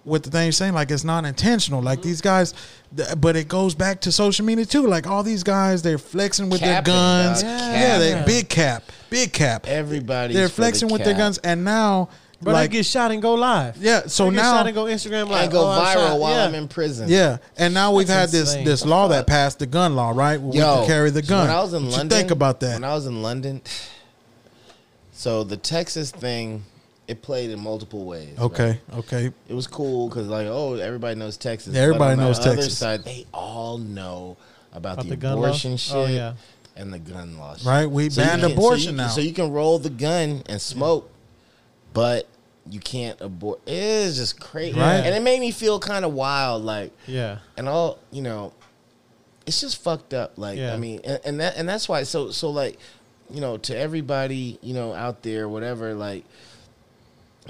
with the thing you're saying, like it's not intentional. Like these guys, th- but it goes back to social media too. Like all these guys, they're flexing with Capping, their guns. dog. Yeah, they big cap, big cap. Everybody. they're flexing with their guns, and now But like I get shot and go live. yeah. So I get now shot and go Instagram live. I go Oh, I viral while yeah. I'm in prison. yeah, and now we've That's had this insane. this law that passed, the gun law, right? Where we can carry the so gun. When I was in What you London, think about that? When I was in London, So the Texas thing, it played in multiple ways. right? Okay, okay. It was cool because like, oh, everybody knows Texas. Yeah, everybody But on knows the other Texas. Side, they all know about, About the, the gun law? abortion oh, shit Oh, yeah. and the gun law. shit. Right, we you banned can- so abortion you- now. So you can roll the gun and smoke, but you can't abort. It is just crazy, Right. And it made me feel kind of wild, like Yeah. and all you know it's just fucked up like Yeah. i mean and, and that and that's why so so like you know to everybody you know out there whatever like you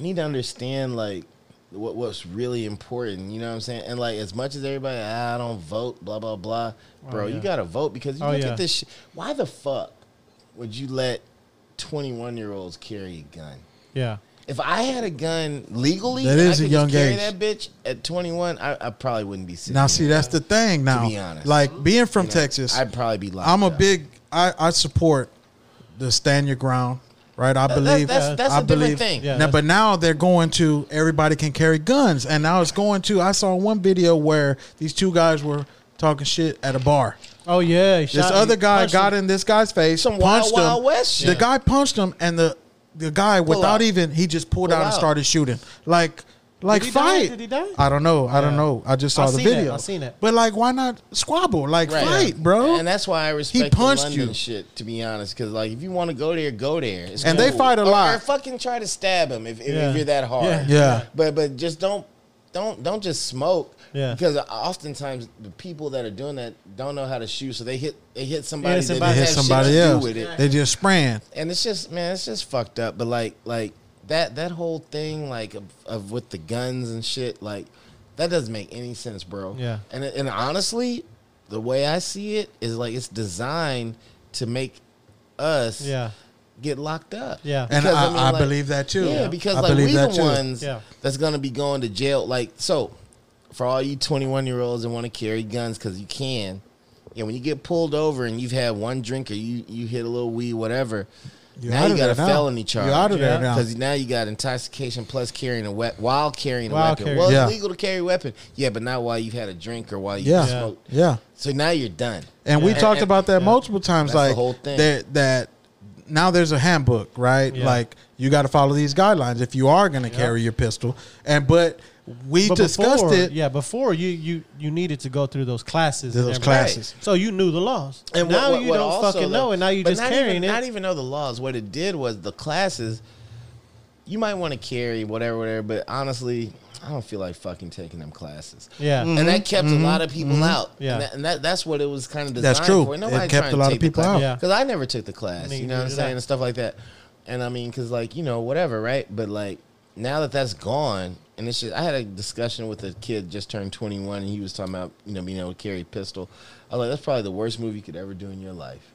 need to understand like what what's really important you know what i'm saying and like as much as everybody ah, i don't vote blah blah blah bro Oh, yeah. you gotta vote because you Oh, look yeah. at this shit why the fuck would you let 21 year olds carry a gun Yeah. if I had a gun legally, That I is a young carry age. That bitch at 21, I, I probably wouldn't be sitting. Now, see, that's the thing. Now, be honest. like being from You know, Texas, I'd probably be locked. I'm a up. big. I, I support the stand your ground. Right, I That- believe that's- that's I a different believe, thing. Yeah, now, but now they're going to everybody can carry guns, and now it's going to. I saw one video where these two guys were talking shit at a bar. Oh yeah. He This shot- other guy got him. in this guy's face, Some punched Wild Wild him. West The shit. guy punched him, and the the guy without out. even he just pulled Pull out and started shooting. Like like he die? fight. Did he die? I don't know. I don't know. I just saw I the seen it. video. I seen it. But like, why not squabble? Like Right. fight, bro. And that's why I respect punched the London you. shit. To be honest, because like if you want to go there, go there. It's And they fight a Or- lot. Or fucking try to stab him if, if, Yeah. if you're that hard. Yeah. yeah. But but just don't don't don't just smoke. Yeah. Because oftentimes the people that are doing that don't know how to shoot, so they hit they hit somebody Yeah, that somebody- They didn't hit have somebody shit to else. with it. They just spraying. and it's just man, it's just fucked up. But like like that that whole thing like of, of with the guns and shit like that doesn't make any sense, bro. Yeah. And and honestly, the way I see it is like it's designed to make us Yeah. get locked up. Yeah. And Because, I, mean, I like- believe that too. Yeah, because I like we the too. ones Yeah. that's gonna be going to jail. Like so, for all you twenty one year olds that want to carry guns because you can, yeah. When you get pulled over and you've had one drink or you you hit a little weed, whatever. You're now out you of got a now. felony charge. You're out of Yeah. there now. Because now you got intoxication plus carrying a weapon while carrying a weapon. carrying- well, Yeah. it's legal to carry a weapon. Yeah, but not while you've had a drink or while you Yeah. smoke. Yeah. So now you're done. And we Yeah. talked And- about that yeah. multiple times. That's the like whole thing. That, that now there's a handbook, right? Yeah. Like you got to follow these guidelines if you are going to Yeah. carry your pistol. And but we But discussed before, it. Yeah, before you you you needed to go through those classes. and Those everything. classes. So you knew the laws. And now what- what- you what don't fucking though- know, and now you but just not carrying even, it. Not even know the laws. What it did was the classes. You might want to carry whatever, whatever, but honestly, I don't feel like fucking taking them classes. yeah. And that mm-hmm. kept a lot of people mm-hmm. out. Yeah. and, that, and that, that's what it was kind of designed That's true. for. It kept a lot of people class. out. Yeah. Because I never took the class. Neither You know what I'm saying I. and stuff like that. And I mean, because like you know whatever, right? But like now that that's gone, and it's just I had a discussion with a kid just turned 21, and he was talking about you know being able to carry a pistol. I was like, that's probably the worst move you could ever do in your life.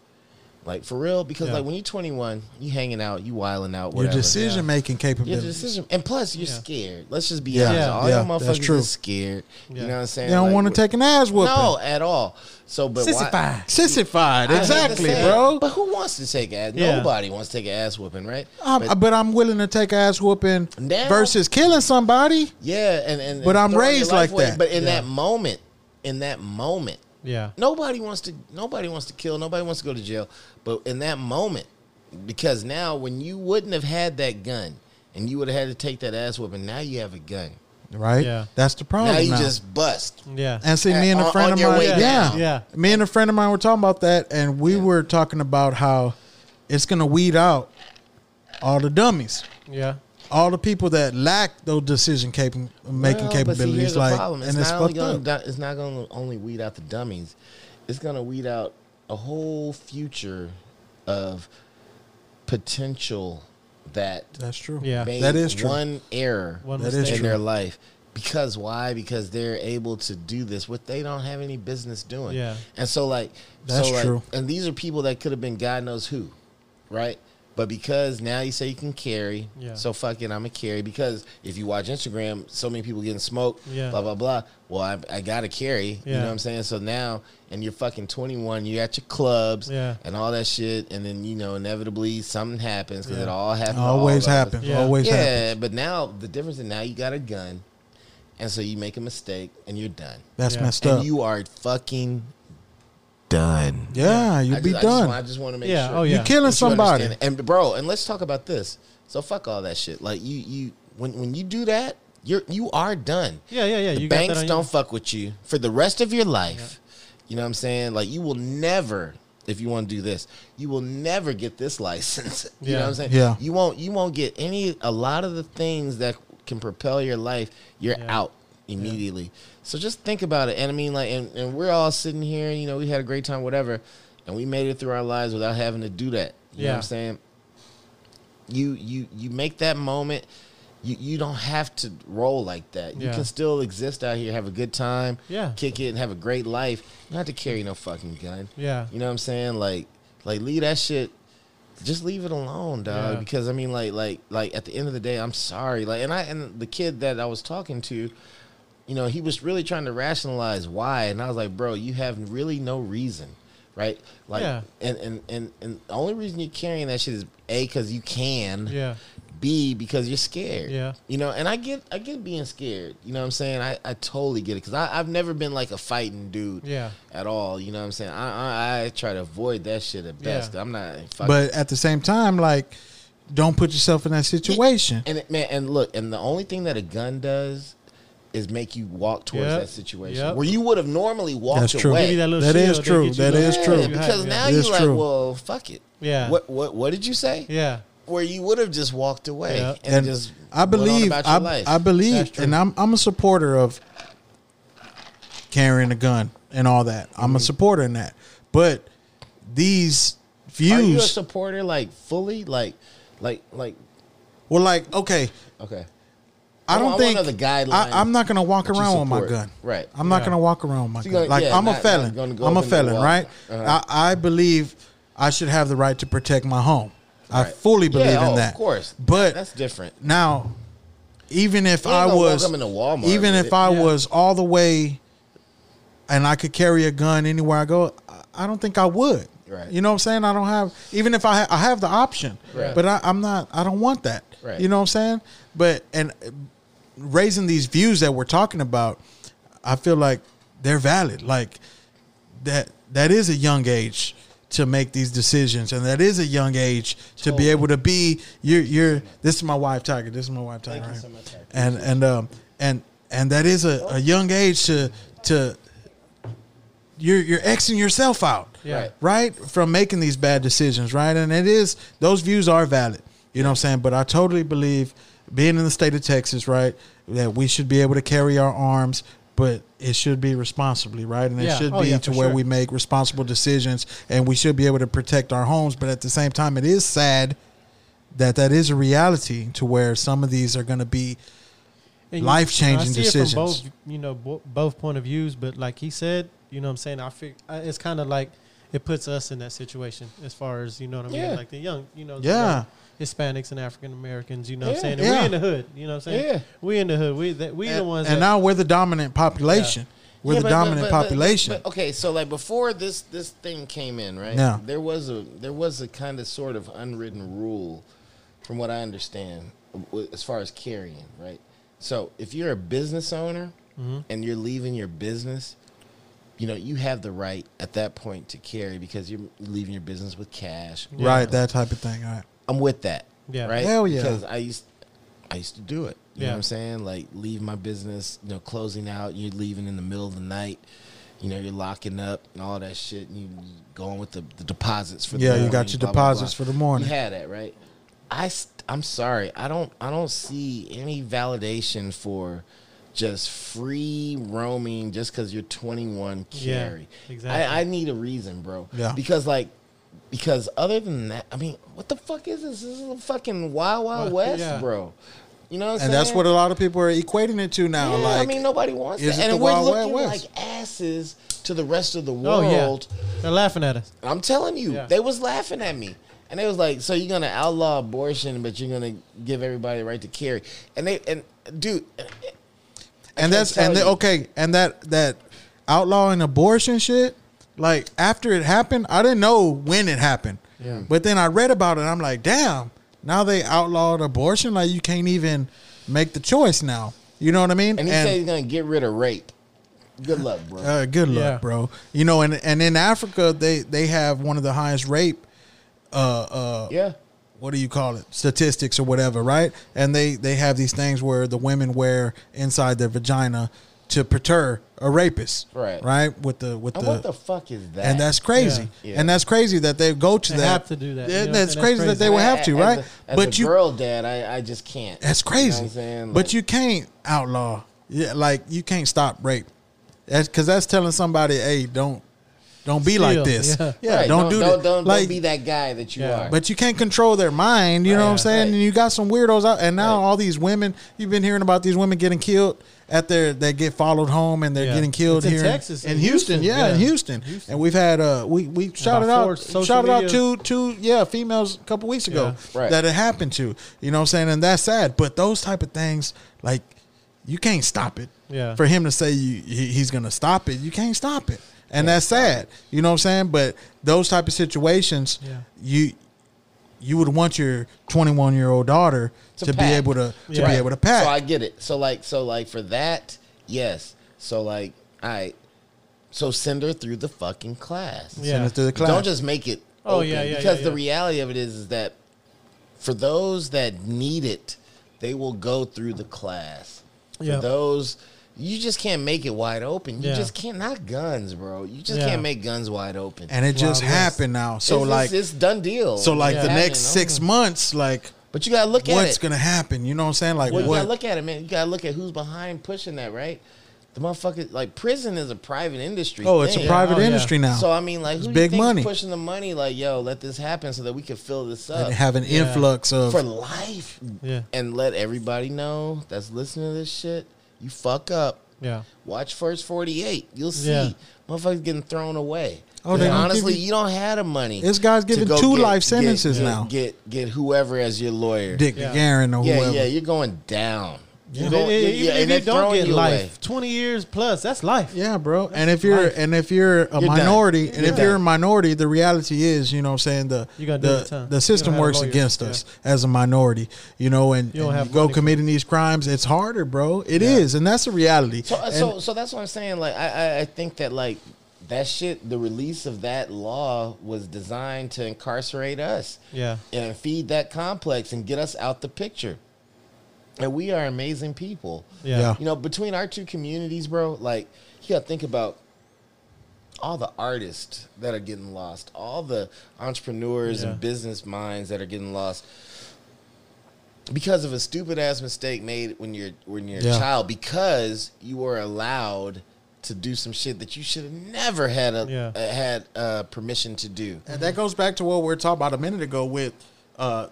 Like for real, because Yeah. like when you're 21, you hanging out, you wilding out, Whatever. Your decision making Your capabilities. decision, and plus you're Yeah. scared. Let's just be Yeah. honest. Yeah. All Yeah, y'all motherfuckers true. is scared. You know what I'm saying? They don't Like, want to take an ass whooping. no at all. So, but why? Sissified. Sissified. Hate to Exactly, say bro. But who wants to take ass? Nobody wants to take an ass whooping, right? But, but, I'm willing to take ass whooping Now- versus killing somebody. yeah, and, and But and I'm raised like that. But in that moment, in that moment, Yeah. nobody wants to. Nobody wants to kill. Nobody wants to go to jail. But in that moment, because now when you wouldn't have had that gun, and you would have had to take that ass whooping, now you have a gun. Right. Yeah. That's the problem. now you now. just bust. Yeah. And see, me and a friend on of mine, way yeah. Yeah. me and a friend of mine were talking about that, and we were talking about how it's going to weed out all the dummies, Yeah. All the people that lack those decision cap- making Well, but see, capabilities. like, problem. It's and it's not fucked gonna, up. it's not going to only weed out the dummies. It's going to weed out a whole future of potential that That's true. Yeah. made That is true. one error One That is mistake. in true. their life. Because why? Because they're able to do this, what they don't have any business doing. Yeah. And so, like, That's so, like, true. And these are people that could have been God knows who, right? But because now you say you can carry, Yeah. so fuck it, I'm a carry. Because if you watch Instagram, so many people getting smoked, Yeah. blah blah blah. Well, I, I gotta carry. You know what I'm saying? So now, and you're fucking 21, you're at your clubs, Yeah. and all that shit, and then you know inevitably something happens because Yeah. it all happens. to all Always of happens. Yeah. Always yeah, happens. but now the difference is now you got a gun, and so you make a mistake and you're done, That's Yeah. messed and up. you are fucking done. Yeah, I you'll just, be just, done. I just want to make Yeah, sure. oh, You yeah. killing that you somebody. understand. And bro, and let's talk about this. So fuck all that shit. Like you, you when when you do that, you're you are done. Yeah, yeah, yeah. The You got that banks don't you. fuck with you for the rest of your life. You know what I'm saying? Like you will never, if you want to do this, you will never get this license. you know what I'm saying? Yeah. You won't. You won't get any. A lot of the things that can propel your life, you're Yeah. out immediately. So just think about it. And I mean, like, and, and we're all sitting here. You know, we had a great time, whatever, and we made it through our lives without having to do that. You know what I'm saying? You you you make that moment. You, you don't have to roll like that. You Yeah. can still exist out here, have a good time, Yeah. kick it, and have a great life. You don't have to carry no fucking gun. Yeah. You know what I'm saying? Like, like leave that shit. Just leave it alone, dog. Yeah. Because I mean, like, like, like at the end of the day, I'm sorry. Like, and I and the kid that I was talking to, you know, he was really trying to rationalize why, and I was like, bro, you have really no reason, right? Like, Yeah. and and and and the only reason you're carrying that shit is a because you can, Yeah. B because you're scared. Yeah. You know, and I get I get being scared. You know what I'm saying? I, I totally get it because I've never been like a fighting dude Yeah. at all. You know what I'm saying? I I, I try to avoid that shit at best. Yeah. I'm not But at the same time, like, don't put yourself in that situation. and it, man, and look, and the only thing that a gun does is make you walk towards Yep. that situation Yep. where you would have normally walked away. That's true. away. Give that little That is true. get you That the- is Yeah, true. Because yeah. now you're like, true. well, fuck it. Yeah. What what what did you say? Yeah. Where you would have just walked away Yeah. and, And just I went on believe, about your I, life. I believe, and I'm I'm a supporter of carrying a gun and all that. I'm Mm-hmm. a supporter in that. But these views Are you a supporter like fully like like like well, like, okay, okay. I don't want think know the guidelines. I, I'm not gonna walk around with my gun. Right. I'm not Yeah. gonna walk around with my So gun. gonna- like yeah, I'm a not- felon. go I'm a up in the felon, right? Uh-huh. I, I believe I should have the right to protect my home. I fully believe Yeah, in oh, that. Of course. But that's different. now, even if I was, up into Walmart even if it. I Yeah. was all the way, and I could carry a gun anywhere I go, I- I don't think I would. Right. You know what I'm saying? I don't have, even if I ha- I have the option, Right. but I, I'm not. I don't want that. Right. You know what I'm saying? But and raising these views that we're talking about, I feel like they're valid. Like that that is a young age to make these decisions and that is a young age to be able to be you're you're this is my wife Tiger this is my wife Tiger Thank you right? so much, and and um and and that is a, a young age to to you're you're xing yourself out Yeah. Right. right from making these bad decisions right and it is those views are valid you know what i'm saying but i totally believe being in the state of texas right that we should be able to carry our arms but it should be responsibly right and it Yeah. should Oh, be yeah, to where sure. we make responsible decisions and we should be able to protect our homes but at the same time it is sad that that is a reality to where some of these are going to be And Life-changing I see it decisions. from both, you know, bo- both point of views. But like he said, you know, what I'm saying, I I It's kind of like it puts us in that situation as far as you know what I mean, Yeah. like the young, you know, Yeah. Hispanics and African Americans. You know, what I'm saying, and Yeah. we in the hood. You know, what I'm saying, Yeah. we in the hood. We that we the ones. and now we're the dominant population we're Yeah, the but- dominant but- but- population but- okay, so like before this this thing came in, right? Yeah. There was a there was a kind of sort of unwritten rule, from what I understand, as far as carrying, right? So if you're a business owner Mm-hmm. and you're leaving your business, you know you have the right at that point to carry because you're leaving your business with cash. Yeah. right that type of thing all right I'm with that. Yeah. Right. Hell yeah. Because I used I used to do it. You know Yeah. what I'm saying? Like leave my business, you know, closing out, you're leaving in the middle of the night. You know, you're locking up and all that shit. And you going with the, the deposits for the Yeah, you got your blah, blah, deposits blah. for the morning. You had that, right? I st- I'm sorry. I don't I don't see any validation for just free roaming just because you're 21 Yeah, carry. exactly. I, I need a reason, bro. Yeah. Because like because other than that, I mean, what the fuck is this? This is a fucking Wild Wild Well, West, yeah. bro. You know what I'm saying? and that's what a lot of people are equating it to now yeah, like I mean, nobody wants is that. it And the we're Wild Wild looking West? like asses to the rest of the oh yeah, world. they're laughing at us. I'm telling you, Yeah. they was laughing at me. And they was like, "So you're gonna outlaw abortion, but you're gonna give everybody the right to carry?" And they and dude, I and that's and the, okay and that that outlawing abortion shit like after it happened i didn't know when it happened Yeah. but then i read about it and i'm like damn now they outlawed abortion like you can't even make the choice now you know what i mean And he said he's gonna get rid of rape. Good luck, bro. Uh, good luck, Yeah. bro. You know, and and in Africa, they they have one of the highest rape. Uh, uh, yeah. What do you call it? Statistics or whatever, right? And they they have these things where the women wear inside their vagina to perturb a rapist, Right. Right with the with And the, what the fuck is that? and that's crazy, Yeah. Yeah. and that's crazy that they go to They that. have to do that, you Yeah, know, that's, crazy, that's that they would have to, As right? a- as but a you girl dad, I, I just can't. That's You know crazy. what I'm saying? but you can't outlaw. Yeah, like you can't stop rape. That's because that's telling somebody, hey, don't don't be like this. yeah. Yeah, Right, don't, do don't, that. Don't, like, don't be that guy that you Yeah. are. but you can't control their mind. You know what I'm saying? Right. And you got some weirdos out, and now Right. all these women. You've been hearing about these women getting killed at their. They get followed home, and they're Yeah. getting killed It's in here Texas, in in Houston. Houston, Yeah, in. Houston. Houston. And we've had uh we we shouted About out social shouted out media- two two yeah females a couple weeks ago Yeah. Right. that it happened to. You know what I'm saying? And that's sad. But those type of things like you can't stop it. Yeah. For him to say you he, he's gonna stop it, you can't stop it. And that's sad. You know what I'm saying? But those type of situations, Yeah. you you would want your 21 year old daughter to, To be able to to Yeah. be able to pack. So I get it. So like, so like for that, yes. So like, all right. So send her through the fucking class. Yeah. Send it through the class. Don't just make it. Oh, open, yeah, yeah, Because yeah, the reality of it is, is that for those that need it, they will go through the class. For Yeah. those, you just can't make it wide open. You Yeah. just can't. Not guns, bro. You just Yeah. can't make guns wide open. and it just Wild happened now. So it's, like it's, it's done deal. so like Yeah. the next six okay. months, like But you gotta look at what's it. gonna happen? You know what I'm saying? Like Well, you what? gotta look at it, man. You gotta look at who's behind pushing that, right? The motherfucker, like prison is a private industry. oh, it's a private Oh, yeah. industry now. So I mean, like, who big think money. pushing the money? Like, yo, let this happen so that we can fill this up and have an Yeah. influx of for life, Yeah. and let everybody know that's listening to this shit. You fuck up. Yeah. Watch first forty eight. You'll see Yeah. motherfuckers getting thrown away. Oh, they honestly, you- you, don't have the money. This guy's to giving two get- life sentences get- now. Get get whoever as your lawyer. Dick Yeah. Garen or Yeah, whoever. yeah, you're going down. You're Yeah. going, Even yeah, if you don't throwing get you life, away. twenty years plus, that's life. Yeah, bro. and if you're life. and if you're a You're done. minority, and You're if you're a minority, the reality is, you know, what I'm saying the You gotta do the, the time. the You system works lawyers, against yeah. us as a minority, you know, and, You don't and have you go committing these crimes, it's harder, bro. It is, and that's the reality. So, uh, And- so, so that's what I'm saying. Like, I, I, I think that like that shit, the release of that law was designed to incarcerate us Yeah. and feed that complex and get us out the picture. And we are amazing people. Yeah. Yeah. You know, between our two communities, bro, like you gotta think about all the artists that are getting lost, all the entrepreneurs Yeah. and business minds that are getting lost because of a stupid ass mistake made when you're when you're Yeah. a child because you were allowed to do some shit that you should have never had a, Yeah. uh, had uh, permission to do. And that goes back to what we were talking about a minute ago with uh,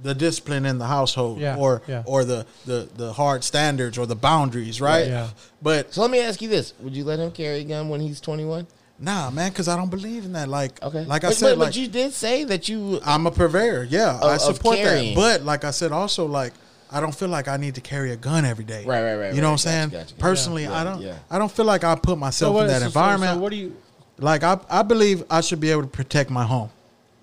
the discipline in the household, Yeah, or yeah. or the, the the hard standards or the boundaries, right? Yeah. But So let me ask you this: Would you let him carry a gun when he's 21? nah, man, because I don't believe in that. Like, Okay. like I But- said, but, like but you did say that you. I'm a purveyor. Yeah, I support that. But like I said, also like I don't feel like I need to carry a gun every day. Right, right, right, You know right. what I'm saying? Gotcha, gotcha. Personally, Yeah, I don't. yeah. I don't feel like I put myself in that so- so- environment. So, what do you? like I, I believe I should be able to protect my home.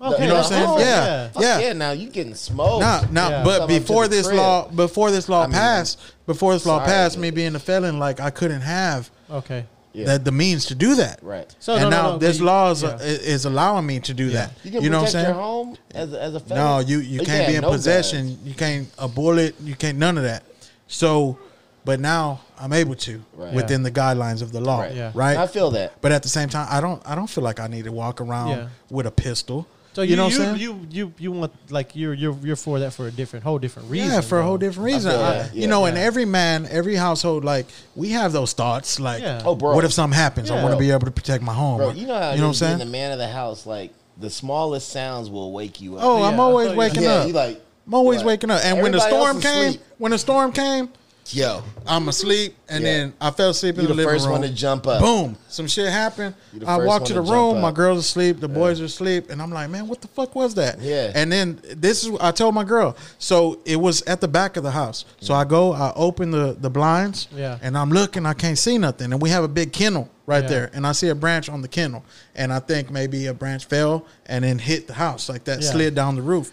Okay, You know what I'm saying? oh, Yeah. Fuck yeah. Now you getting smoked. Nah, nah. Yeah. But Come up to before this crib. law, before this law I mean, passed, before this law sorry, passed, me being a felon, like I couldn't have Okay. Yeah. the, the means to do that. Right. So and no, no, now no, this you- law is, yeah. is allowing me to do that. You can You, know what I'm your saying? home as a, as a felon. No, you you can't be in no possession. guns. You can't a bullet. You can't none of that. So, but now I'm able to Right. within the guidelines of the law. Right. Yeah. Right. I feel that. but at the same time, I don't. I don't feel like I need to walk around Yeah. with a pistol. So you, you, know you, what I'm saying? you you you want like you're you're you're for that for a different whole different reason. yeah, for a whole different reason. I- that. you Yeah. know, and every man, every household, like we have those thoughts. Like, Yeah. Oh, bro. what if something happens? I want to be able to protect my home. Bro, you know how you know what I'm it is being saying? the man of the house, like the smallest sounds will wake you up. Oh, I'm always thought you- waking yeah, up. you like I'm always what? waking up. And when the storm came, when the storm came, yo, I'm asleep, and Yeah. then I fell asleep in You the, the living first room. one to jump up. Boom! Some shit happened. I first walked to to the jump room. My girls asleep. The boys are asleep, and I'm like, man, what the fuck was that? Yeah. And then this is I told my girl. So it was at the back of the house. So I go, I open the the blinds. Yeah. And I'm looking. I can't see nothing. And we have a big kennel right Yeah. there. And I see a branch on the kennel. And I think maybe a branch fell and then hit the house like that, Yeah. slid down the roof.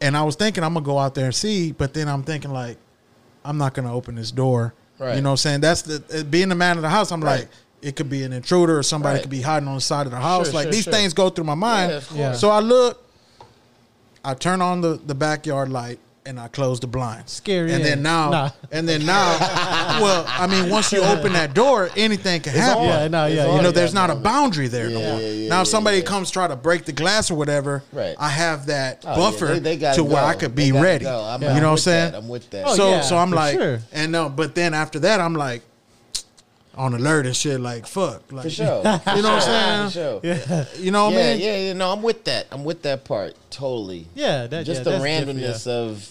And I was thinking I'm gonna go out there and see, but then I'm thinking like, I'm not gonna open this door Right. You know what I'm saying? That's the being the man of the house. I'm Right. like, it could be an intruder or somebody Right. could be hiding on the side of the house. Sure, like sure, these sure. things go through my mind. Yeah. Yeah. So I look, I turn on the, the backyard light and I close the blinds. Scary, And yeah. then now, Nah. and then now, well, I mean, once you open that door, anything can happen. Yeah, no, yeah, on You know, there's not a boundary there no Yeah, more. yeah, yeah, now, if somebody yeah. comes try to break the glass or whatever, Right. I have that Oh, yeah, buffer they- they gotta to where. I could be ready. go. I'm- You I'm know what I'm with saying? that. I'm with that. Oh, so yeah, so I'm like, sure. and no, but then after that, I'm like on alert and shit. Like fuck, like For sure. you know what I'm saying? For sure. Yeah, You know what yeah, I mean? yeah, yeah. No, I'm with that. I'm with that part totally. yeah. That, Just yeah, the that's different, randomness of.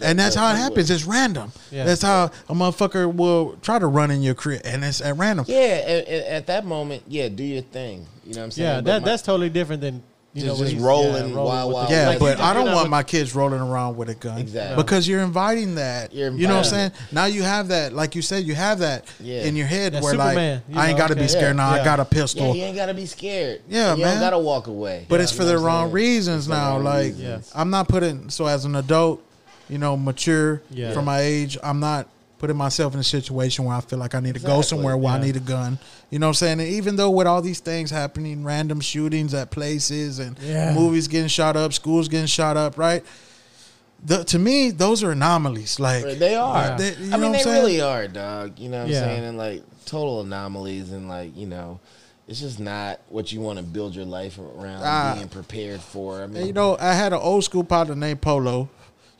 And that's the- how it the- happens. It's random. Yeah. That's how a motherfucker will try to run in your crib, and it's at random. Yeah, at, at- at that moment, yeah, do your thing. You know what I'm saying? Yeah, that my- that's totally different than you Just- know just when he's- rolling yeah, wild, wild Yeah, Like, but I don't want with- my kids rolling around with a gun. Exactly. Because you're inviting that. You're you know what I'm saying? inviting Now you have that, like you said, you have that Yeah. in your head That where Superman, like you I ain't got to be okay. scared now. I got a Yeah, pistol. you ain't gotta be scared. Yeah, you man. don't gotta walk away. but it's for the wrong reasons It's for the now. Like. I'm not putting so as an adult, you know, mature Yeah. for my age, I'm not putting myself in a situation where I feel like I need to go somewhere where I need a gun. You know what I'm saying? And even though with all these things happening, random shootings at places and Yeah. movies getting shot up, schools getting shot up, right? The, to me, those are anomalies. Like They are. Yeah. they- you I know mean, what I'm they saying? really are, dog. You know what I'm saying? And like total anomalies, and like you know, it's just not what you want to build your life around Ah. being prepared for. I mean, you know, I had an old school partner named Polo.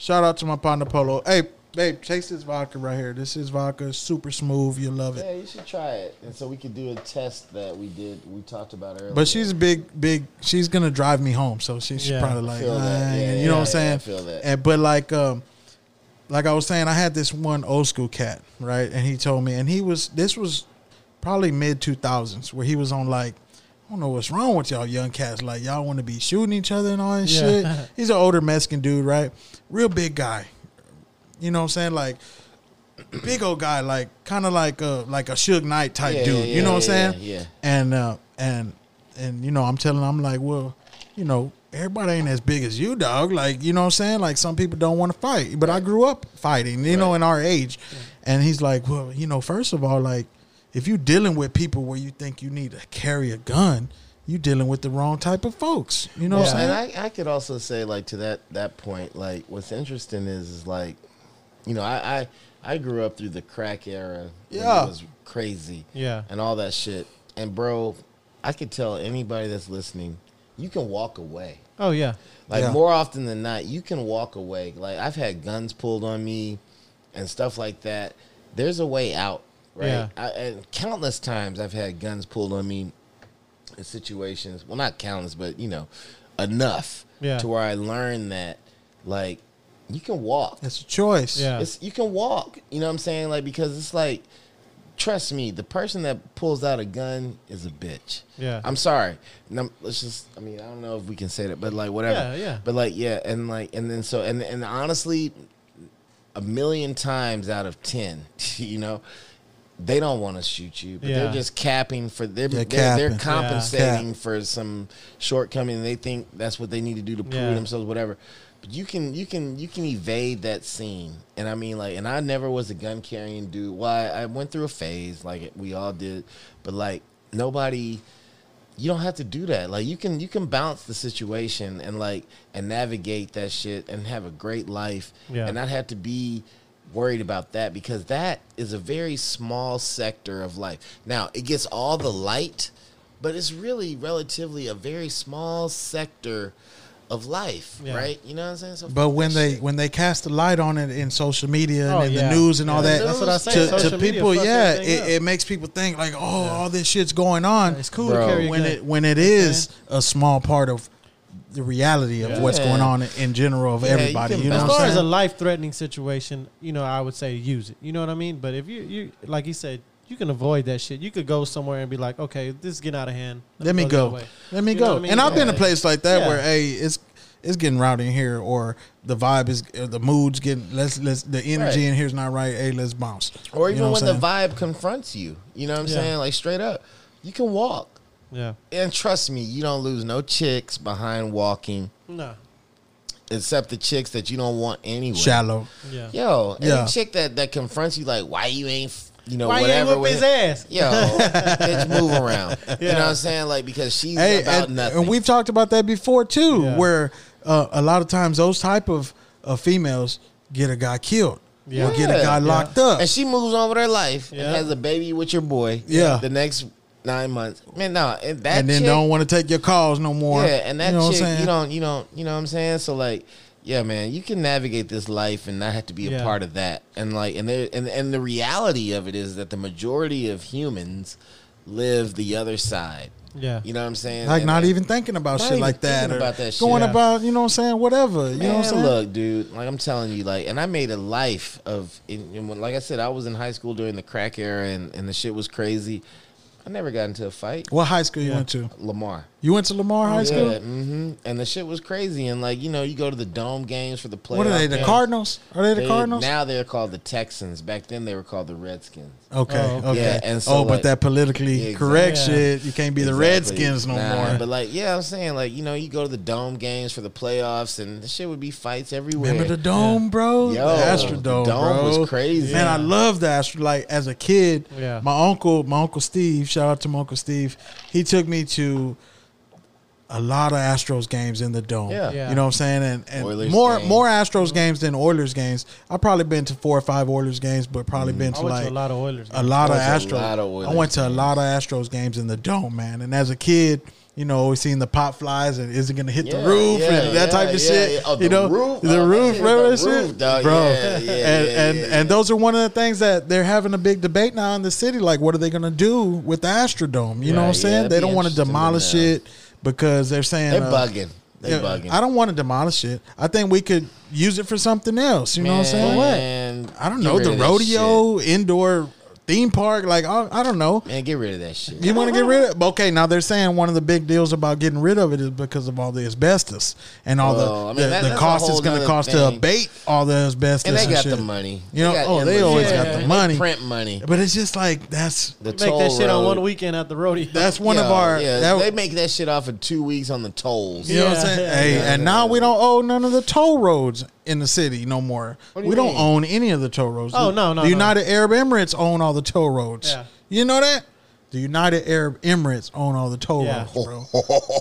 Shout out to my partner Polo. Hey, babe, taste this vodka right here. This is vodka, super smooth. You'll love it. yeah, you should try it. And so we could do a test that we did, we talked about earlier. But she's a big, big. She's gonna drive me home, so she, she's Yeah. probably like, Feel that. "Ah," Yeah, you know what I'm yeah, saying? I feel that. And but like, um, like I was saying, I had this one old school cat, right? And he told me, and he was this was probably mid two thousands, where he was on like. I don't know what's wrong with y'all young cats. Like y'all want to be shooting each other and all that Yeah. shit. He's an older Mexican dude, right? Real big guy. You know what I'm saying? Like big old guy, like kind of like a like a Suge Knight type Yeah, dude. yeah, you know what I'm saying? yeah. And uh, and and you know, I'm telling, I'm like, well, you know, everybody ain't as big as you, dog. Like, you know what I'm saying? Like, some people don't want to fight, but I grew up fighting, you know, in our age. And he's like, well, you know, first of all, like, if you're dealing with people where you think you need to carry a gun, you're dealing with the wrong type of folks. You know what I'm saying? And I, I could also say like to that that point, like what's interesting is is like, you know, I I, I grew up through the crack era. Yeah. it was crazy. Yeah. and all that shit. And bro, I could tell anybody that's listening, you can walk away. Oh yeah. Like Yeah. more often than not, you can walk away. Like I've had guns pulled on me and stuff like that. There's a way out, right? Yeah. I, and countless times I've had guns pulled on me in situations. Well, not countless, but you know, enough Yeah. to where I learned that, like, you can walk. It's a choice. Yeah. It's, you can walk. You know what I'm saying? Like because it's like, trust me, the person that pulls out a gun is a bitch. Yeah. I'm sorry. No, let's just. I mean, I don't know if we can say that, but like whatever. Yeah, yeah. But like yeah, and like and then so and and honestly, a million times out of ten, you know. They don't want to shoot you, but Yeah. they're just capping for they're They're they're, they're, capping. compensating for some shortcoming. They think that's what they need to do to prove Yeah. themselves, whatever. But you can you can you can evade that scene, and I mean like, and I never was a gun carrying dude. Well, I, I went through a phase like we all did, but like nobody. You don't have to do that. Like you can you can bounce the situation and like and navigate that shit and have a great life Yeah. and not have to be worried about that because that is a very small sector of life. Now, it gets all the light, but it's really relatively a very small sector of life, Yeah. right? You know what I'm saying? So But when they shit. when they cast the light on it in social media and Oh, in yeah. the news and all Yeah, that, that's what I say. to, to people, yeah, it, it makes people think like, oh, all this shit's going on. It's cool Bro, to carry when it when it is a small part of the reality of Yeah. what's going on in general of Yeah, you everybody. can You, know as what far I'm as a life threatening situation, you know, I would say use it. You know what I mean? But if you you like he said, you can avoid that shit. You could go somewhere and be like, okay, this is getting out of hand. Let me the go. Let me You go. I mean? And I've been in a place like that Yeah. where hey, it's it's getting rowdy in here, or the vibe is, or the mood's getting let's let's the energy Right. in here's not right. Hey, let's bounce. or You even know when the vibe confronts you, you know what I'm Yeah. saying? Like straight up, you can walk. Yeah. And trust me, you don't lose no chicks behind walking. No. except the chicks that you don't want anyway. Shallow. Yeah. Yo, any Yeah. chick that that confronts you like, why you ain't, f- you know, Why you ain't whatever. whoop his ass? Yo, bitch, move around. You know what I'm saying? Like because she's Hey, about and, nothing. and we've talked about that before too, Yeah. where uh, a lot of times those type of uh, females get a guy killed Yeah. or get a Yeah. guy Yeah. locked up. and she moves on with her life Yeah. and has a baby with your boy. Yeah. the next nine months. Man, no, and that and then chick, don't want to take your calls no more. Yeah, and that you know chick, you don't, you don't, you know what I'm saying. So like, yeah, man, you can navigate this life and not have to be a Yeah. part of that. And like, and there, and and the reality of it is that the majority of humans live the other side. Yeah. You know what I'm saying? like And- not even thinking about shit like that or about that shit. going about you know what I'm saying whatever you know what I'm saying look, dude. Like I'm telling you, like, and I made a life of. In, in, like I said, I was in high school during the crack era, and, and the shit was crazy. I never got into a fight. what high school you went to Lamar. you went to Lamar High School Yeah, hmm and the shit was crazy. And like you know, you go to the dome games for the playoff. what are they the games. Cardinals are they the They- Cardinals Now they're called the Texans. Back then they were called the Redskins. okay Oh, okay Yeah, and so, oh but that politically Yeah, correct exactly. shit you can't be the Exactly. Redskins no Nah, more But like, yeah, I'm saying like you know, you go to the dome games for the playoffs, and the shit would be fights everywhere. Remember the dome, bro? Yo, the Astrodome, the dome bro. was crazy. Man, I Yeah. love the Astro. Like as a kid, Yeah. my uncle, my uncle Steve. Shout out to my uncle Steve. He took me to a lot of Astros games in the dome. Yeah. Yeah. you know what I'm saying, and, and more games. more Astros games than Oilers games. I've probably been to four or five Oilers games, but probably mm-hmm. been I to went like to a lot of Oilers. a lot of I went to a Astros. lot of Oilers I went to a lot of Astros games in the dome, man. And as a kid, you know, seeing the pop flies and is it going to hit the roof yeah, and that type of yeah, shit. yeah. Oh, you the know, roof? the Oh, roof, that remember that shit, roof, dog. bro. Yeah, yeah, and yeah, and yeah, and those are one of the things that they're having a big debate now in the city. Like, what are they going to do with the Astrodome? You know what I'm yeah, saying? they don't want to demolish it because they're saying They're uh, bugging. They're yeah, bugging. I don't want to demolish it. I think we could use it for something else. You know what I'm saying? Man, I don't know the rodeo, indoor theme park. Like I, I don't know. shit. Man, get rid of that shit. You want to get rid of? Okay, now they're saying one of the big deals about getting rid of it is because of all the asbestos and all Well, the I mean, the, that- the cost it's going to nother cost to abate all the asbestos. and they got shit. the money. You know, got oh, they always money. got the They money. print money. But it's just like that's The Make toll that shit on one weekend at the rodeo. that's one of our. Yeah, that- they make that shit off of two weeks on the tolls. you know what I'm saying? yeah, hey, yeah. and now we don't owe none of the toll roads in the city no more. Do we don't own any of the toll roads. Oh, no, no, The no. United Arab Emirates own all the toll roads. Yeah. You know that? The United Arab Emirates own all the toll Yeah. roads, bro.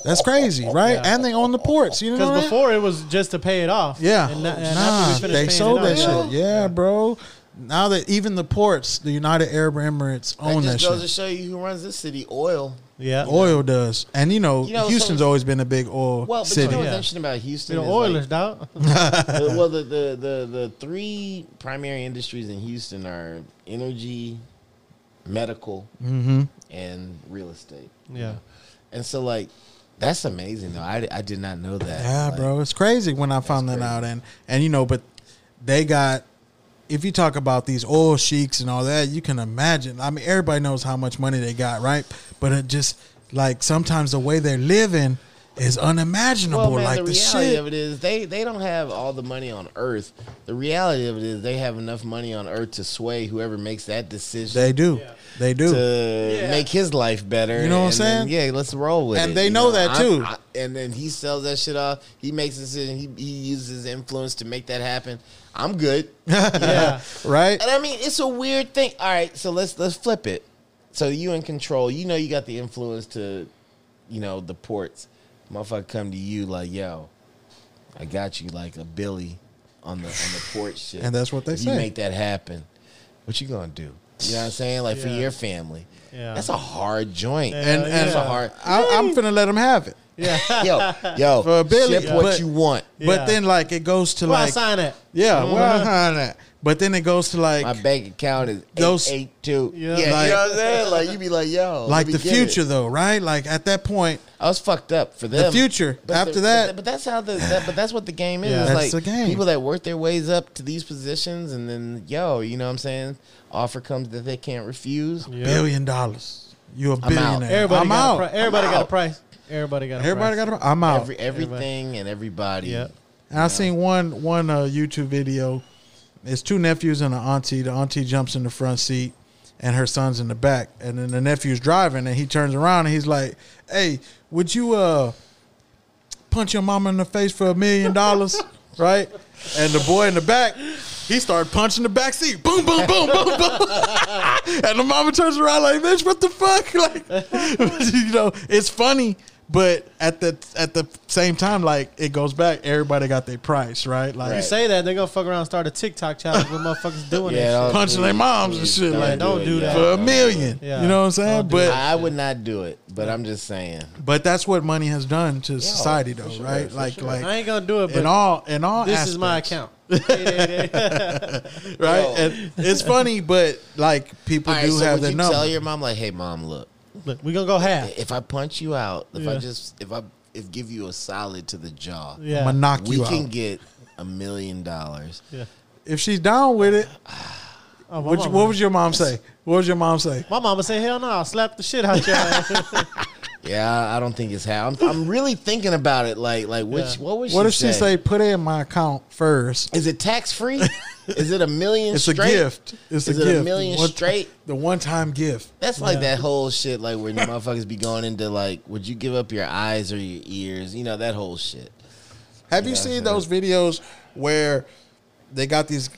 That's crazy, right? Yeah. And they own the ports. You know Because before it was just to pay it off. Yeah. And, and nah, after we finished they sold that off, shit. Yeah, bro. Now that even the ports, the United Arab Emirates own That own just that goes to show you who runs this city. Oil. Yeah. Oil does. And you know, You know, Houston's so- always been a big oil Well, but city. you know what's Yeah. interesting about Houston? You know, is, Oilers, dog. Like, the- well, the, the the the three primary industries in Houston are energy, medical, mm-hmm. and real estate. yeah. And so, like, that's amazing. Though I, I did not know that. Yeah, Like, bro, it's crazy when I found that crazy. out, and and you know, but they got. If you talk about these oil sheiks and all that, you can imagine. I mean, everybody knows how much money they got, right? But it just like sometimes the way they're living is unimaginable. Well, man, like the the, reality shit. of it is they they don't have all the money on Earth. The reality of it is they have enough money on Earth to sway whoever makes that decision. They do. Yeah. They do. to Yeah. make his life better. You know what I'm and then, saying? yeah, let's roll with it. And they you know that, I'm- too. I- and then he sells that shit off. He makes a decision. He, he uses his influence to make that happen. I'm good. Yeah. right? And I mean, it's a weird thing. All right, so let's let's flip it. So you in control. You know you got the influence to, you know, the ports. Motherfucker come to you like, yo, I got you like a Billy on the on the port shit. And that's what they if say. You make that happen. What you gonna do? You know what I'm saying? Like for your family. Yeah. That's a hard joint. Yeah, And yeah. That's a hard. I, I'm mm. finna let them have it. Yeah. Yo, yo, For a Billy, ship what but- you want. Yeah. But then like it goes to Well, I like sign it. yeah, Mhm. well, huh, that. But then it goes to like My bank account is Those- eight eight two. Yeah. Yeah, Like- you know what I'm saying? Like you be like, yo, like let me the get it. future though, right? Like at that point, I was fucked up for them. the future But after the- that. but, but that's how the that, but that's what the game is. Yeah. It's That's like the game. people that work their ways up to these positions, and then yo, you know what I'm saying? Offer comes that they can't refuse. Yeah. billion dollars. you're a out. billionaire. Everybody I'm got out. A pri- everybody I'm got a out. price. Everybody got a Everybody price. got. A, I'm out. Every everything and everybody. Yeah. and I seen one one uh, YouTube video. It's two nephews and an auntie. The auntie jumps in the front seat, and her son's in the back. And then the nephew's driving, and he turns around and he's like, "Hey, would you uh, punch your mama in the face for a million dollars, right? And the boy in the back, he started punching the back seat. Boom, boom, boom, boom, boom. and the mama turns around like, bitch, what the fuck? Like, you know, it's funny, but at the at the same time, like it goes back. Everybody got their price, right? Like You say that they're gonna fuck around and start a TikTok challenge with motherfuckers doing Yeah, that. punching their moms and please shit. Like, don't it, do that. for a million. Yeah. You know what I'm saying? But that. I would not do it, but I'm just saying. but that's what money has done to society, though, sure, right? like sure. like I ain't gonna do it, in but all in all. this is my account. right? Yo. And it's funny, but like people All right, do so have would their you number. tell your mom like, "Hey, mom, look, Look, we gonna go half. if I punch you out, if I just if I if give you a solid to the jaw, Yeah. I'm gonna knock we you can out. get a million dollars." yeah. If she's down with it, oh, oh, my, what, mama, what would your mom say? What would your mom say? my mama say, hell no, I'll slap the shit out your ass. Yeah, I I don't think it's how. I'm, I'm really thinking about it. Like, like which Yeah. what would What she if she say, "Put it in my account first? Is it tax free? Is it a million? It's straight? a gift. It's Is a it a gift. million The one- straight? The one time gift. That's like that whole shit, like where the motherfuckers be going into like, would you give up your eyes or your ears? You know that whole shit. Have you Yeah, seen those videos where they got these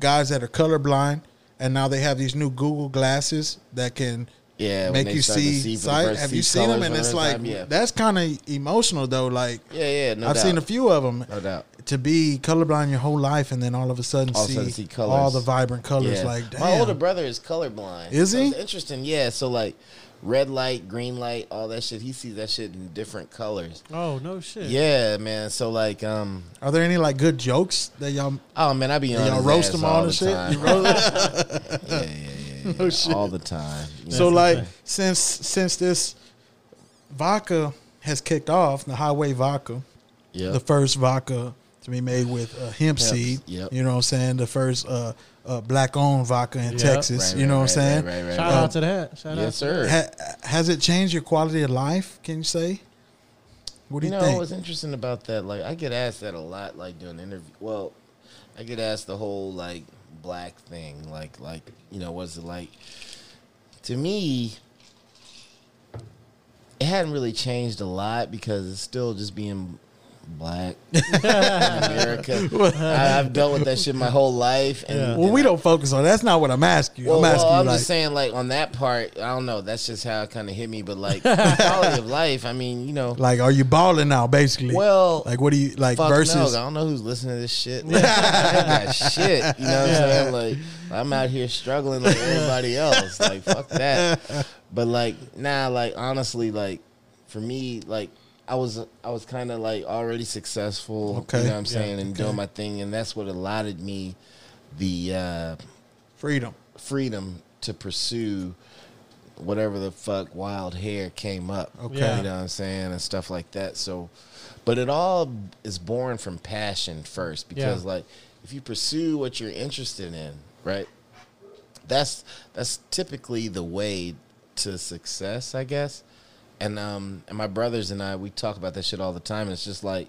guys that are colorblind, and now they have these new Google glasses that can Yeah, make you see, sight? Have you seen them? And it's like time? Yeah. that's kind of emotional though. Like Yeah, yeah, no I've doubt. seen a few of them. No doubt. To be colorblind your whole life, and then all of a sudden, All see, sudden see all the vibrant colors. Yeah. Like, damn. my older brother is colorblind. Is he? it's interesting, yeah. So like, red light, green light, all that shit. He sees that shit in different colors. oh no shit. Yeah, man. So like, um, Are there any like good jokes that y'all oh man, I be on y'all his roast them all on the and shit? time. You roast yeah, yeah, yeah, yeah. No shit. all the time. You So know? like right. since since this vodka has kicked off, the highway vodka, yeah, the first vodka to be made with uh, hemp seed. yep. You know what I'm saying? The first uh, uh, black owned vodka in Yep. Texas. Right, you know right, what I'm right, saying? Right, right, Shout right. out to that. Shout Yes, out. sir. Ha- has it changed your quality of life? Can you say? What do you you, know think? what's interesting about that? Like, I get asked that a lot. Like doing interview. Well, I get asked the whole like black thing. Like, like you know, what's it like? To me, it hadn't really changed a lot because it's still just being black America. I, I've dealt with that shit my whole life, and Yeah. well, we don't focus on. That's not what I'm asking you. Well, I'm asking well, I'm like, just saying, like on that part, I don't know. That's just how it kind of hit me. But like quality of life, I mean, you know, like, are you balling now? Basically, well, like, what do you like fuck versus? no, I don't know who's listening to this shit. Like, I ain't got shit. You know what I'm saying? Like I'm out here struggling like everybody else. Like fuck that. But like nah, like honestly, like for me, like I was I was kind of like already successful. Okay. You know what I'm Yeah, saying? And okay. doing my thing, and that's what allotted me the. uh Freedom. freedom to pursue whatever the fuck wild hair came up. Okay. Yeah. You know what I'm saying? And stuff like that. So, but it all is born from passion first because, Yeah. like, if you pursue what you're interested in, right? That's that's typically the way to success, I guess. And um and my brothers and I we talk about that shit all the time. And it's just like,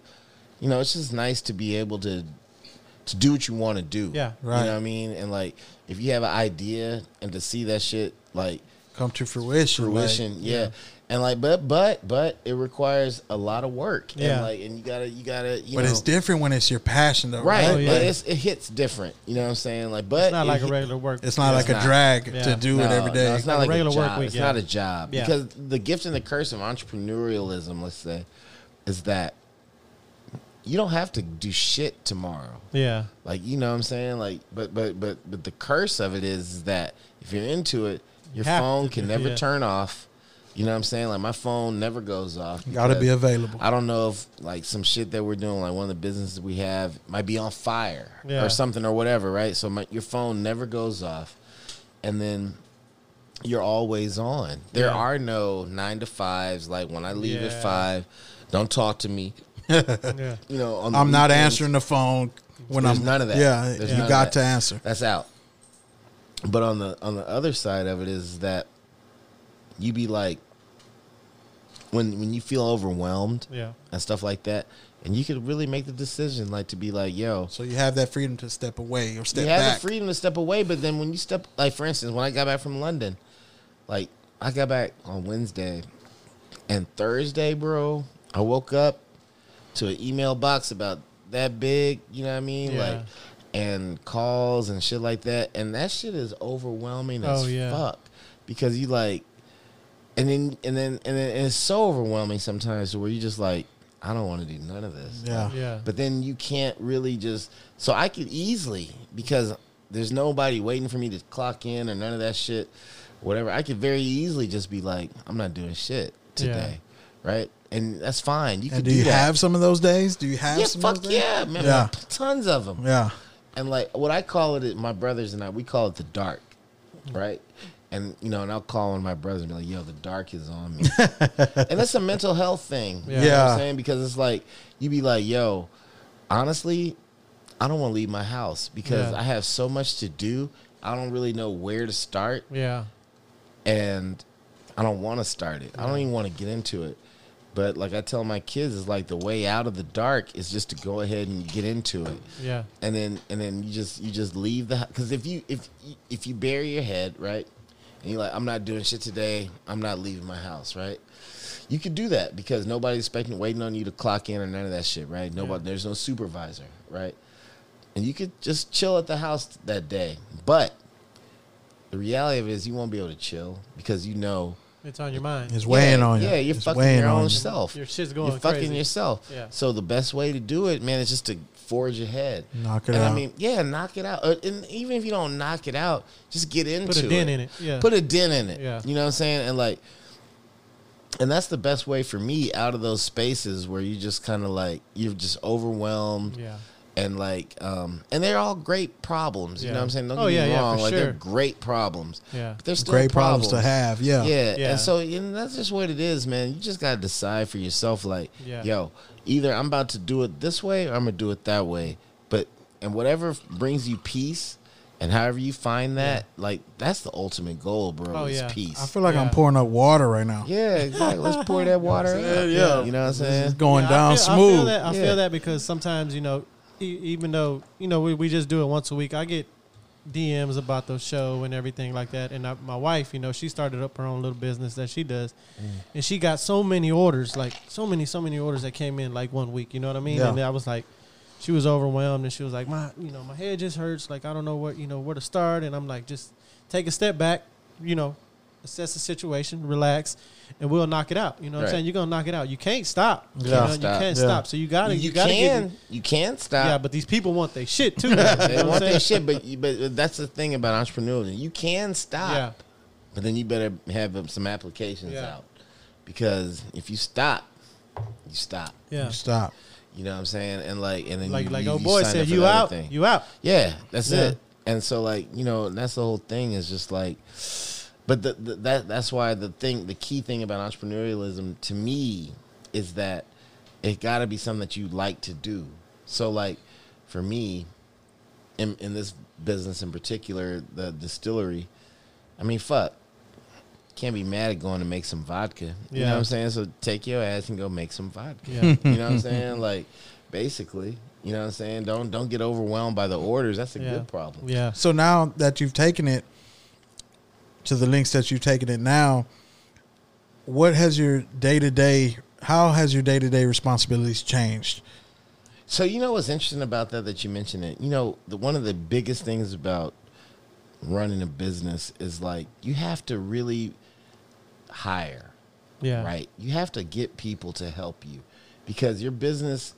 you know, it's just nice to be able to to do what you want to do. Yeah. Right. You know what I mean? And like if you have an idea and to see that shit like Come to fruition. like- fruition, yeah. And like but but but it requires a lot of work. Yeah. And like and you gotta you gotta you know but know it's different when it's your passion, though, Right, right? Oh, yeah. but it's, it hits different. You know what I'm saying? Like, but It's not it like a regular work. It's not like It's a drag Yeah. to do it every day. No, it's not Like a like a, regular work job. week, it's yeah. not a job Yeah. because the gift and the curse of entrepreneurialism, let's say, is that you don't have to do shit tomorrow. yeah. Like you know what I'm saying? Like, but but but but the curse of it is that if you're into it, your have phone to can never yeah. turn off. You know what I'm saying? Like my phone never goes off. Got to be available. I don't know if like some shit that we're doing, like one of the businesses we have, might be on fire Yeah. or something or whatever, right? So my, your phone never goes off, and then you're always on. There Yeah. are no nine to fives. Like when I leave at five, don't talk to me. Yeah. You know, on I'm not answering the phone when There's I'm. none of that. Yeah, There's you got that. to answer. That's out. But on the on the other side of it is that you be like when when you feel overwhelmed Yeah. and stuff like that, and you could really make the decision like to be like, yo, So you have that freedom to step away or step you have back. the freedom to step away, but then when you step like for instance, when I got back from London, like I got back on Wednesday and Thursday, bro, I woke up to an email box about that big, you know what I mean? Yeah. Like and calls and shit like that. And that shit is overwhelming oh, as Oh, yeah. fuck. Because you like and then and then and then and it's so overwhelming sometimes where you just like, I don't want to do none of this. Yeah. Yeah. But then you can't really just so I could easily because there's nobody waiting for me to clock in or none of that shit. Whatever. I could very easily just be like, I'm not doing shit today. Right? And that's fine. You And could do you that. have some of those days? Do you have Yeah, some fuck of those yeah, man. Yeah. Tons of them. Yeah. And like what I call it, my brothers and I, we call it the dark, right? And you know, and I'll call one of my brothers and be like, "Yo, the dark is on me," and that's a mental health thing. You know what Yeah. I'm saying because it's like you be like, "Yo, honestly, I don't want to leave my house because Yeah. I have so much to do. I don't really know where to start, Yeah. and I don't want to start it. I don't even want to get into it." But like I tell my kids, it's like the way out of the dark is just to go ahead and get into it Yeah. and then and then you just you just leave the because if you if you- if you bury your head right and you're like i'm not doing shit today i'm not leaving my house right you could do that because nobody's expecting waiting on you to clock in or none of that shit right nobody there's no supervisor right and you could just chill at the house that day but the reality of it is you won't be able to chill because you know It's on your mind. It's weighing yeah, on you. Yeah, you're It's fucking weighing your on own you. self. Your shit's going You're fucking crazy. yourself. Yeah. So the best way to do it, man, is just to forge ahead. Knock it and out. I mean, yeah, knock it out. Uh, and even if you don't knock it out, just get into it. Put a dent it. in it. Yeah. Put a dent in it. Yeah. You know what I'm saying? And like, and that's the best way for me out of those spaces where you just kind of like you're just overwhelmed yeah. And like um and they're all great problems. You Yeah. know what I'm saying? Don't Oh, get yeah, me yeah, wrong. for like sure. they're great problems. Yeah. But they're still Great problems to have. Yeah. yeah. Yeah. And so and that's just what it is, man. You just gotta decide for yourself, like, Yeah. yo, either I'm about to do it this way or I'm gonna do it that way. But and whatever brings you peace and however you find that, like that's the ultimate goal, bro. Oh, is yeah. peace. I feel like I'm pouring up water right now. yeah, exactly. Let's pour that water yeah, yeah. You know what I'm saying? It's going Yeah, down I feel, smooth. I feel that. I Yeah. feel that because sometimes you know, even though you know we, we just do it once a week, I get DMs about the show and everything like that. And I, my wife, you know, she started up her own little business that she does, Mm. and she got so many orders, like so many, so many orders that came in like one week. You know what I mean? Yeah. And I was like. She was overwhelmed and she was like, "My, you know, my head just hurts. Like I don't know what, you know, where to start." And I'm like, "Just take a step back, you know, assess the situation, relax, and we'll knock it out." You know what Right. I'm saying? You're gonna knock it out. You can't stop. Yeah. You, know, you can't Yeah. stop. So you gotta, you, you, gotta can, Get, you can't stop. yeah, but these people want their shit too. you know they want their shit, but but that's the thing about entrepreneurialism. You can stop. Yeah, But then you better have some applications Yeah. out. Because if you stop, you stop. yeah. Stop. You know what I'm saying? And like and then Like you, like you, old boy said, you out, thing. you out. Yeah, that's Yeah. it. And so like, you know, that's the whole thing is just like but the, the, that that's why the thing the key thing about entrepreneurialism to me is that it got to be something that you like to do. So like for me in in this business in particular, the distillery, I mean, fuck. Can't be mad at going to make some vodka. You know what I'm saying? So take your ass and go make some vodka. Yeah. You know what I'm saying? Like basically, you know what I'm saying? Don't don't get overwhelmed by the orders. That's a Yeah. good problem. Yeah. So now that you've taken it to the links that you've taken it now, what has your day to day? How has your day to day responsibilities changed? So you know what's interesting about that that you mentioned it. You know, the one of the biggest things about running a business is like you have to really hire, Yeah. right? You have to get people to help you because your business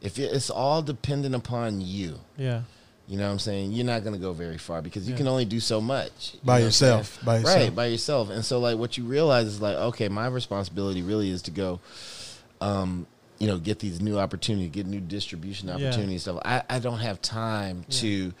if it's all dependent upon you, Yeah. You know what I'm saying? You're not going to go very far because you Yeah. can only do so much you By know what I'm saying? yourself, by yourself. Right, by yourself. And so like what you realize is like, okay, my responsibility really is to go um, you know, get these new opportunities, get new distribution Yeah. opportunities stuff. I, I don't have time Yeah. to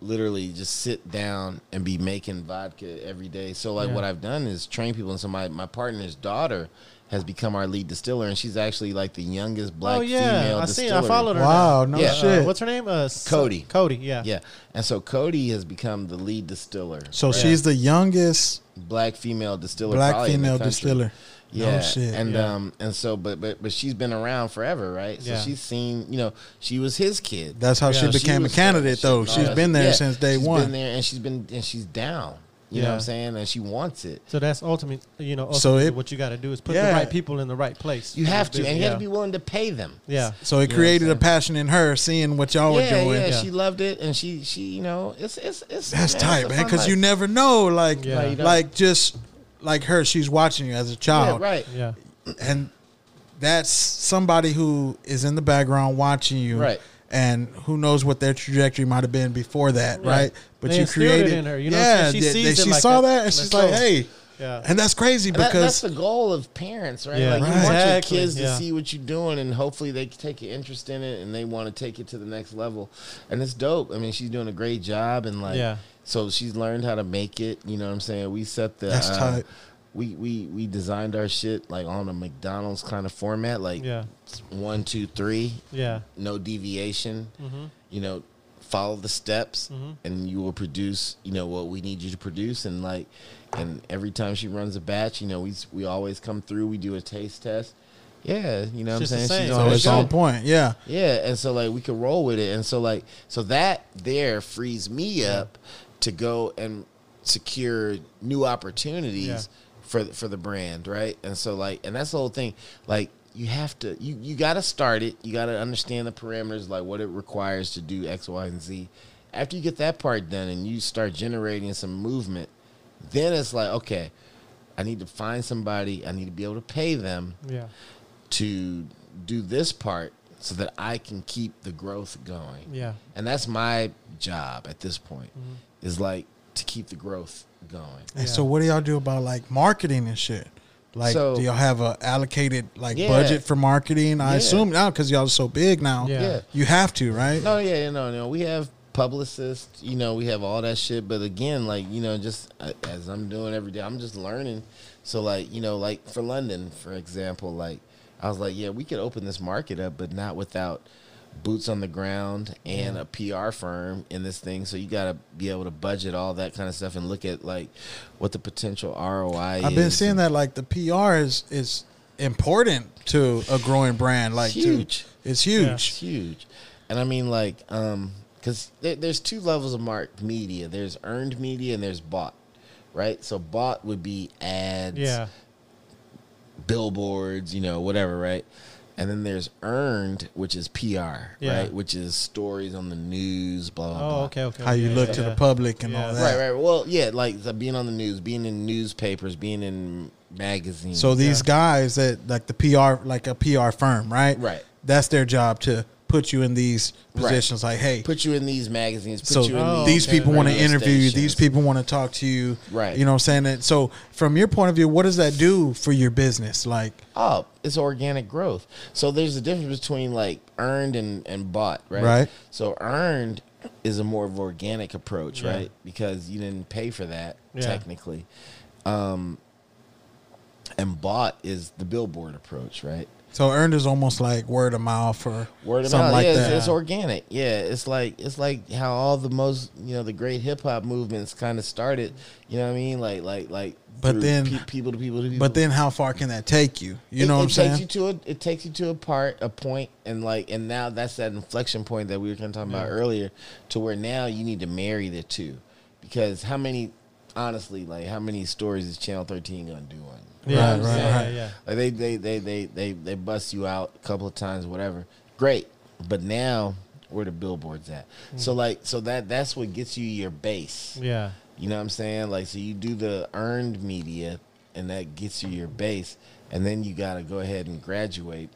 literally just sit down and be making vodka every day. So like Yeah. what I've done is train people and so my, my partner's daughter has become our lead distiller and she's actually like the youngest black female. oh yeah, female I see. distiller. I followed her. Wow, now. no Yeah. Uh, shit. what's her name? Uh, S- Cody. Cody. Yeah. Yeah. And so Cody has become the lead distiller. so right? she's the youngest black female distiller black probably in the female distiller. Yeah, No shit. and Yeah. um, and so, but but but she's been around forever, right? So Yeah. she's seen, you know, she was his kid. That's how Yeah. she became was- a candidate, though. she- She's yeah. been there Yeah, since day she's one. Been there, and she's been and she's down. You know what I'm saying? And she wants it. So that's ultimate. You know, So ultimately it- what you got to do is put Yeah. the right people in the right place. You have to, and you yeah. have to be willing to pay them. Yeah. So it You created a passion in her seeing what y'all yeah, were doing. yeah, Yeah. she loved it, and she, she, you know, it's, it's, it's. That's man, tight, it's man. fun Because you never know, like, Yeah. No, you don't. like just like her, she's watching you as a yeah, child, right, Yeah. and that's somebody who is in the background watching you, Right. And who knows what their trajectory might have been before that, right? Right. But They you instilled it created in her, you know yeah. She they- sees they- it she like saw that. that, and Let's she's like, "Hey," Yeah. and that's crazy And that- because that's the goal of parents, right? Yeah. Like you Right. want your kids to yeah. see what you're doing, and hopefully they take an interest in it, and they want to take it to the next level. And it's dope. I mean, she's doing a great job, and like, Yeah. so she's learned how to make it. You know what I'm saying? We set the. Uh, That's tight. We, we we designed our shit like on a McDonald's kind of format, like Yeah. one, two, three, Yeah. no deviation. Mm-hmm. You know, follow the steps, Mhm. and you will produce. You know what we need you to produce, and like, and every time she runs a batch, you know, we we always come through. We do a taste test. Yeah, you know what I'm It's just the saying. She's so on it's on point. Yeah, Yeah, and so like we could roll with it, and so like so that there frees me up to go and secure new opportunities Yeah. For the, for the brand, right? And so like, and that's the whole thing. Like you have to you you got to start it. You got to understand the parameters, like what it requires to do X, Y, and Z. After you get that part done, and you start generating some movement, then it's like okay. I need to find somebody. I need to be able to pay them Yeah. to do this part so that I can keep the growth going. Yeah. And that's my job at this point Mm-hmm. is like to keep the growth going. And Yeah. so, what do y'all do about like marketing and shit? Like, So- do y'all have a allocated like Yeah. budget for marketing? I Yeah. assume now because y'all are so big now, Yeah. Yeah. you have to, right? No, yeah, no, no. We have publicists, you know, we have all that shit. But again, like, you know, just uh, as I'm doing every day, I'm just learning. So, like, you know, like for London, for example, like, I was like, yeah, we could open this market up, but not without boots on the ground and a PR firm in this thing. So you got to be able to budget all that kind of stuff and look at like what the potential ROI is. I've been seeing that like the PR is is important to a growing brand. Like, to- huge. it's Yeah. huge. It's huge. And I mean, like, um, because there, there's two levels of marked media. There's earned media and there's bought, right? So bought would be ads, Yeah. billboards, you know, whatever, right? And then there's earned, which is PR, Yeah. right? Which is stories on the news, blah blah Oh, blah. okay, okay. How you yeah, look yeah, to yeah. the public and Yeah. all that. Right, right. Well, yeah, like the being on the news, being in newspapers, being in magazines. So these Yeah. guys that like the PR, like a PR firm, right? Right. That's their job to put you in these Right. positions. Like, hey, put you in these magazines. Put so you in Oh, these okay. people want to interview you. These people want to talk to you. Right. You know what I'm saying? And so from your point of view, what does that do for your business? Like, oh, It's organic growth. So there's a difference between like earned and, and bought, right? Right. So earned is a more of organic approach, Yeah. right? Because you didn't pay for that Yeah. technically. Um and bought is the billboard approach, right? So earned is almost like word of mouth or Word of something mouth, like yeah, that. It's, it's organic. Yeah, it's like it's like how all the most you know the great hip hop movements kind of started. You know what I mean? Like like like. But then- pe- people to people to people. But then, how far can that take you? You it, know what it I'm takes saying? you to a it takes you to a part a point and like and now that's that inflection point that we were kind of talking about earlier to where now you need to marry the two because how many honestly like how many stories is channel 13 gonna do on? Yeah, Right, right, yeah, right. yeah, like they they, they they they they bust you out a couple of times whatever great but now where the billboards at so like so that that's what gets you your base yeah. you know what I'm saying? Like, so you do the earned media, and that gets you your base, and then you got to go ahead and graduate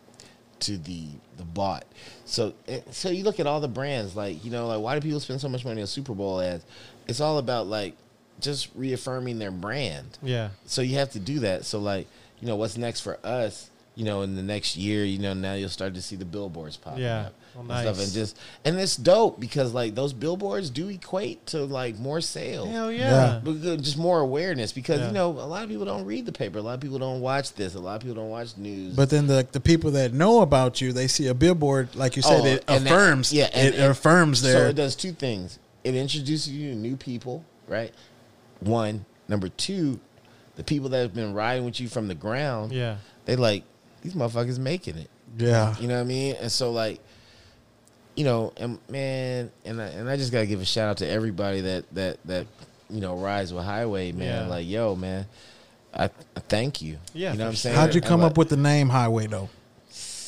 to the the bought. So, eh, so you look at all the brands, like you know, like why do people spend so much money on Super Bowl ads? It's all about like just reaffirming their brand. Yeah. So you have to do that. So like, you know, what's next for us? You know, in the next year, you know, now you'll start to see the billboards popping Yeah. up. Well, and stuff, and just and it's dope because like those billboards do equate to like more sales. Hell Yeah. yeah. But just more awareness because Yeah. you know a lot of people don't read the paper. A lot of people don't watch this. A lot of people don't watch news. But then the the people that know about you, they see a billboard, like you said, Oh, it and that- affirms. yeah, and- it and- affirms their. so it does two things. It introduces you to new people, right? One, number two, the people that have been riding with you from the ground, Yeah. they like these motherfuckers making it. yeah, You know what I mean? And so like, you know, and man, and I, and I just gotta give a shout out to everybody that that that you know, rides with Highway, man. Yeah. Like, yo, man, I, I thank you. Yeah, you know what I'm saying. How'd you And, come like, up with the name Highway though?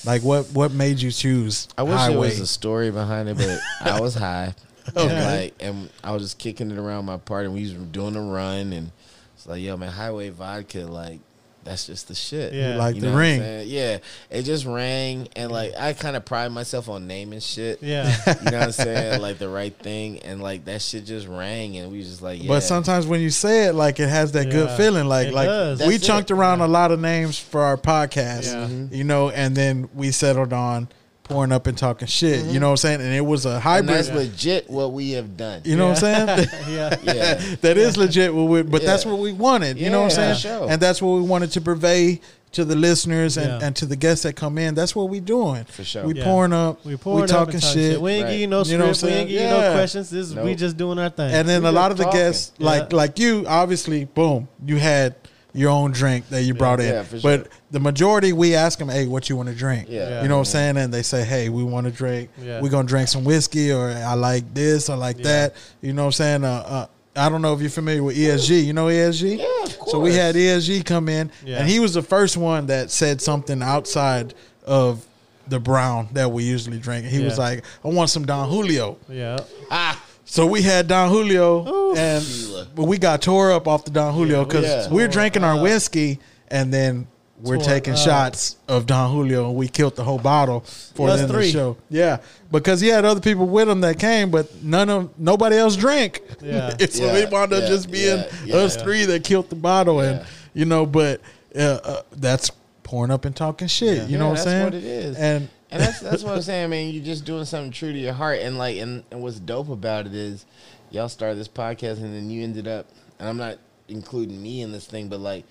Like what what made you choose I wish Highway? there was a story behind it, but I was high. And like and I was just kicking it around my party and we was doing a run and it's like, yo man, highway vodka, like that's just the shit. Yeah. like You the know what I'm ring. Yeah. It just rang and like I kinda pride myself on naming shit. Yeah. You know what I'm saying? Like the right thing. And like that shit just rang and we was just like, yeah. But sometimes when you say it, like it has that good feeling. Like It like does. we That's chunked it. around a lot of names for our podcast, Yeah. Mm-hmm. you know, and then we settled on pouring up and talking shit. You know what I'm saying? And it was a and hybrid. that's legit what we have done. You know what I'm saying? yeah. Yeah. that is legit. What we, but that's what we wanted. You know what I'm saying? sure. And that's what we wanted to purvey to the listeners and, Yeah. and to the guests that come in. That's what we doing. For sure. We Yeah. pouring up. We We, pouring up talking and shit. We ain't Right. give you no You know what I'm script. we ain't saying? give you no Yeah. questions. This is we just doing our thing. And then We a lot of the talking. guests, like like you, obviously, boom, you had your own drink that you brought in. Yeah, for sure. But the majority, we ask them, "Hey, what you want to drink?" Yeah. You know what I'm saying? And they say, "Hey, we want to drink. Yeah. We're gonna drink some whiskey, or I like this, I like Yeah. that." You know what I'm saying? Uh, uh, I don't know if you're familiar with ESG. You know ESG? Yeah, of course. So we had ESG come in, Yeah. and he was the first one that said something outside of the brown that we usually drink. He was like, "I want some Don Julio." yeah. Ah, So we had Don Julio, and Tequila. but we got tore up off the Don Julio because Yeah. we're drinking our whiskey, and then we're Tore taking up. shots of Don Julio, and we killed the whole bottle for the end of the three. show. Yeah, because he had other people with him that came, but none of nobody else drank. Yeah. so Yeah, they wound up yeah, just being yeah, yeah. us three that killed the bottle, and you know, but uh, uh, that's pouring up and talking shit. You know Yeah, what I'm saying? what it is. And And that's that's what I'm saying, man. You're just doing something true to your heart, and like, and, and what's dope about it is, y'all started this podcast, and then you ended up, and I'm not including me in this thing, but like,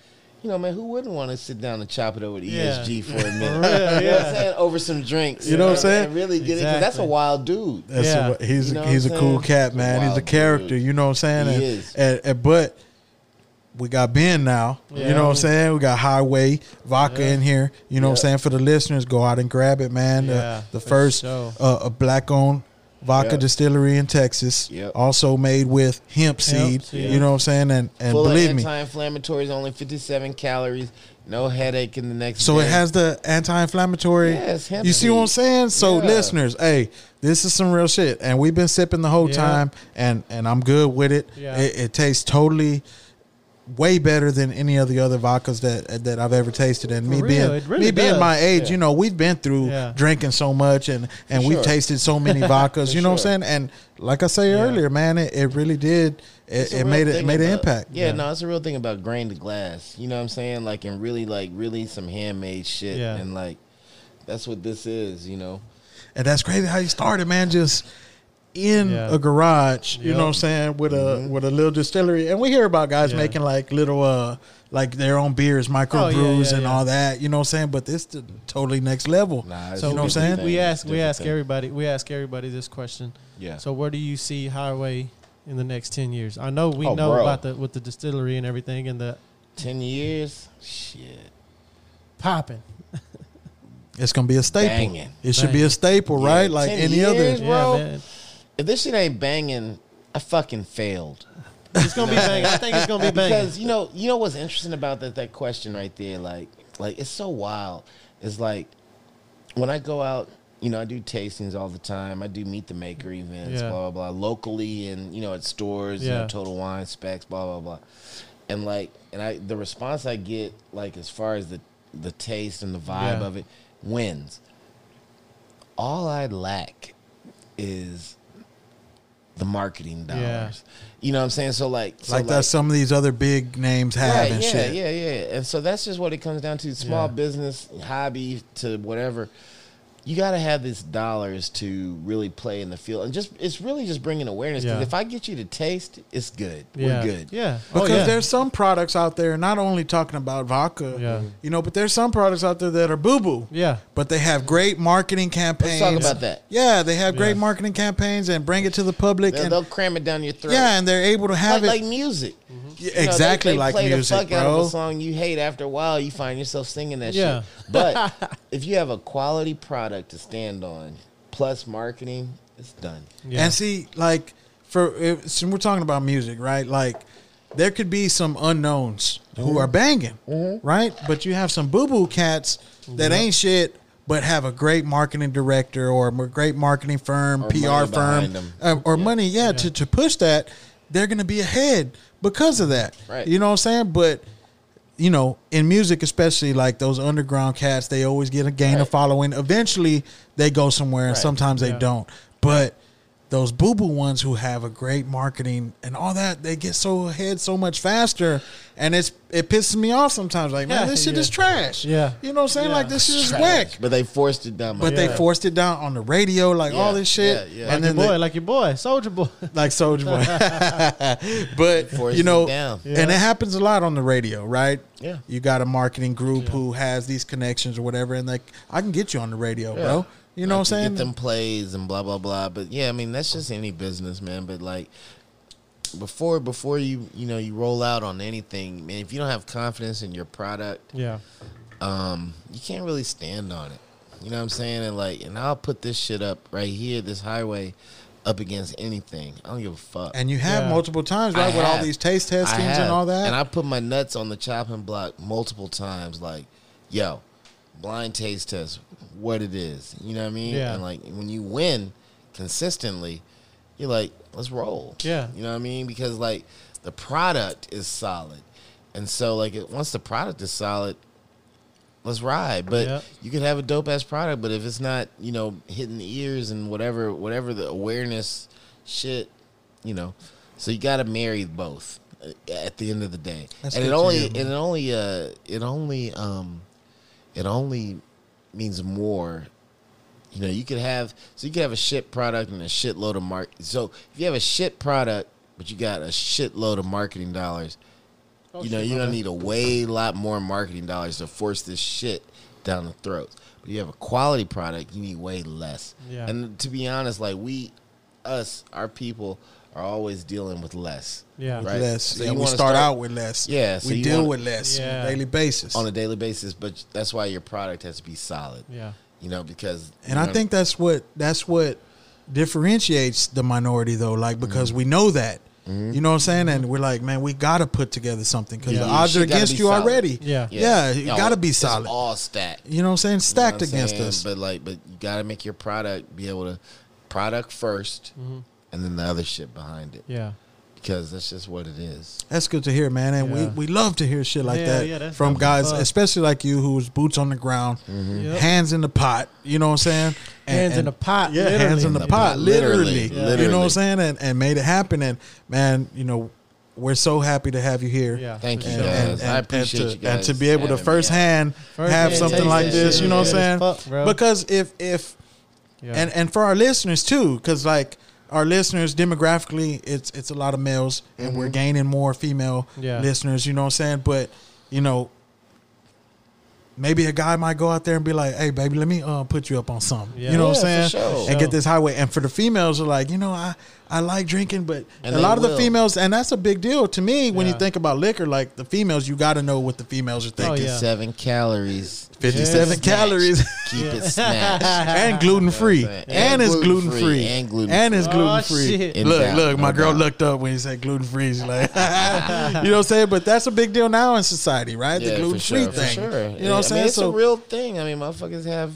you know, man, who wouldn't want to sit down and chop it over to Yeah. ESG for a minute? real, You know what I'm yeah. saying? Over some drinks. You know what I'm saying? And really get it. that's a wild dude. That's Yeah. a, he's You know a, he's a cool cat, He's a man. He's a character. dude. You know what I'm saying? He and, is. And, and- but we got Ben now. You know what I'm saying? We got Highway Vodka Yeah. in here. You know what I'm saying? For the listeners, go out and grab it, man. The- Yeah, the, for first sure. uh, a black owned vodka Yep. distillery in Texas. Yep. Also made with hemp seed. seed. You know what I'm saying? And and Full believe of me. anti-inflammatories, only 57 calories, no headache in the next. So it has the anti-inflammatory. Yeah, hemp you see what I'm saying? So Yeah. listeners, hey, this is some real shit, and we've been sipping the whole Yeah. time, and and I'm good with it. Yeah. It, it tastes totally way better than any of the other vodkas that that I've ever tasted. And For me real, being really me being my age, Yeah. you know, we've been through Yeah. drinking so much, and and For we've sure. tasted so many vodkas. You know what. I'm saying? And like I say Yeah. earlier, man, it, it really did. It, it made it thing made an impact. Yeah, Yeah. no, it's a real thing about grain to glass. You know what I'm saying? Like, and really, like, really some handmade shit. Yeah. And like, that's what this is. You know? And that's crazy how you started, man. Just in Yeah. a garage, you Yep. know what I'm saying, with a Mm-hmm. with a little distillery. And we hear about guys Yeah. making like little uh like their own beers, micro Oh, yeah, brews yeah, and yeah. all that, you know what I'm saying? But this the totally next level. Nah, So You know what I'm saying? we, we ask we ask thing. everybody we ask everybody this question. Yeah. So where do you see Highway in the next ten years? I know we Oh, know bro. about the with the distillery and everything and the Ten years? Shit. popping. It's gonna be a staple. Banging. It should be a staple, Yeah, right? Like 10 any years, other. Bro. Yeah, man. If this shit ain't banging, I fucking failed. It's gonna be banging. I think it's gonna be banging. Because you know, you know what's interesting about that that question right there, like, like it's so wild. It's like when I go out, you know, I do tastings all the time. I do meet the maker events, Yeah. blah blah blah, locally and you know at stores, you Yeah. know, Total Wine Spec's, blah blah blah, and like, and I the response I get, like as far as the the taste and the vibe Yeah. of it, wins. All I lack is the marketing dollars. Yeah. You know what I'm saying? So like, so like that some of these other big names have Right, and yeah, shit. Yeah, yeah, yeah. And so that's just what it comes down to. Small Yeah. business, hobby to whatever. You got to have these dollars to really play in the field, and just it's really just bringing awareness. Because Yeah. if I get you to taste, it's good. yeah. We're good. Yeah. Oh, Because yeah. there's some products out there, not only talking about vodka, Yeah. you know, but there's some products out there that are boo boo. Yeah. But they have great marketing campaigns. Let's talk about that. Yeah, they have great Yeah. marketing campaigns and bring it to the public. They'll, and, they'll cram it down your throat. yeah, and they're able to have like, it like music. Yeah, You know, they- exactly they like play music, the fuck out of bro. a song you hate. After a while, you find yourself singing that Yeah. shit. But if you have a quality product to stand on, plus marketing, it's done. Yeah. And see, like for if, since we're talking about music, right? Like there could be some unknowns Mm-hmm. who are banging, right? But you have some boo boo cats that ain't shit. But have a great marketing director or a great marketing firm, Or PR firm, uh, or money, yeah, To, to push that. They're gonna be ahead because of that. Right. You know what I'm saying? But you know, in music, especially like those underground cats, they always get a gain of following. Eventually, they go somewhere, and Right. sometimes they don't. But those boo boo ones who have a great marketing and all that, they get so ahead so much faster, and it's it pisses me off sometimes. Like, man, Yeah, this shit yeah. is trash. Yeah. you know what I'm saying? Yeah. Like, this shit is whack. But they forced it down. my But they forced it down on the radio, like all this shit, yeah, yeah. and like then your boy, the- like your boy, Soulja Boy. like Soulja Boy. but Forced you know, it down. Yeah. and it happens a lot on the radio, right? Yeah. You got a marketing group who has these connections or whatever, and like I can get you on the radio, Yeah. bro. You know Like, what I'm saying? Get them plays and blah blah blah. But yeah, I mean that's just any business, man. But like before before you you know you roll out on anything, man. If you don't have confidence in your product, Yeah, um, you can't really stand on it. You know what I'm saying? And like, and I'll put this shit up right here, this highway, up against anything. I don't give a fuck. And you have Yeah. multiple times, I right? With all these taste I testings and all that. And I put my nuts on the chopping block multiple times. Like, yo, blind taste test, what it is. You know what I mean? Yeah. And like when you win consistently, you're like, let's roll. Yeah. You know what I mean? Because like the product is solid, and so like it, once the product is solid. Let's ride, but Yep. you could have a dope ass product, but if it's not, you know, hitting the ears and whatever, whatever the awareness shit, you know, so you got to marry both uh, at the end of the day. That's and it only and it only uh it only um it only means more. You know, you could have so you could have a shit product and a shitload of mark. So if you have a shit product, but you got a shitload of marketing dollars, Oh, you know you're gonna need a way lot more marketing dollars to force this shit down the throats. But you have a quality product, you need way less. Yeah. And to be honest, like we, us, our people are always dealing with less. Yeah. Right. less. So yeah, you we wanna start, start- out with less. Yeah, so we you deal wanna- with less on a daily basis. on a daily basis, but that's why your product has to be solid. yeah, You know, because and you're I gonna- think that's what that's what differentiates the minority though. Like because Mm-hmm. we know that. You know what I'm saying? And we're like, man, we got to put together something because Yeah. the Your odds are against you solid. already. Yeah. yeah, you Yo, got to be it's solid. all stacked. You know what I'm saying? You know Stacked I'm against saying? us. But like, but you got to make your product be able to product 1st and then the other shit behind it yeah. because that's just what it is. That's good to hear, man. And Yeah. we, we love to hear shit like Yeah, that yeah, from guys, fuck. especially like you, who's boots on the ground, mm-hmm. Yep. hands in the pot. You know what I'm saying? And- Hands in the pot, Yeah, literally. hands in the the pot, pot, literally. literally, You know what I'm saying? And, and made it happen. And man, you know, we're so happy to have you here. Yeah. Thank you, sure. guys. I appreciate and to, you guys And to be able to firsthand First have hand something like this, shit. you know what I'm saying? fuck, because if if Yeah. and and for our listeners too, because like our listeners demographically, it's it's a lot of males, and we're gaining more female Yeah. listeners. You know what I'm saying? But you know, maybe a guy might go out there and be like, "Hey, baby, let me uh, put you up on something." Yeah. You know what I'm saying? for sure. And Sure. get this highway. And for the females, are like, you know, I I like drinking, but And a they lot of the females, and that's a big deal to me when you think about liquor. Like the females, you got to know what the females are thinking. Oh, yeah. Seven calories. 57 Snatch. calories. Keep it snatched. and gluten free, You know what I'm and, And it's gluten gluten-free, and gluten and it's free. gluten Oh, free. shit. Look, doubt, look, my girl doubt. looked up when he said gluten free. She's like, you know what I'm saying? But that's a big deal now in society, right? the Yeah, gluten for free sure, for thing. sure. You know what I'm I saying? mean, it's so a real thing. I mean, motherfuckers have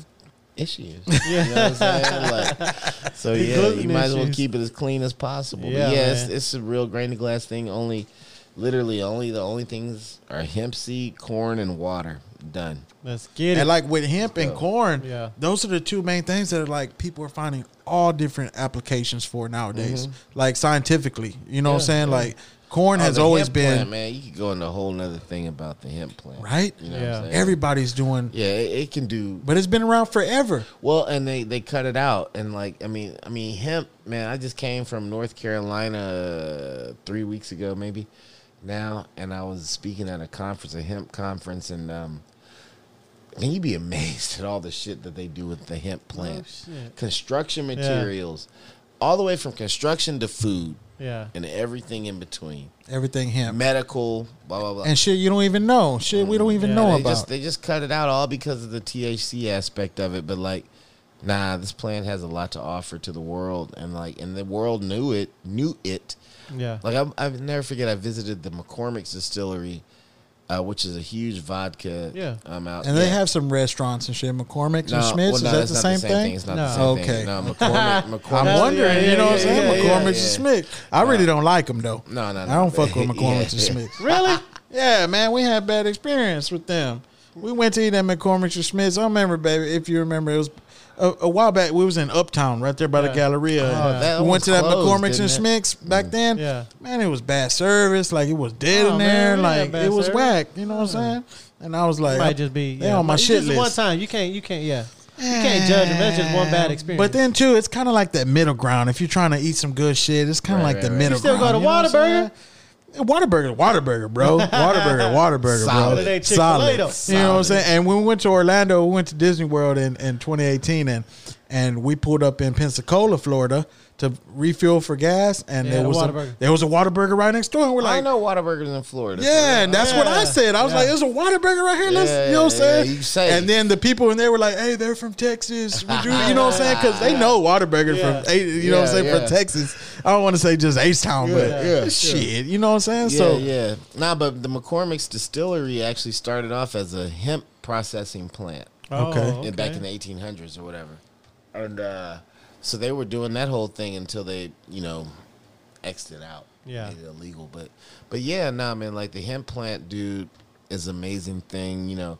issues. You know what I'm saying? Like, so The yeah, you might as well keep it as clean as possible. Yeah, but yeah, it's, it's a real grain to glass thing. Only, literally, only the only things are hemp seed, corn, and water. Done. Let's get it. and like with hemp and corn, Yeah. those are the two main things that are like people are finding all different applications for nowadays. Mm-hmm. Like scientifically, you know what I'm saying? yeah. Like corn Oh, has the always hemp been plant, man. You could go into a whole nother thing about the hemp plant, right. You know Yeah. what I'm? Everybody's doing, yeah, it, it can do but it's been around forever. Well, and they they cut it out, and like I mean, I mean hemp, man. I just came from North Carolina three weeks ago, maybe now, and I was speaking at a conference, a hemp conference, and um, and you'd be amazed at all the shit that they do with the hemp plant, Oh, construction materials, all the way from construction to food yeah. and everything in between, Everything hemp medical, blah blah blah. and shit you don't even know. Shit we don't even Yeah, know they about. just they just cut it out all because of the THC aspect of it. But like, nah, this plant has a lot to offer to the world, and like, and the world knew it, knew it. Yeah. Like I, I never forget, I visited the McCormick's distillery, uh, which is a huge vodka. Yeah. um, out. And they have some restaurants and shit. McCormick's no, and Schmick's. well, no, is that the not same, the same thing? thing. It's not No. the same Okay. thing. No, McCormick. McCormick. I'm wondering, yeah, you know what I'm saying? yeah, McCormick's yeah. and Smith. I really don't like them though. No, no, no. I don't fuck with Yeah. McCormick's and Smith. Really? Yeah, man, we had bad experience with them. We went to eat at McCormick's and Smith's. I remember, baby, if you remember, it was a, a while back. We was in Uptown, right there by the Galleria. Oh, we went to that closed, McCormick's and? Smith's back mm. then. Yeah. man, it was bad service. Like it was dead Oh, in there. like it was service. whack. You know what I'm saying? And I was like, might just be they yeah. on my It's shit just list. one time. You can't. You can't. Yeah. You can't judge them. That's just one bad experience. But then too, it's kind of like that middle ground. If you're trying to eat some good shit, it's kind of Right, like right, the right. middle. You still ground, go to Whataburger? Saying? Whataburger, Whataburger, bro. Waterburger, Waterburger, Solid. bro. Chick-fil-A. You know what I'm saying? And when we went to Orlando, we went to Disney World in, in 2018, and and we pulled up in Pensacola, Florida, to refuel for gas, and Yeah, there was a, Whataburger. there was a Whataburger right next door, and we're like, I know Waterburgers in Florida. Yeah, and that's what I said. I was Yeah. like, "There's a Waterburger right here." Let's, Yeah, you know what I'm yeah, saying? yeah. And then the people in there were like, "Hey, they're from Texas." Would you, you know what I'm saying? Because they know Waterburger Yeah. from, you know what I'm saying, yeah. from Texas. I don't want to say just H Town, but yeah, shit, you know what I'm saying? Yeah, so yeah. Nah, but the McCormick's distillery actually started off as a hemp processing plant Oh, okay. in- back in the 1800s or whatever. And uh, so they were doing that whole thing until they, you know, X'd it out. Yeah. Made it illegal. But, but yeah, nah, man, like the hemp plant, dude, is an amazing thing. You know,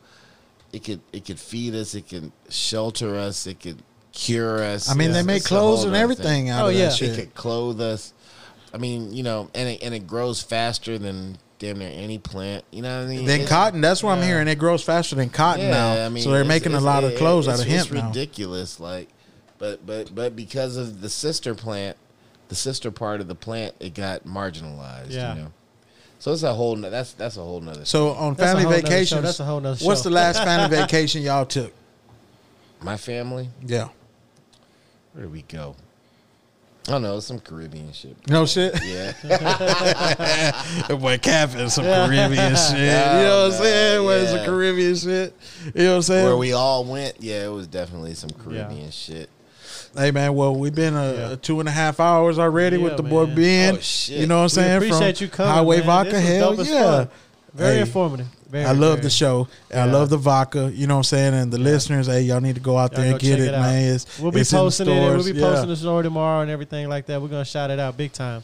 it could it could feed us, it could shelter us, it could cure us. I mean, It's- they make it's a whole clothes and everything thing. out Oh, of yeah. that It could clothe us. I mean, you know, and it, and it grows faster than damn near any plant. You know what I mean? Then It's- cotton, that's what I'm hearing. It grows faster than cotton now. I mean, so they're making a lot of it- clothes out of hemp It's now. ridiculous, like, but but but because of the sister plant, the sister part of the plant, it got marginalized. Yeah. You know? So it's a whole. no- That's that's a whole nother. So on That's family whole nother show. vacations, That's a whole nother what's show. the last family vacation y'all took? my family, Yeah. where did we go? I don't know, some Caribbean shit. No shit. Yeah, That boy capping some Caribbean shit. You know what I'm saying? no, What is yeah. some Caribbean shit? You know what I'm saying? where we all went. Yeah, it was definitely some Caribbean shit. Hey man, well we've been a, Yeah. two and a half hours already Yeah, with the boy. Ben. Oh. You know what I'm We saying? appreciate From you coming. Highway man. Vodka, hell yeah. Very Hey, informative. Very, I love very. the show. and I love the vodka. You know what I'm saying? And the listeners, hey, y'all need to go out Y'all there and get it, it man. It's, We'll be it's in the posting it. We'll be Yeah. posting the story tomorrow and everything like that. We're gonna shout it out big time.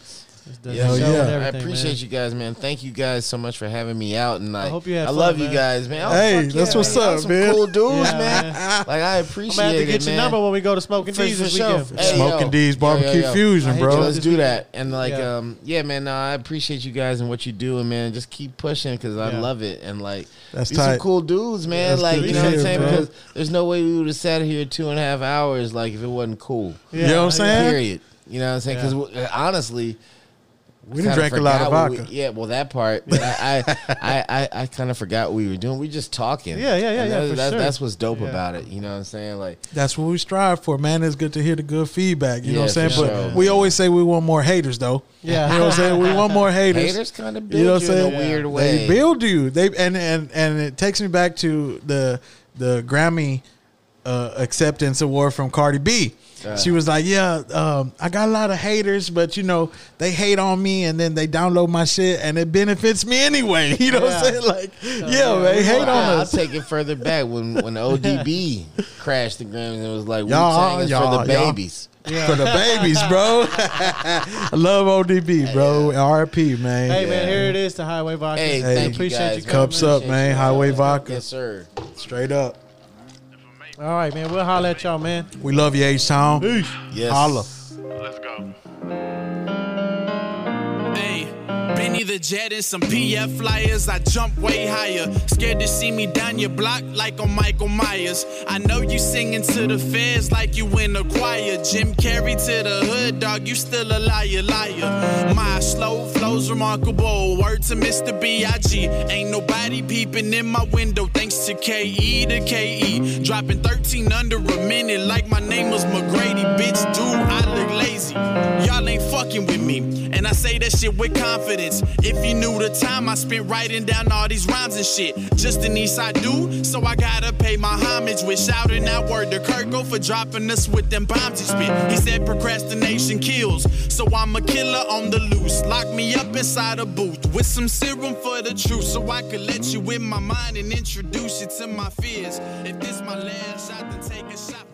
It's the Yeah, show yeah. I I appreciate man. you guys, man. Thank you guys so much for having me out, and like, I, hope you had fun, love you guys, man. Oh, Hey, that's yeah, what's man. Y'all up, some man. Cool dudes, Yeah, man. man. Like I appreciate I'm appreciate gonna have to it, get your man. number when we go to Smoking For- Teas for this sure. weekend. Hey, Smoking yo. D's barbecue yo, yo. I fusion, bro. you. Let's do that. And like, Yeah. um, yeah, man. No, I appreciate you guys and what you're doing, man. Just keep pushing because I Yeah. love it. And like, That's these some tight. cool dudes, man. That's like, you know what I'm saying? Because there's no way we would have sat here two and a half hours like if it wasn't cool. Yeah, You know what I'm saying? Period. You know what I'm saying? Because honestly, We done kinda drank a lot of forgot vodka. we- yeah, well, that part. But I, I, I, I, I kind of forgot what we were doing. We just talking. Yeah, yeah, yeah, And yeah, that- for that- sure. That's what's dope Yeah. about it. You know what I'm saying? Like, That's what we strive for, man. It's good to hear the good feedback. You know what I'm saying? for But sure, we always say we want more haters, though. Yeah. You know what I'm saying? We want more haters. haters kind of build You know what you, I'm in saying? a weird way. They build you. They and and and it takes me back to the the Grammy uh, acceptance award from Cardi B. she was like, "Yeah, um, I got a lot of haters, but you know they hate on me, and then they download my shit, and it benefits me anyway." You know what I'm saying? Like, yeah, yeah, man, we hate Well, on I- I'll take it further back when when ODB crashed the Grammys and it was like Wu Y'all, Tang is y'all, for the y'all. babies. For the babies, bro. I love ODB, bro. RP, man. Hey Yeah. man, here it is the Highway Vodka. Hey, Hey. thank Appreciate you guys. you man. Cups up, man. you. Highway vodka. Yes, sir. Straight up. All right, man. We'll holler at y'all, man. We love you, H Town. Yes. Holla. Let's go. Hey, Benny the Jet and some PF flyers. I jump way higher. Scared to see me down your block like on Michael Myers. I know you singing to the feds like you in a choir. Jim Carrey to the hood, dog. You still a liar, liar. My slow flow's remarkable. Word to Mr. B.I.G. Ain't nobody peeping in my window thanks to KE to KE. Dropping 13 under a minute like my name was McGrady. Bitch, dude, I look lazy. Y'all ain't fucking with me. And I say that shit with confidence. If you knew the time I spent writing down all these rhymes and shit, just in East I do. So I gotta pay my homage with shouting out word to Kirko for dropping us with them bombs he spit. He said procrastination kills. So I'm a killer on the loose. Lock me up inside a booth with some serum for the truth. So I could let you in my mind and introduce you to my fears. If this my last shot, then take a shot